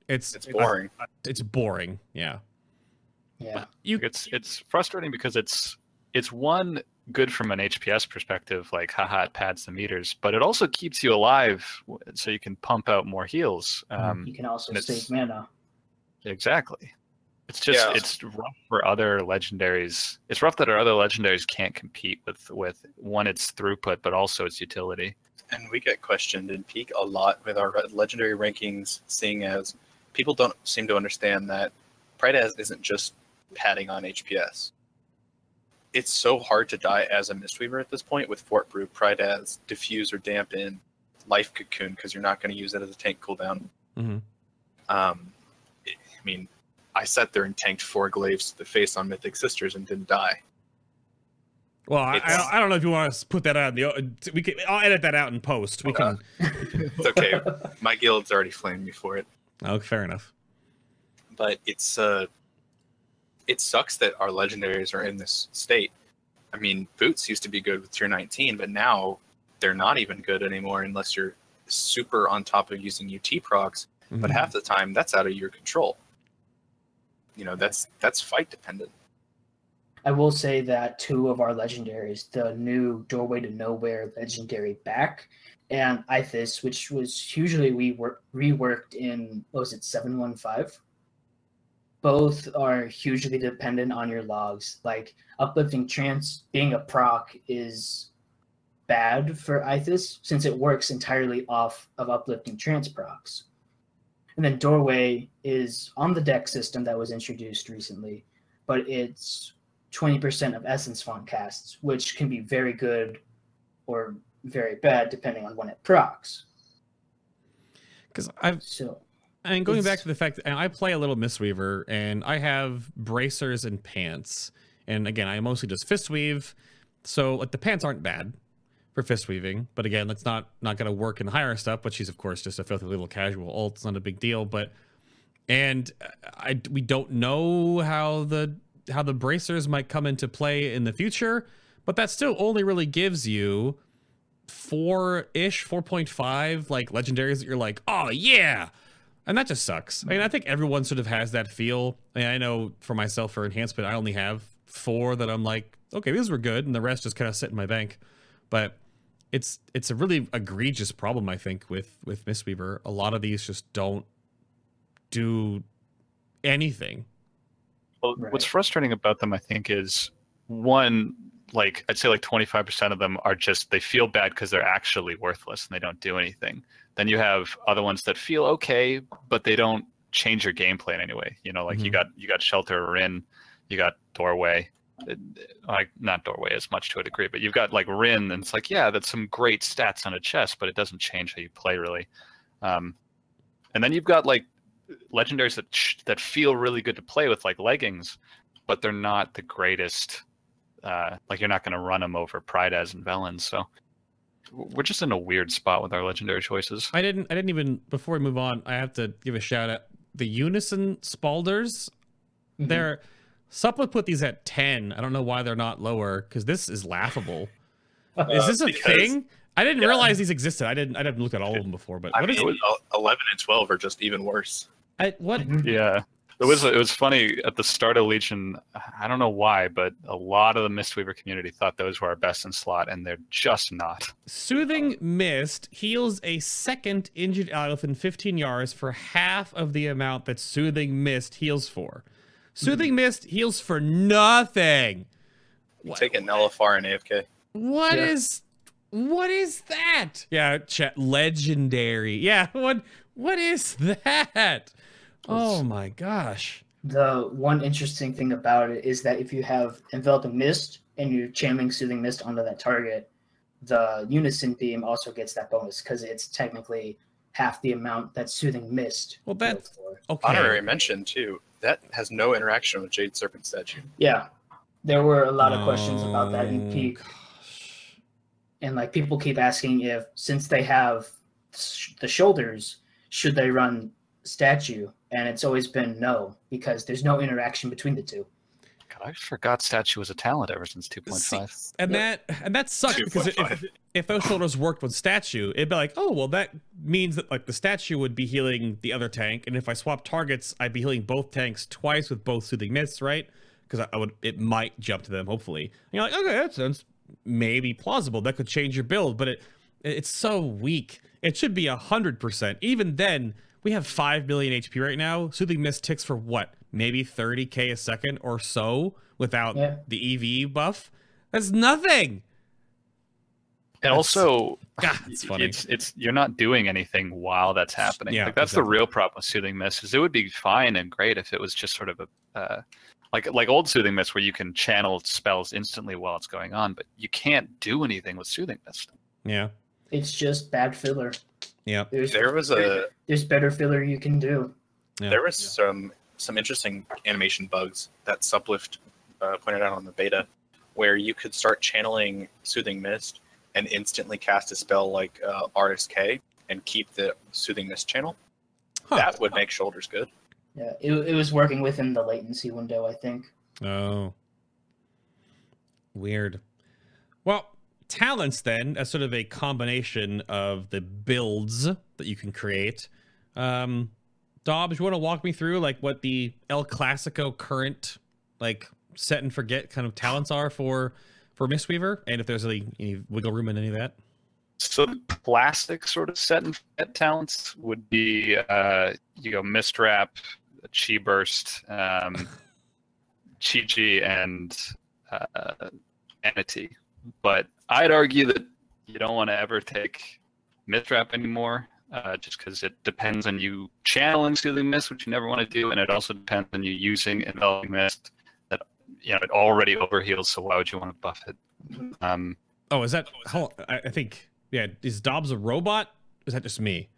It's It's boring. it's boring. Yeah. Yeah. You it's it's frustrating because it's it's one good from an HPS perspective, like haha, it pads the meters, but it also keeps you alive, so you can pump out more heals. Um, You can also save mana. Exactly. It's just Yeah. it's rough for other legendaries. It's rough that our other legendaries can't compete with with one its throughput, but also its utility. And we get questioned in Peak a lot with our legendary rankings, seeing as people don't seem to understand that Prydaz isn't just padding on HPS. It's so hard to die as a Mistweaver at this point with Fort Brew, Prydaz, Diffuse or Dampen, Life Cocoon, because you're not going to use it as a tank cooldown. Mhm. Um, I mean, I sat there and tanked four glaives to the face on Mythic Sisters and didn't die. Well, I, I, don't, I don't know if you want to put that out in the. We can. I'll edit that out in post. We can. It's okay. My guild's already flamed me for it. Oh, fair enough. but it's uh it sucks that our legendaries are in this state. I mean, boots used to be good with tier 19, but now they're not even good anymore unless you're super on top of using UT procs. But Mhm. half the time, that's out of your control. You know, that's that's fight dependent. I will say that two of our legendaries, the new Doorway to Nowhere legendary back, and Ei'thas, which was hugely we reworked in what was it seven one five. Both are hugely dependent on your logs. Like uplifting trance being a proc is bad for Ei'thas since it works entirely off of uplifting trance procs. And then Doorway is on the deck system that was introduced recently, but it's 20% of essence font casts, which can be very good or very bad depending on when it procs. Because I've So and going back to the fact that and I play a little Mistweaver and I have bracers and pants. And again, I mostly just fist weave. So like the pants aren't bad for fist weaving, but again, that's not not gonna work in higher stuff. But she's of course just a filthy little casual ult. It's not a big deal. But and I we don't know how the how the bracers might come into play in the future, but that still only really gives you four ish, four point five like legendaries that you're like, oh yeah. And that just sucks. I mean, I think everyone sort of has that feel. I, mean, I know for myself for enhancement, I only have four that I'm like, okay, these were good, and the rest just kind of sit in my bank. But it's it's a really egregious problem, I think, with with Mistweaver. A lot of these just don't do anything. Well, Right. what's frustrating about them, I think, is one, like I'd say, like twenty five percent of them are just they feel bad because they're actually worthless and they don't do anything. Then you have other ones that feel okay, but they don't change your gameplay in any way. You know, like you Mhm. got you got shelter Rin, you got doorway, uh, like not doorway as much to a degree, but you've got like Rin, and it's like yeah, that's some great stats on a chest, but it doesn't change how you play really. Um, and then you've got like legendaries that sh- that feel really good to play with, like leggings, but they're not the greatest. Uh, like you're not going to run them over Prydaz and Velen, so we're just in a weird spot with our legendary choices. I didn't I didn't even before we move on, I have to give a shout out. The Unison Spaulders, mhm. they're Supla put these at 10. I don't know why they're not lower, because this is laughable. Is Uh, this a because- thing? I didn't yeah. realize these existed. I didn't. I didn't look at all of them before. But I what is mean, it? el- 11 and 12 are just even worse. I, what? Mhm. Yeah. It was it was funny at the start of Legion. I don't know why, but a lot of the Mistweaver community thought those were our best in slot, and they're just not. Soothing Mist heals a second injured ally within 15 yards for half of the amount that Soothing Mist heals for. Soothing Mist heals for nothing. You What- take an LFR and AFK. What Yeah. is what is that? Yeah, chat legendary. Yeah, what what is that? Oh my gosh. The one interesting thing about it is that if you have enveloping mist and you're channeling soothing mist onto that target, the unison beam also gets that bonus because it's technically half the amount that soothing mist. Well, that- goes for. Okay. Honorary mention, too. That has no interaction with Jade Serpent statue. Yeah, there were a lot of questions about that in Oh, peak, gosh. and like people keep asking if since they have sh- the shoulders, should they run statue? And it's always been no because there's no interaction between the two. God, I forgot Statue was a talent ever since 2.5. See, and that and that sucks because if, if those shoulders worked with statue, it'd be like, oh well, that means that like the statue would be healing the other tank, and if I swap targets, I'd be healing both tanks twice with both soothing mists, right? Because I, I would, it might jump to them. Hopefully, and you're like, okay, that sounds maybe plausible. That could change your build, but it it's so weak. It should be a hundred percent. Even then, we have five million HP right now. Soothing mist ticks for what? Maybe 30k a second or so without Yeah. the EV buff. That's nothing. And also, God, it's funny. it's it's you're not doing anything while that's happening. Yeah, like that's exactly. the real problem with soothing mist. Is it would be fine and great if it was just sort of a uh, like like old soothing mist where you can channel spells instantly while it's going on, but you can't do anything with soothing mist. yeah, It's just bad filler. Yeah, There's There was a there's better filler you can do. yeah. there was some some interesting animation bugs that Suplift uh, pointed out on the beta, where you could start channeling Soothing Mist and instantly cast a spell like uh, RSK and keep the Soothing Mist channel. Huh. That would make shoulders good. Yeah, it, it was working within the latency window, I think. Oh, weird. Well, talents then, as sort of a combination of the builds that you can create. Um, Dobbs, you want to walk me through like what the El Clasico current like set and forget kind of talents are for for Mistweaver, and if there's any, any wiggle room in any of that? So the classic sort of set and forget talents would be uh, you know mist wrap, chi burst, um, Chi-Ji, and uh, entity. But I'd argue that you don't want to ever take mist wrap anymore, uh, just because it depends on you channeling soothing mist, which you never want to do, and it also depends on you using enveloping mist. That you know it already overheals, so why would you want to buff it? Um, Oh, is that? Hold on, I, I think. Yeah, is Dobbs a robot? Is that just me?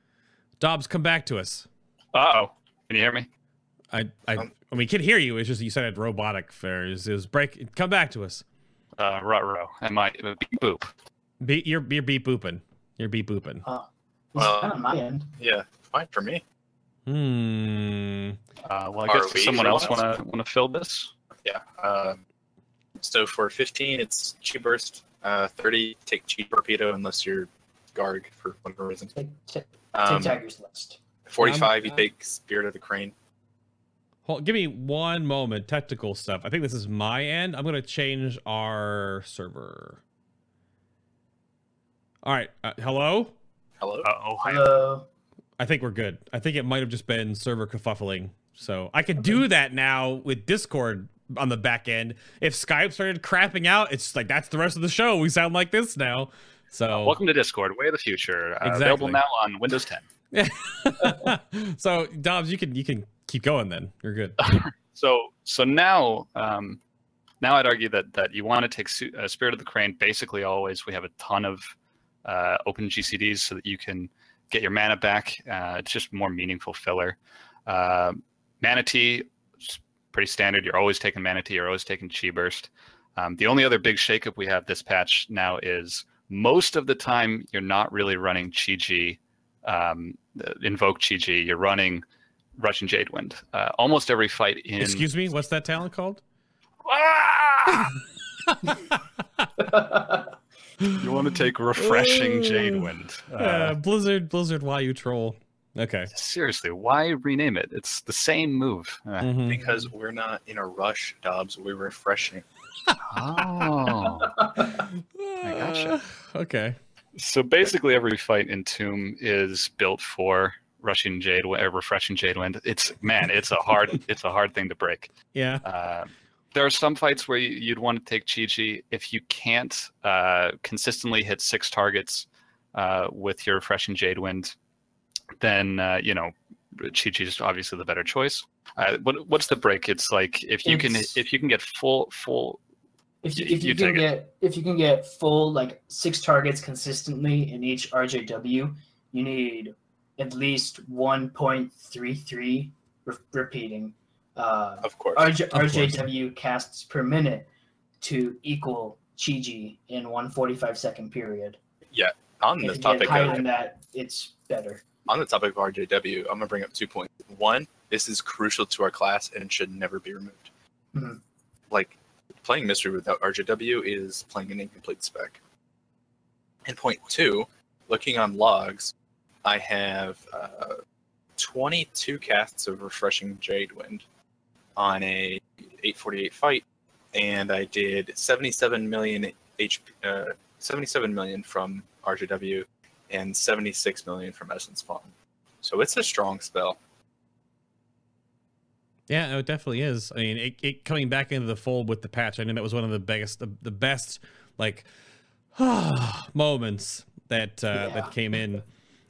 Dobbs, come back to us. Uh oh, can you hear me? I, I, Um, I mean, we can hear you. It's just you said it robotic. Fair. It was, it was break. Come back to us. Uh, rut row. Am I beep boop? Beep, you're you're beep booping. You're beep booping. Uh, it's Well- not on my end. Yeah, fine for me. Hmm. Uh, well, I Are guess does we someone else want to want to fill this? Yeah. Um, so for 15, it's Chi Burst. Uh, 30, take Chi Torpedo unless you're Garg for whatever reason. Take, take, Um, Tiger's Lust. 45, you Um, take Spirit of the Crane. Hold, give me one moment. Technical stuff. I think this is my end. I'm gonna change our server. All right. Uh, hello. Hello? Uh oh. Hello. I think we're good. I think it might have just been server kerfuffling. So I can do that now with Discord on the back end. If Skype started crapping out, it's like that's the rest of the show. We sound like this now. So Welcome to Discord, way of the future. Uh, Exactly. Available now on Windows 10. so Dobbs, you can you can keep going then. You're good. So so now um, now I'd argue that that you want to take uh, Spirit of the Crane. Basically, always we have a ton of uh, open GCDs so that you can get your mana back. Uh, it's just more meaningful filler. Uh, Mana Tea, pretty standard. You're always taking Mana Tea. You're always taking Chi Burst. Um, the only other big shakeup we have this patch now is most of the time you're not really running Chi um, Invoke Chi-Ji. You're running Rushing Jadewind. Uh, almost every fight in. Excuse me, what's that talent called? Ah! You want to take refreshing Jade Wind. Uh, Uh, Blizzard, Blizzard, why you troll? Okay. seriously, why rename it? It's the same move. Uh, Mhm. Because we're not in a rush, Dobbs. We're refreshing. Oh. I gotcha. okay. So basically, every fight in Tomb is built for rushing Jade, or refreshing Jade Wind. It's man, it's a hard, it's a hard thing to break. Yeah. Uh, there are some fights where you, you'd want to take Chi-Ji if you can't uh, consistently hit six targets uh, with your refreshing Jade Wind. Then uh, you know, Chi-Ji is obviously the better choice. Uh, what, what's the break? It's like if you It's- can if you can get full full If you, You- if you, you can take it. get if you can get full like six targets consistently in each RJW, you need at least one point three three re- repeating uh, Of course. RJ, course. RJW casts per minute to equal Chi in one 45 second period. Yeah, on If the you topic get higher of than that, it's better. on the topic of RJW, I'm gonna bring up two points. One, this is crucial to our class and should never be removed. Mhm. Like playing mystery without RJW is playing an incomplete spec. And point two, looking on logs, I have uh, 22 casts of refreshing Jade Wind on a 848 fight, and I did 77 million HP, uh, 77 million from RJW and 76 million from Essence Font. So it's a strong spell. Yeah, no, it definitely is. I mean, it, it coming back into the fold with the patch. I know that was one of the biggest, the, the best, like, moments that uh, Yeah. that came in.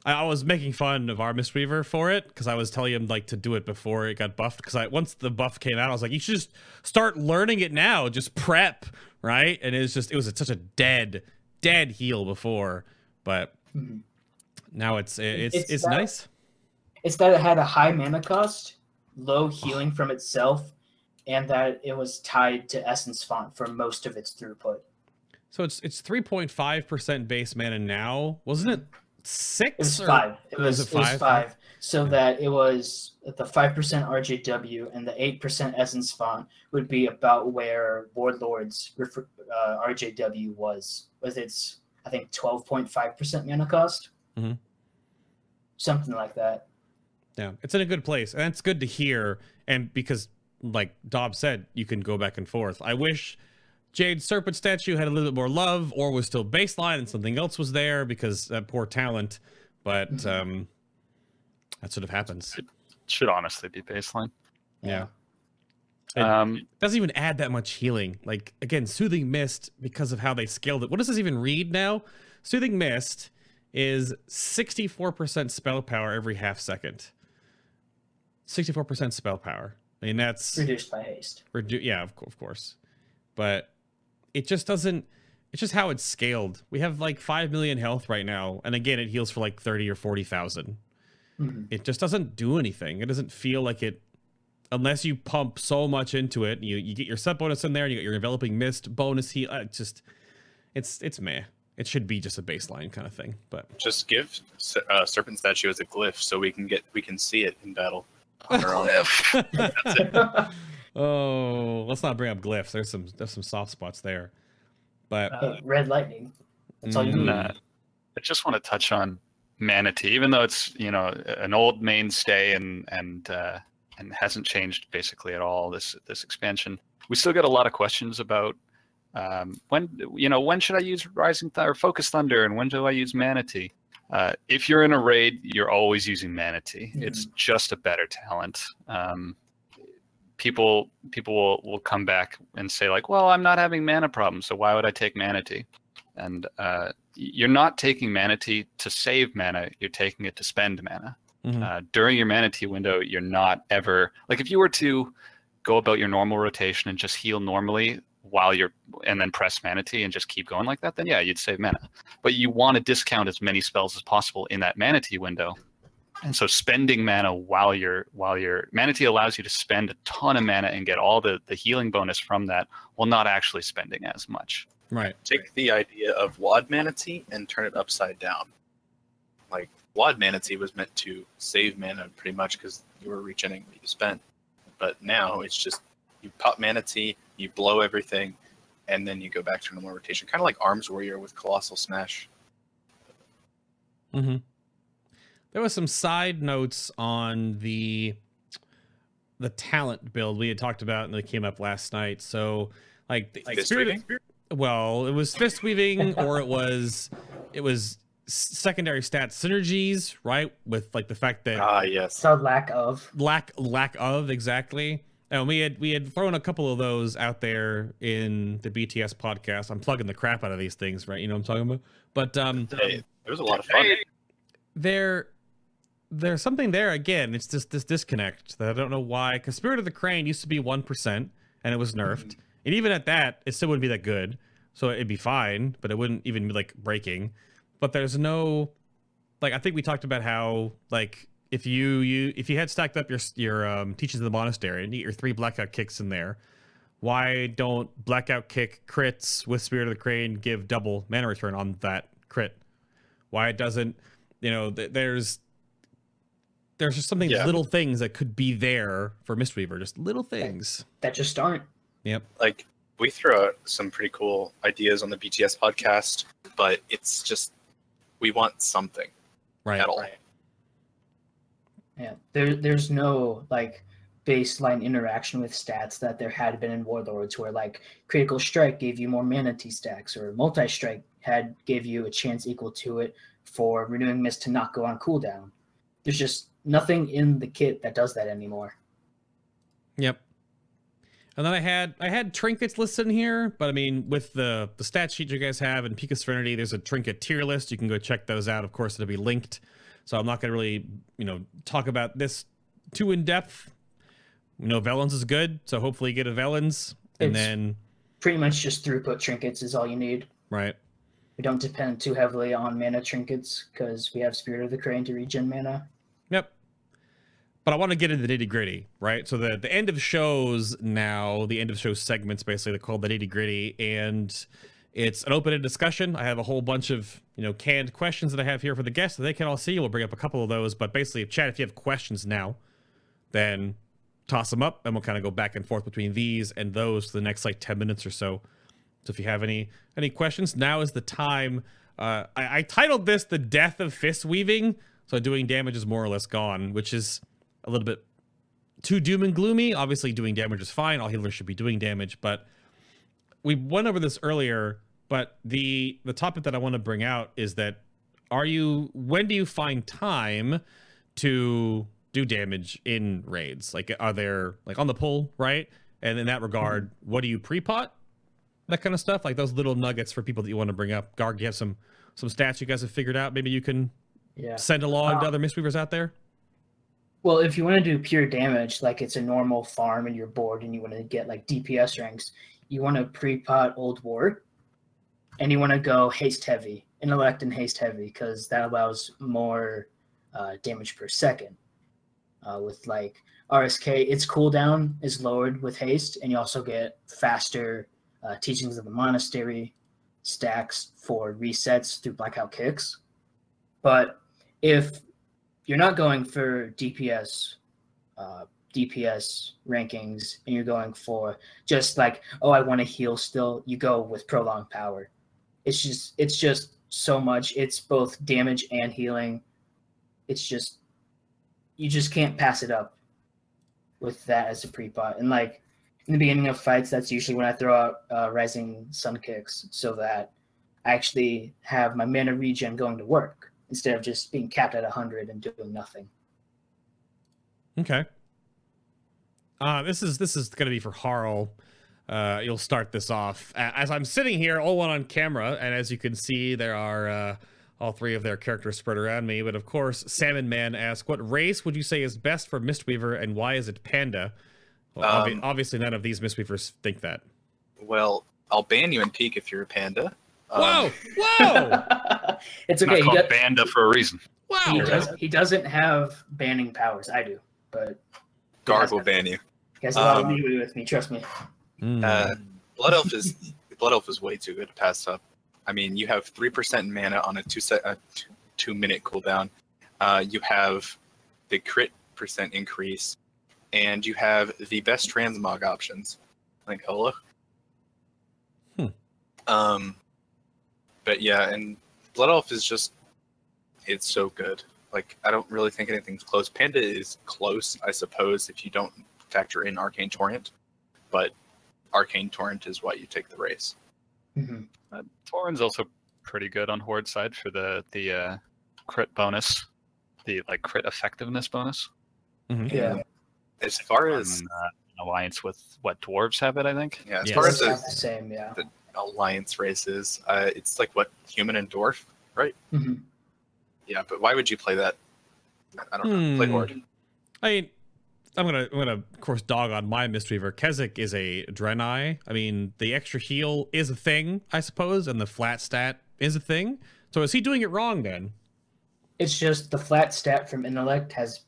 I, was making fun of our Mistweaver for it because I was telling him like to do it before it got buffed. Because I once the buff came out, I was like, you should just start learning it now. Just prep, right? And it was just it was such a dead, dead heal before, but Mhm. now it's it's it's, It's that- nice. It's that it had a high mana cost, low healing from itself, and that it was tied to Essence Font for most of its throughput. So it's it's three point five percent base mana now, wasn't it? Six It was or- five. It was was, it it was five? five. So that it was the five percent RJW and the eight percent Essence Font would be about where Warlord's uh, RJW was. Was its I think twelve point five percent mana cost. Mhm. Something like that. Yeah, it's in a good place, and that's good to hear. And because, like Dob said, you can go back and forth. I wish Jade Serpent statue had a little bit more love, or was still baseline, and something else was there because that poor talent. But Mhm. um, that sort of happens. It should honestly be baseline. Yeah, It- Um, doesn't even add that much healing. Like again, soothing mist because of how they scaled it. What does this even read now? Soothing mist is 64% spell power every half second. 64% spell power. I mean that's Reduced by haste. redu- yeah, of, of course. But it just doesn't it's just how it's scaled. We have like 5 million health right now and again it heals for like 30 or 40,000 Mhm. it just doesn't do anything. It doesn't feel like it unless you pump so much into it. You you get your set bonus in there, and you get your enveloping mist bonus heal. Uh, just it's it's meh. It should be just a baseline kind of thing. But Just give uh, Serpent Statue as a glyph so we can get we can see it in battle. On our own. oh, let's not bring up glyphs. There's some there's some soft spots there. But Uh, red lightning. That's all you Mm. need. uh, I just want to touch on Mana Tea, even though it's you know an old mainstay and and uh, and hasn't changed basically at all this this expansion. We still get a lot of questions about um, when you know when should I use Rising Th- or Focus Thunder and when do I use Mana Tea. Uh, if you're in a raid, you're always using Mana Tea. It's just a better talent. Um, people people will, will come back and say like, well, I'm not having mana problems, so why would I take Mana Tea? And uh, you're not taking Mana Tea to save mana. You're taking it to spend mana. Mhm. Uh, during your Mana Tea window, you're not ever like if you were to go about your normal rotation and just heal normally while you're and then press Mana Tea and just keep going like that, then yeah, you'd save mana. But you want to discount as many spells as possible in that Mana Tea window. And so spending mana while you're while you're Mana Tea allows you to spend a ton of mana and get all the, the healing bonus from that while not actually spending as much. right. Take the idea of Wad Mana Tea and turn it upside down. Like Wad Mana Tea was meant to save mana pretty much because you were reaching what you spent. But now it's just you pop Mana Tea, you blow everything, and then you go back to normal rotation, kind of like Arms Warrior with Colossus Smash. Mm-hmm. There was some side notes on the the talent build we had talked about and that came up last night. So like, the Like Spirit of- Spirit well, it was fist weaving or it was it was secondary stat synergies, right? With like the fact that Ah, yes. So lack of. lack lack of exactly. And we had we had thrown a couple of those out there in the BTS podcast. I'm plugging the crap out of these things, right? You know what I'm talking about. But um, Hey, it was a lot of fun. there there's something there again. It's just this disconnect that I don't know why. Because Spirit of the Crane used to be one percent and it was nerfed, and even at that, it still wouldn't be that good. So it'd be fine, but it wouldn't even be like breaking. But there's no like I think we talked about how like if you you if you had stacked up your your um, teachings of the monastery and you get your three blackout kicks in there, why don't blackout kick crits with Spirit of the Crane give double mana return on that crit? Why it doesn't you know th- there's there's just something Yeah. little things that could be there for Mistweaver, just little things. That just aren't. Yep. Like we throw out some pretty cool ideas on the BTS podcast, but it's just we want something Right. at all. Yeah. There, there's no like baseline interaction with stats that there had been in Warlords, where like critical strike gave you more mana tea stacks, or multi strike had gave you a chance equal to it for renewing mist to not go on cooldown. There's just nothing in the kit that does that anymore. Yep. And then I had I had trinkets listed in here, but I mean with the the stat sheet you guys have in Peak of Serenity, there's a trinket tier list. You can go check those out. Of course, it'll be linked. So I'm not gonna really, you know, talk about this too in depth. You know, Velen's is good, so hopefully you get a Velen's. And It's- then Pretty much just throughput trinkets is all you need. right. We don't depend too heavily on mana trinkets because we have Spirit of the Crane to regen mana. But I want to get into the nitty gritty, right? So the the end of shows now, the end of show segments basically they're called the nitty gritty, and it's an open-ended discussion. I have a whole bunch of you know canned questions that I have here for the guests that they can all see. We'll bring up a couple of those, but basically, chat if you have questions now, then toss them up, and we'll kind of go back and forth between these and those for the next like ten minutes or so. So if you have any any questions, now is the time. Uh, I, I titled this "The Death of Fist Weaving," so doing damage is more or less gone, which is a little bit too doom and gloomy. Obviously, doing damage is fine. All healers should be doing damage, but we went over this earlier. But the the topic that I want to bring out is that are you when do you find time to do damage in raids? Like, are there like on the pull, right? And in that regard, what do you pre-pot? That kind of stuff, like those little nuggets for people that you want to bring up. Garg, you have some some stats you guys have figured out. Maybe you can Yeah. send along to Uh, other Mistweavers out there. Well, if you want to do pure damage, like it's a normal farm and you're bored and you want to get like DPS ranks, you want to pre-pot Old War, and you want to go haste heavy, intellect and haste heavy, because that allows more uh, damage per second. Uh, with like RSK, its cooldown is lowered with haste, and you also get faster uh, teachings of the monastery stacks for resets through blackout kicks. But if you're not going for DPS, uh, DPS rankings, and you're going for just like, oh, I want to heal still. You go with prolonged power. It's just, it's just so much. It's both damage and healing. It's just, you just can't pass it up with that as a pre-pot. And like in the beginning of fights, that's usually when I throw out uh, rising sun kicks, so that I actually have my mana regen going to work instead of just being capped at 100 and doing nothing. Okay. Uh, this is this is going to be for Harl. Uh, you'll start this off as I'm sitting here, all one on camera, and as you can see, there are uh, all three of their characters spread around me. But of course, Salmon Man asks, "What race would you say is best for Mistweaver, and why is it Panda?" Well, obvi- Um, obviously, none of these Mistweavers think that. Well, I'll ban you in peak if you're a panda. Um, Whoa! Whoa! it's Not okay. He, called does, Banda for a reason. he, Wow! does, he doesn't have banning powers. I do, but Garg will ban you. he has a lot of Um, leeway with me. Trust me. Mm. Uh, Blood Elf is Blood Elf is way too good to pass up. I mean, you have three percent mana on a two set a two, two minute cooldown. Uh, you have the crit percent increase, and you have the best transmog options. Like hello, Um, but yeah, and Blood Elf is just it's so good. Like I don't really think anything's close. Panda is close, I suppose, if you don't factor in Arcane Torrent, but Arcane Torrent is why you take the race. Mhm. Uh, Tauren's also pretty good on Horde side for the the uh, crit bonus, the like crit effectiveness bonus. Mhm. Yeah. As far On, as uh, alliance with what dwarves have it, I think. yeah, as Yes. far as the the same, yeah. Alliance races, uh, it's like what human and dwarf. Mhm. Yeah, but why would you play that? I don't know. Play Hmm. Horde. I mean, I'm gonna I'm gonna of course dog on my Mistweaver. Keswick is a Draenei. I mean, the extra heal is a thing, I suppose, and the flat stat is a thing. So is he doing it wrong then? It's just the flat stat from intellect has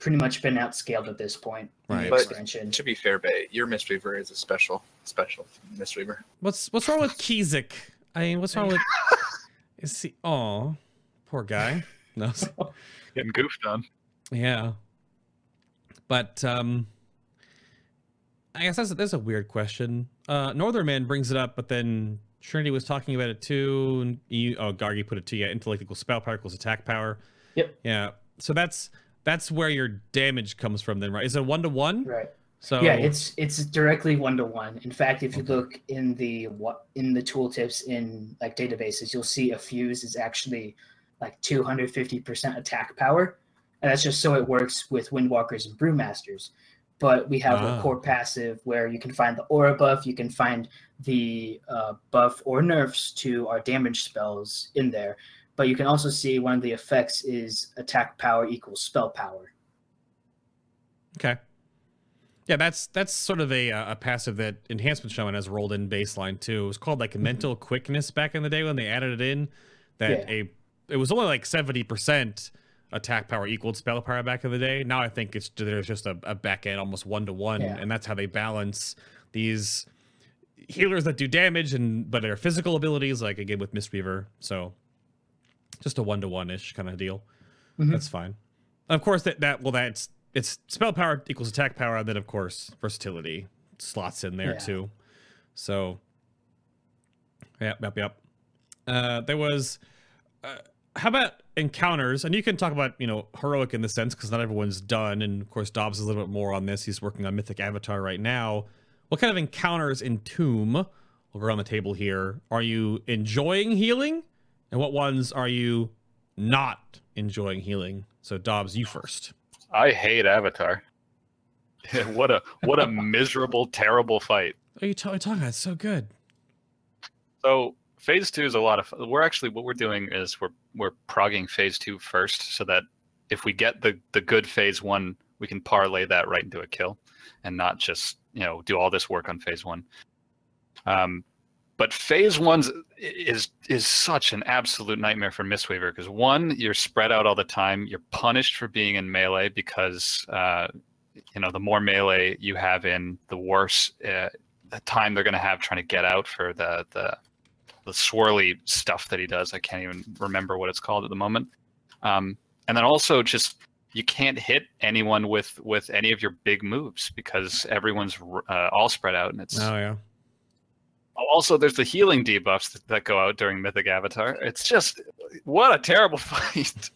pretty much been outscaled at this point Right. the But- expansion. To be fair, Bay, your Mistweaver is a special, special Mistweaver. What's what's wrong with Keswick? I mean, what's wrong with is he? Oh, poor guy. No, Getting goofed on. yeah. But um, I guess that's that's a weird question. Uh, Northern Man brings it up, but then Trinity was talking about it too. And you, oh, Gargi put it to you. Intellect equals spell power equals attack power. Yep. Yeah. So that's that's where your damage comes from, then, right? Is it one to one? Right. So Yeah, it's it's directly one to one. In fact, if you Okay. look in the what in the tooltips in like databases, you'll see Effuse is actually like 250% attack power. And that's just so it works with Windwalkers and Brewmasters. But we have Ah. a core passive where you can find the aura buff, you can find the uh, buff or nerfs to our damage spells in there. But you can also see one of the effects is attack power equals spell power. Okay. Yeah, that's that's sort of a a passive that Enhancement Shaman has rolled in baseline too. It was called like mm-hmm. mental quickness back in the day when they added it in. That Yeah. a it was only like seventy percent attack power equaled spell power back in the day. Now I think it's there's just a, a back end almost one to one, and that's how they balance these healers that do damage and but their physical abilities, like again with Mistweaver. So just a one to one ish kind of deal. Mhm. That's fine. Of course, that that well, that's it's spell power equals attack power, and then of course versatility slots in there Yeah. too. So, yep, yep, yep. Uh, there was. Uh, how about encounters? And you can talk about you know heroic in the sense because not everyone's done, and of course Dobbs is a little bit more on this. He's working on Mythic Avatar right now. What kind of encounters in Tomb? We'll go on the table here. Are you enjoying healing, and what ones are you not enjoying healing? So Dobbs, you first. I hate Avatar. what a what a miserable, terrible fight. What are you ta- talking about? It's so good. So phase two is a lot of. We're actually what we're doing is we're we're progging phase two first, so that if we get the the good phase one, we can parlay that right into a kill, and not just you know do all this work on phase one. Um, but phase one's is is such an absolute nightmare for Mistweaver because one, you're spread out all the time. You're punished for being in melee because uh, you know the more melee you have in, the worse uh, the time they're going to have trying to get out for the the the swirly stuff that he does. I can't even remember what it's called at the moment. Um, and then also just you can't hit anyone with with any of your big moves because everyone's uh, all spread out and it's Oh yeah. Also there's the healing debuffs that, that go out during mythic avatar it's just what a terrible fight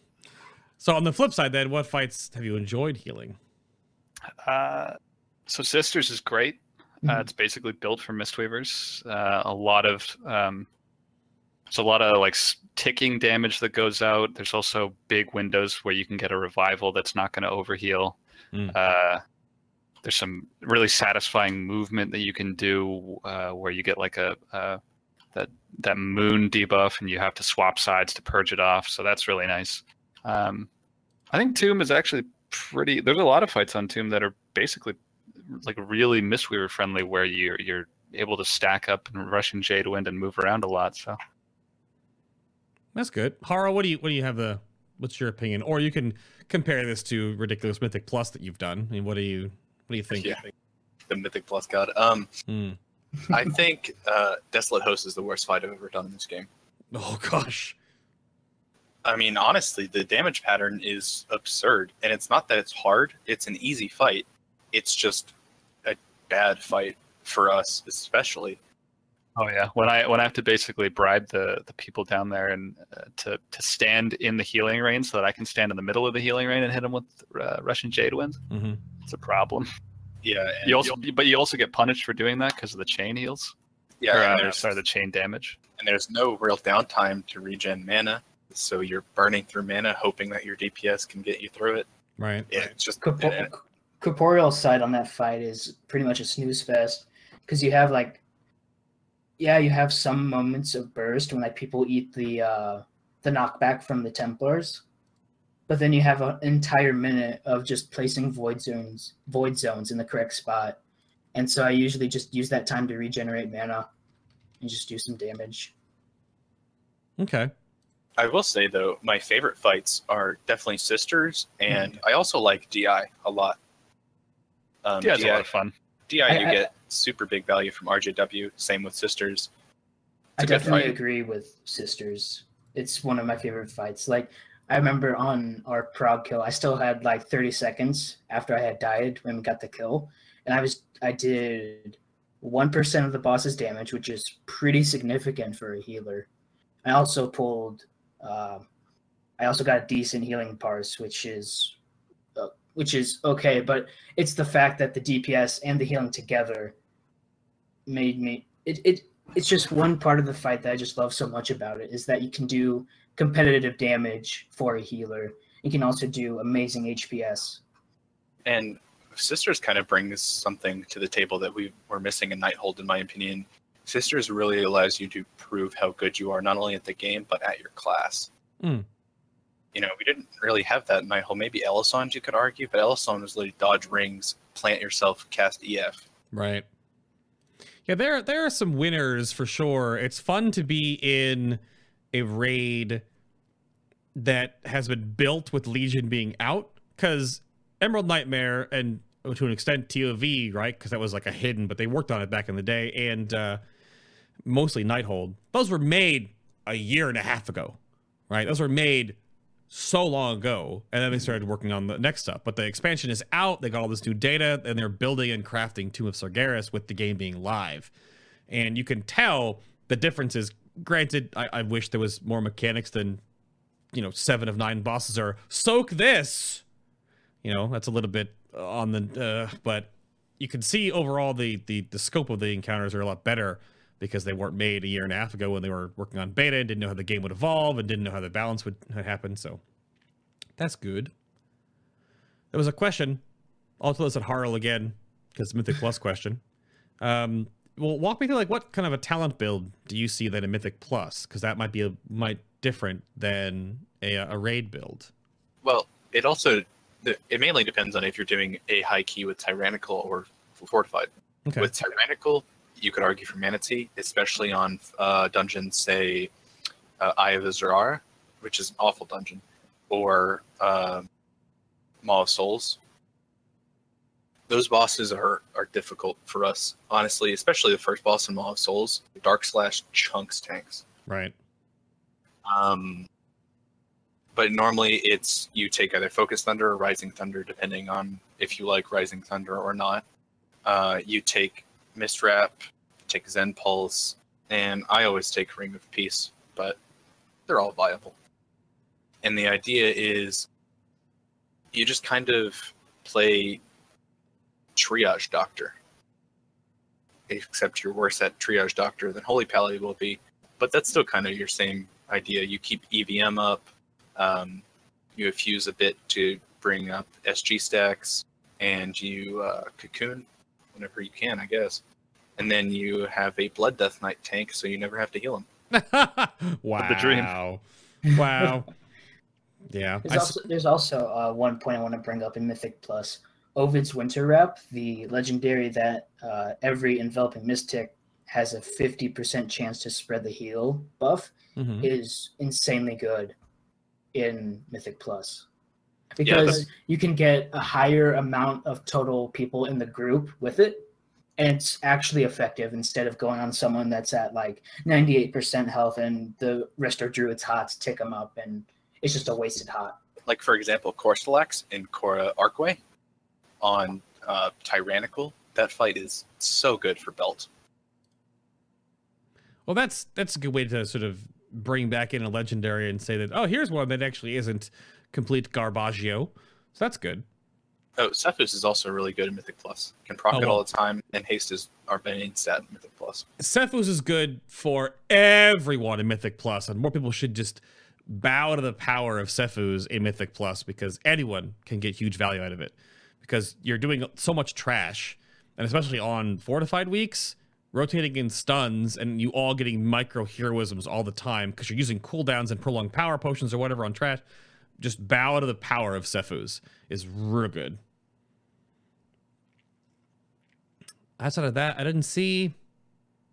So on the flip side, then, what fights have you enjoyed healing? uh, so sisters is great uh, Mhm. it's basically built for mistweavers uh, a lot of um, there's a lot of like ticking damage that goes out there's also big windows where you can get a revival that's not going to overheal Mm. uh, there's some really satisfying movement that you can do uh, where you get like a, that that moon debuff and you have to swap sides to purge it off so that's really nice um, i think tomb is actually pretty there's a lot of fights on tomb that are basically like really mistweaver friendly where you're you're able to stack up and rushing jade wind and move around a lot so That's good. Hara, what do you what do you have the what's your opinion? Or you can compare this to Ridiculous Mythic Plus that you've done. I mean, what do you what do you think? Yeah, the Mythic Plus God. Um, Hmm. I think uh, Desolate Host is the worst fight I've ever done in this game. Oh gosh. I mean, honestly, the damage pattern is absurd, and it's not that it's hard; it's an easy fight. It's just a bad fight for us, especially. Oh yeah, when I when I have to basically bribe the the people down there and uh, to to stand in the healing rain so that I can stand in the middle of the healing rain and hit them with uh, Rushing Jade Winds, hmm it's a problem. Yeah, and You also, but you also get punished for doing that because of the chain heals. yeah, or, and uh, there's, sorry, the chain damage. and there's no real downtime to regen mana, so you're burning through mana, hoping that your DPS can get you through it. Right. Yeah, it's just Corpo- and- corporeal side on that fight is pretty much a snooze fest because you have like yeah you have some moments of burst when like people eat the uh the knockback from the templars but then you have an entire minute of just placing void zones void zones in the correct spot and so i usually just use that time to regenerate mana and just do some damage Okay. I will say though, my favorite fights are definitely sisters, and Mm. I also like DI a lot. Um, Yeah, it's a lot of fun. DI, I- you I- get super big value from RJW. Same with sisters. I It's a good definitely agree with sisters. It's one of my favorite fights. Like I remember on our prog kill, I still had like 30 seconds after I had died when we got the kill, and I was I did one percent of the boss's damage, which is pretty significant for a healer. I also pulled. Uh, I also got a decent healing parse, which is uh, which is okay, but it's the fact that the DPS and the healing together made me it, it it's just one part of the fight that I just love so much about it is that you can do competitive damage for a healer. You can also do amazing HPS. And sisters kind of brings something to the table that we were missing in Nighthold, in my opinion. Sisters really allows you to prove how good you are, not only at the game but at your class. Mm. You know, we didn't really have that in Nighthold. Maybe Elisande, you could argue, but Elisande was literally dodge rings, plant yourself, cast EF. Right. Yeah, there there are some winners for sure. It's fun to be in a raid that has been built with Legion being out because Emerald Nightmare and to an extent TOV, right? Because that was like a hidden, but they worked on it back in the day, and uh, mostly Nighthold. Those were made a year and a half ago, right? Those were made so long ago, and then they started working on the next stuff. But the expansion is out. They got all this new data, and they're building and crafting Tomb of Sargeras with the game being live. And you can tell the differences. Granted, I, I wish there was more mechanics than, you know, seven of nine bosses are soak this. You know, that's a little bit on the, uh, but you can see overall the, the the scope of the encounters are a lot better because they weren't made a year and a half ago when they were working on beta and didn't know how the game would evolve and didn't know how the balance would happen. So that's good. There was a question. I'll throw this at Harl again because Mythic Plus question. Um, well, walk me through like what kind of a talent build do you see that in Mythic Plus? Because that might be a might different than a, a raid build. Well, it also it mainly depends on if you're doing a high key with tyrannical or fortified. Okay. With tyrannical, you could argue for mana tea, especially on uh, dungeons, say uh, Eye of Azshara, which is an awful dungeon, or um Maw of Souls. Those bosses are are difficult for us, honestly, especially the first boss in Maw of Souls. Dark Slash chunks tanks. right. Um, but normally it's you take either Focus Thunder or Rising Thunder, depending on if you like Rising Thunder or not. Uh, you take Mistwrap, take Zen Pulse, and I always take Ring of Peace, but they're all viable. And the idea is you just kind of play Triage Doctor. Except you're worse at Triage Doctor than Holy Pally will be, but that's still kind of your same idea. You keep EVM up, um, you fuse a bit to bring up SG stacks, and you uh, cocoon whenever you can, I guess. And then you have a Blood Death Knight tank, so you never have to heal him. wow. the dream. Wow. Yeah. There's I s- also there's also uh, one point I want to bring up in Mythic Plus. Ovyd's Winter Wrap, the legendary that uh, every enveloping mystic has a 50% chance to spread the heal buff, Mhm. is insanely good in Mythic Plus. Yeah, Because you can get a higher amount of total people in the group with it, and it's actually effective instead of going on someone that's at like 98% health and the rest are druids hots tick them up and it's just a wasted hot. Like, for example, Corstilax in Cora Arcway on uh, Tyrannical. That fight is so good for Belt. Well, that's that's a good way to sort of bring back in a legendary and say that oh, here's one that actually isn't complete garbaggio. So that's good. Oh, Sephuz is also really good in Mythic Plus. Can proc Oh, it well. all the time, and haste is our main stat in Mythic Plus. Sephuz is good for everyone in Mythic Plus, and more people should just bow to the power of Sephuz in Mythic Plus because anyone can get huge value out of it. Because you're doing so much trash, and especially on fortified weeks, rotating in stuns, and you all getting micro heroisms all the time because you're using cooldowns and prolonged power potions or whatever on trash. Just bow to the power of Sephuz is real good. Outside of that, I didn't see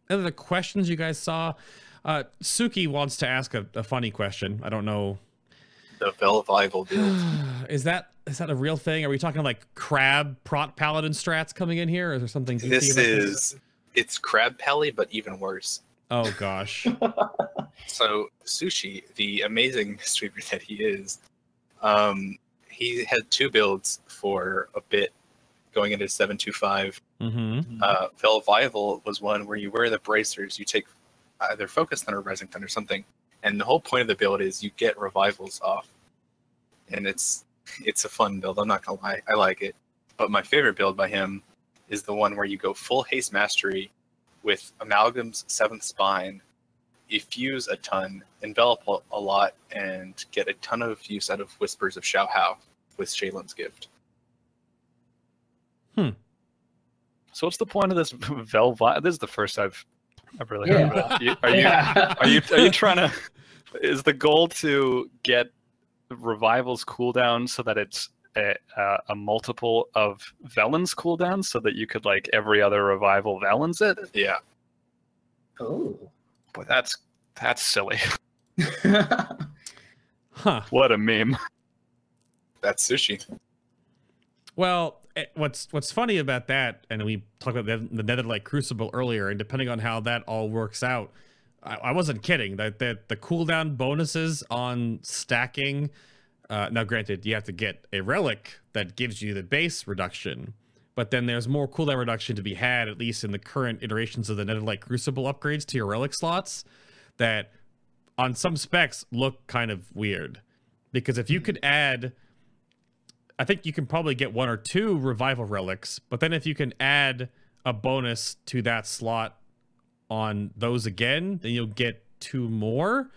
any of the questions you guys saw. Uh, Suki wants to ask a, a funny question. I don't know. The Velvival build. is that is that a real thing? Are we talking like crab prot paladin strats coming in here, or is there something? this about is it's crab pally, but even worse. Oh gosh. So Sushi, the amazing streamer that he is, um, he had two builds for a bit going into seven two five. mm-hmm. Uh, Velvival was one where you wear the bracers, you take either Focus Thunder or Rising Thunder or something, and the whole point of the build is you get revivals off, and it's it's a fun build. I'm not gonna lie, I like it. But my favorite build by him is the one where you go full haste mastery with Amalgam's Seventh Spine, you fuse a ton, envelop a- a lot, and get a ton of use out of Whispers of Shao Hao with Sheilun's Gift. Hmm. So what's the point of this Velvi? This is the first I've I've really heard Yeah. of it. You- Are you are you are you trying to? Is the goal to get revivals cooldown so that it's a, a, a multiple of Velen's cooldown, so that you could like every other revival Velen's it? Yeah, oh. Boy, that's that's silly. Huh. What a meme. that's Sushi. Well, eh, what's what's funny about that, and we talked about the, the Netherlight Crucible earlier, and depending on how that all works out, I, I wasn't kidding. That that the cooldown bonuses on stacking. Uh, now, granted, you have to get a relic that gives you the base reduction, but then there's more cooldown reduction to be had, at least in the current iterations of the Netherlight Crucible upgrades to your relic slots. That on some specs look kind of weird, because if you could add I think you can probably get one or two revival relics, but then if you can add a bonus to that slot on those again, then you'll get two more.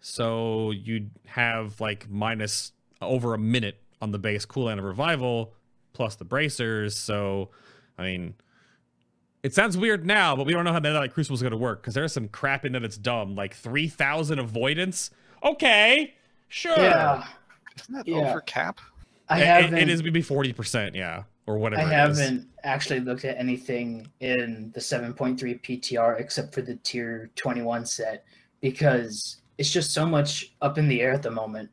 So you'd have like minus over a minute on the base cooldown of revival plus the bracers. So, I mean, it sounds weird now, but we don't know how that like Crucible is going to work because there's some crap in it that's dumb, like 3,000 avoidance. Okay, sure. yeah. Isn't that Yeah. over cap? I It- it- haven't. it is maybe 40%, yeah, or whatever. I it is. haven't actually looked at anything in the 7.3 PTR except for the tier 21 set because it's just so much up in the air at the moment.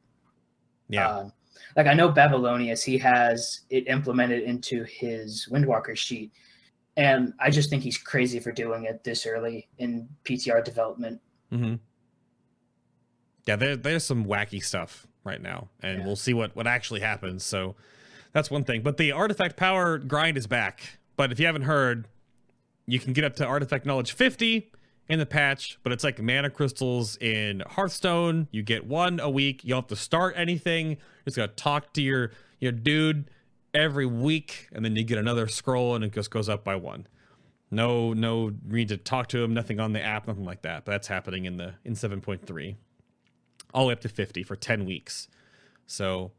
Yeah. Uh, like I know Babylonius, he has it implemented into his Windwalker sheet, and I just think he's crazy for doing it this early in PTR development. hmm Yeah, there, there's some wacky stuff right now, and Yeah. we'll see what what actually happens. So that's one thing. But the artifact power grind is back. But if you haven't heard, you can get up to artifact knowledge 50 in the patch, but it's like mana crystals in Hearthstone. You get one a week. You don't have to start anything. You just gotta talk to your your dude every week, and then you get another scroll, and it just goes up by one. No, no need to talk to him. Nothing on the app. Nothing like that. But that's happening in the in 7.3, all the way up to 50 for 10 weeks. So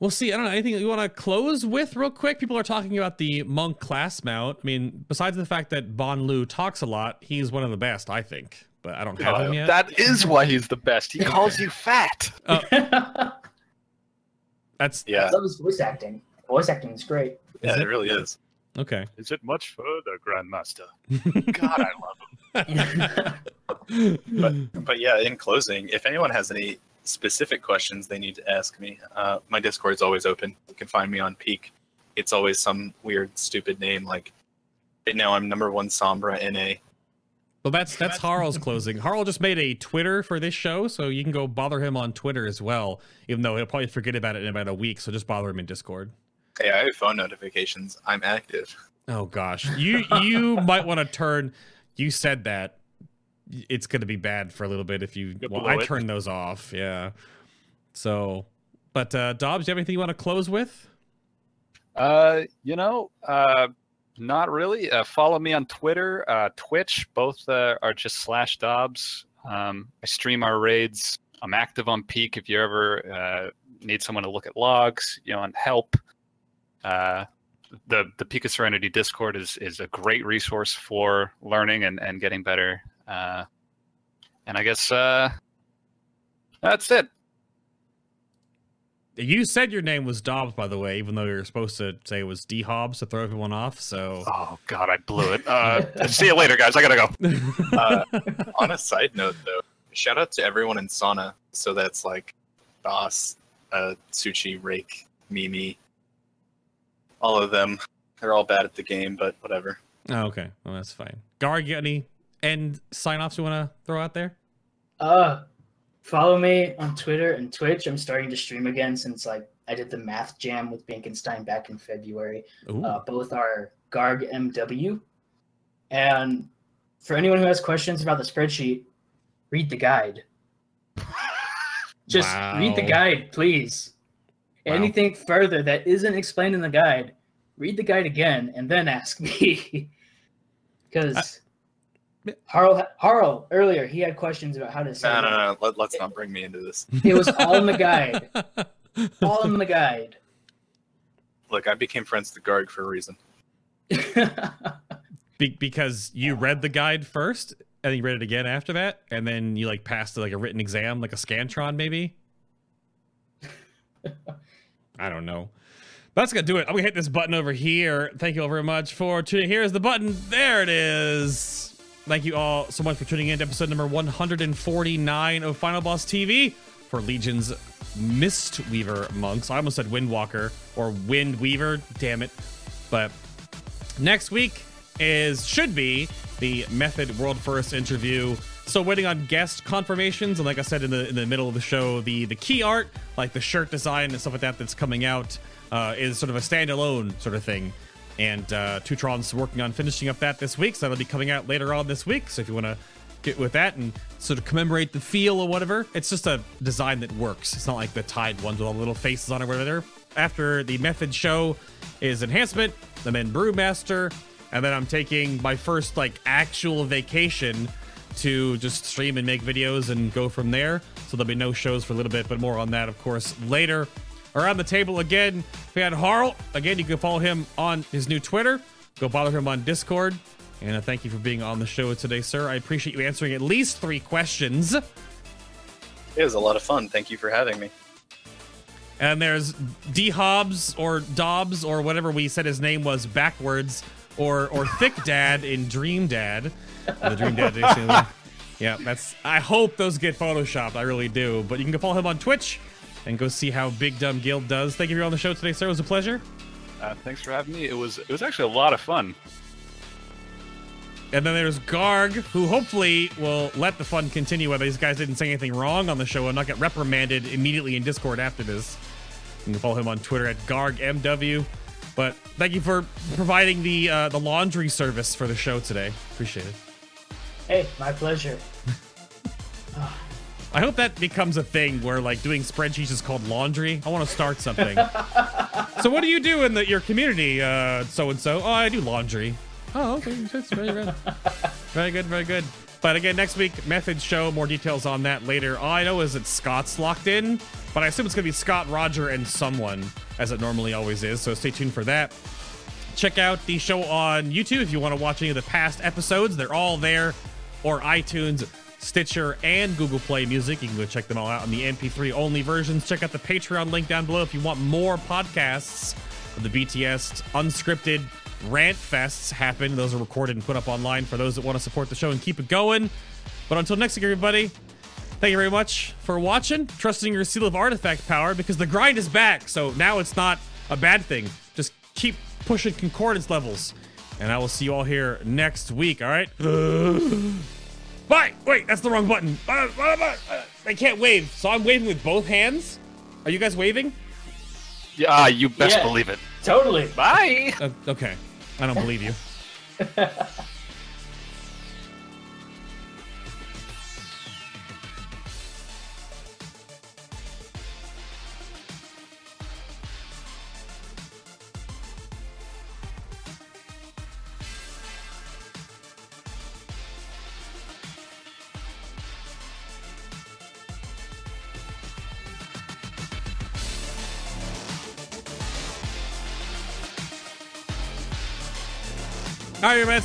we'll see. I don't know anything you want to close with real quick. People are talking about the monk class mount. I mean, besides the fact that Ban-Lu talks a lot, he's one of the best, I think. But I don't have him yet. That is why he's the best. He calls you fat. I uh, That's Yeah, love his voice acting. Voice acting is great. yeah, Is it it? really is. okay. Is it much further, Grandmaster? God, I love him. But but yeah, in closing, if anyone has any specific questions they need to ask me, uh, my Discord's always open. You can find me on Peak. It's always some weird, stupid name like. Right now, I'm number one Sombra NA. Well, that's that's Harl's closing. Harl just made a Twitter for this show, so you can go bother him on Twitter as well. Even though he'll probably forget about it in about a week, so just bother him in Discord. Hey, I have phone notifications. I'm active. Oh gosh, you you might want to turn. You said that. It's going to be bad for a little bit if you. You Well, I it. turn those off. Yeah. So, but uh, Dobbs, do you have anything you want to close with? Uh, you know, uh, not really. Uh, follow me on Twitter, uh, Twitch. Both uh, are just slash Dobbs. Um, I stream our raids. I'm active on Peak. If you ever uh, need someone to look at logs, you know, and help. Uh, the the Peak of Serenity Discord is is a great resource for learning and and getting better. Uh, and I guess uh, that's it. You said your name was Dobbs, by the way, even though you were supposed to say it was D Hobbs to throw everyone off. So, Oh God, I blew it. Uh, see you later, guys. I gotta go. Uh, on a side note, though, shout out to everyone in Sauna. So that's like Boss, uh, Suchi, Rake, Mimi, all of them. They're all bad at the game, but whatever. oh, okay, well that's fine. Gar, you got any end sign offs you want to throw out there? Uh, follow me on Twitter and Twitch. I'm starting to stream again since like I did the math jam with Binkenstein back in February. Uh, both are Garg MW. And for anyone who has questions about the spreadsheet, read the guide. Just read the guide, please. Wow. Anything further that isn't explained in the guide, read the guide again and then ask me. Because Harl, Harl earlier he had questions about how to say No, no, no. Let, let's not bring me into this. it was all in the guide. All in the guide. Look, I became friends with Garg for a reason. Be- because you read the guide first, and then you read it again after that, and then you like passed like a written exam, like a scantron, maybe. I don't know. That's gonna do it. Oh, I'm gonna hit this button over here. Thank you all very much for tuning. Here's the button. There it is. Thank you all so much for tuning in to episode number 149 of Final Boss TV for Legion's Mistweaver monks. I almost said Windwalker or Wind Weaver. Damn it. But next week is should be the Method World First interview. So waiting on guest confirmations, and like I said in the in the middle of the show, the the key art, like the shirt design and stuff like that, that's coming out, uh, is sort of a standalone sort of thing. And uh, Tutron's working on finishing up that this week, so that'll be coming out later on this week. So if you want to get with that and sort of commemorate the feel or whatever, it's just a design that works. It's not like the tied ones with all the little faces on it, or whatever. After the Method show is enhancement, and then Brewmaster, and then I'm taking my first like actual vacation to just stream and make videos and go from there. So there'll be no shows for a little bit, but more on that, of course, later. Around the table again, we had Harl. Again, you can follow him on his new Twitter. Go bother him on Discord. And thank you for being on the show today, sir. I appreciate you answering at least three questions. It was a lot of fun. Thank you for having me. And there's D Hobbs or Dobbs or whatever we said his name was backwards, or or Thick Dad in Dream Dad. The Dream Dad. yeah, that's. I hope those get photoshopped. I really do. But you can go follow him on Twitch and go see how Big Dumb Guild does. Thank you for being on the show today, sir. It was a pleasure. Uh, thanks for having me. It was it was actually a lot of fun. And then there's Garg, who hopefully will let the fun continue whether these guys didn't say anything wrong on the show and not get reprimanded immediately in Discord after this. You can follow him on Twitter at GargMW. But thank you for providing the uh, the laundry service for the show today. Appreciate it. hey, my pleasure. I hope that becomes a thing where like doing spreadsheets is called laundry. I want to start something. so what do you do in the, your community, uh, so and so? Oh, I do laundry. Oh, okay. That's very good. Very good, very good. But again, next week, Method Show. More details on that later. All I know is that Scott's locked in, but I assume it's going to be Scott, Roger, and someone, as it normally always is. So stay tuned for that. Check out the show on YouTube if you want to watch any of the past episodes. They're all there, or iTunes, Stitcher, and Google Play Music. You can go check them all out on the MP3 only versions. Check out the Patreon link down below if you want more podcasts of the BTS unscripted rant fests happen. Those are recorded and put up online for those that want to support the show and keep it going. But until next week, everybody, thank you very much for watching, trusting your seal of artifact power because the grind is back. So now it's not a bad thing. Just keep pushing concordance levels. And I will see you all here next week, all right? Bye! Wait, that's the wrong button. Uh, uh, uh, uh, I can't wave, so I'm waving with both hands. Are you guys waving? Yeah, ah, you best Yeah. believe it. Totally. Bye. Uh, okay. I don't believe you. All right, everybody.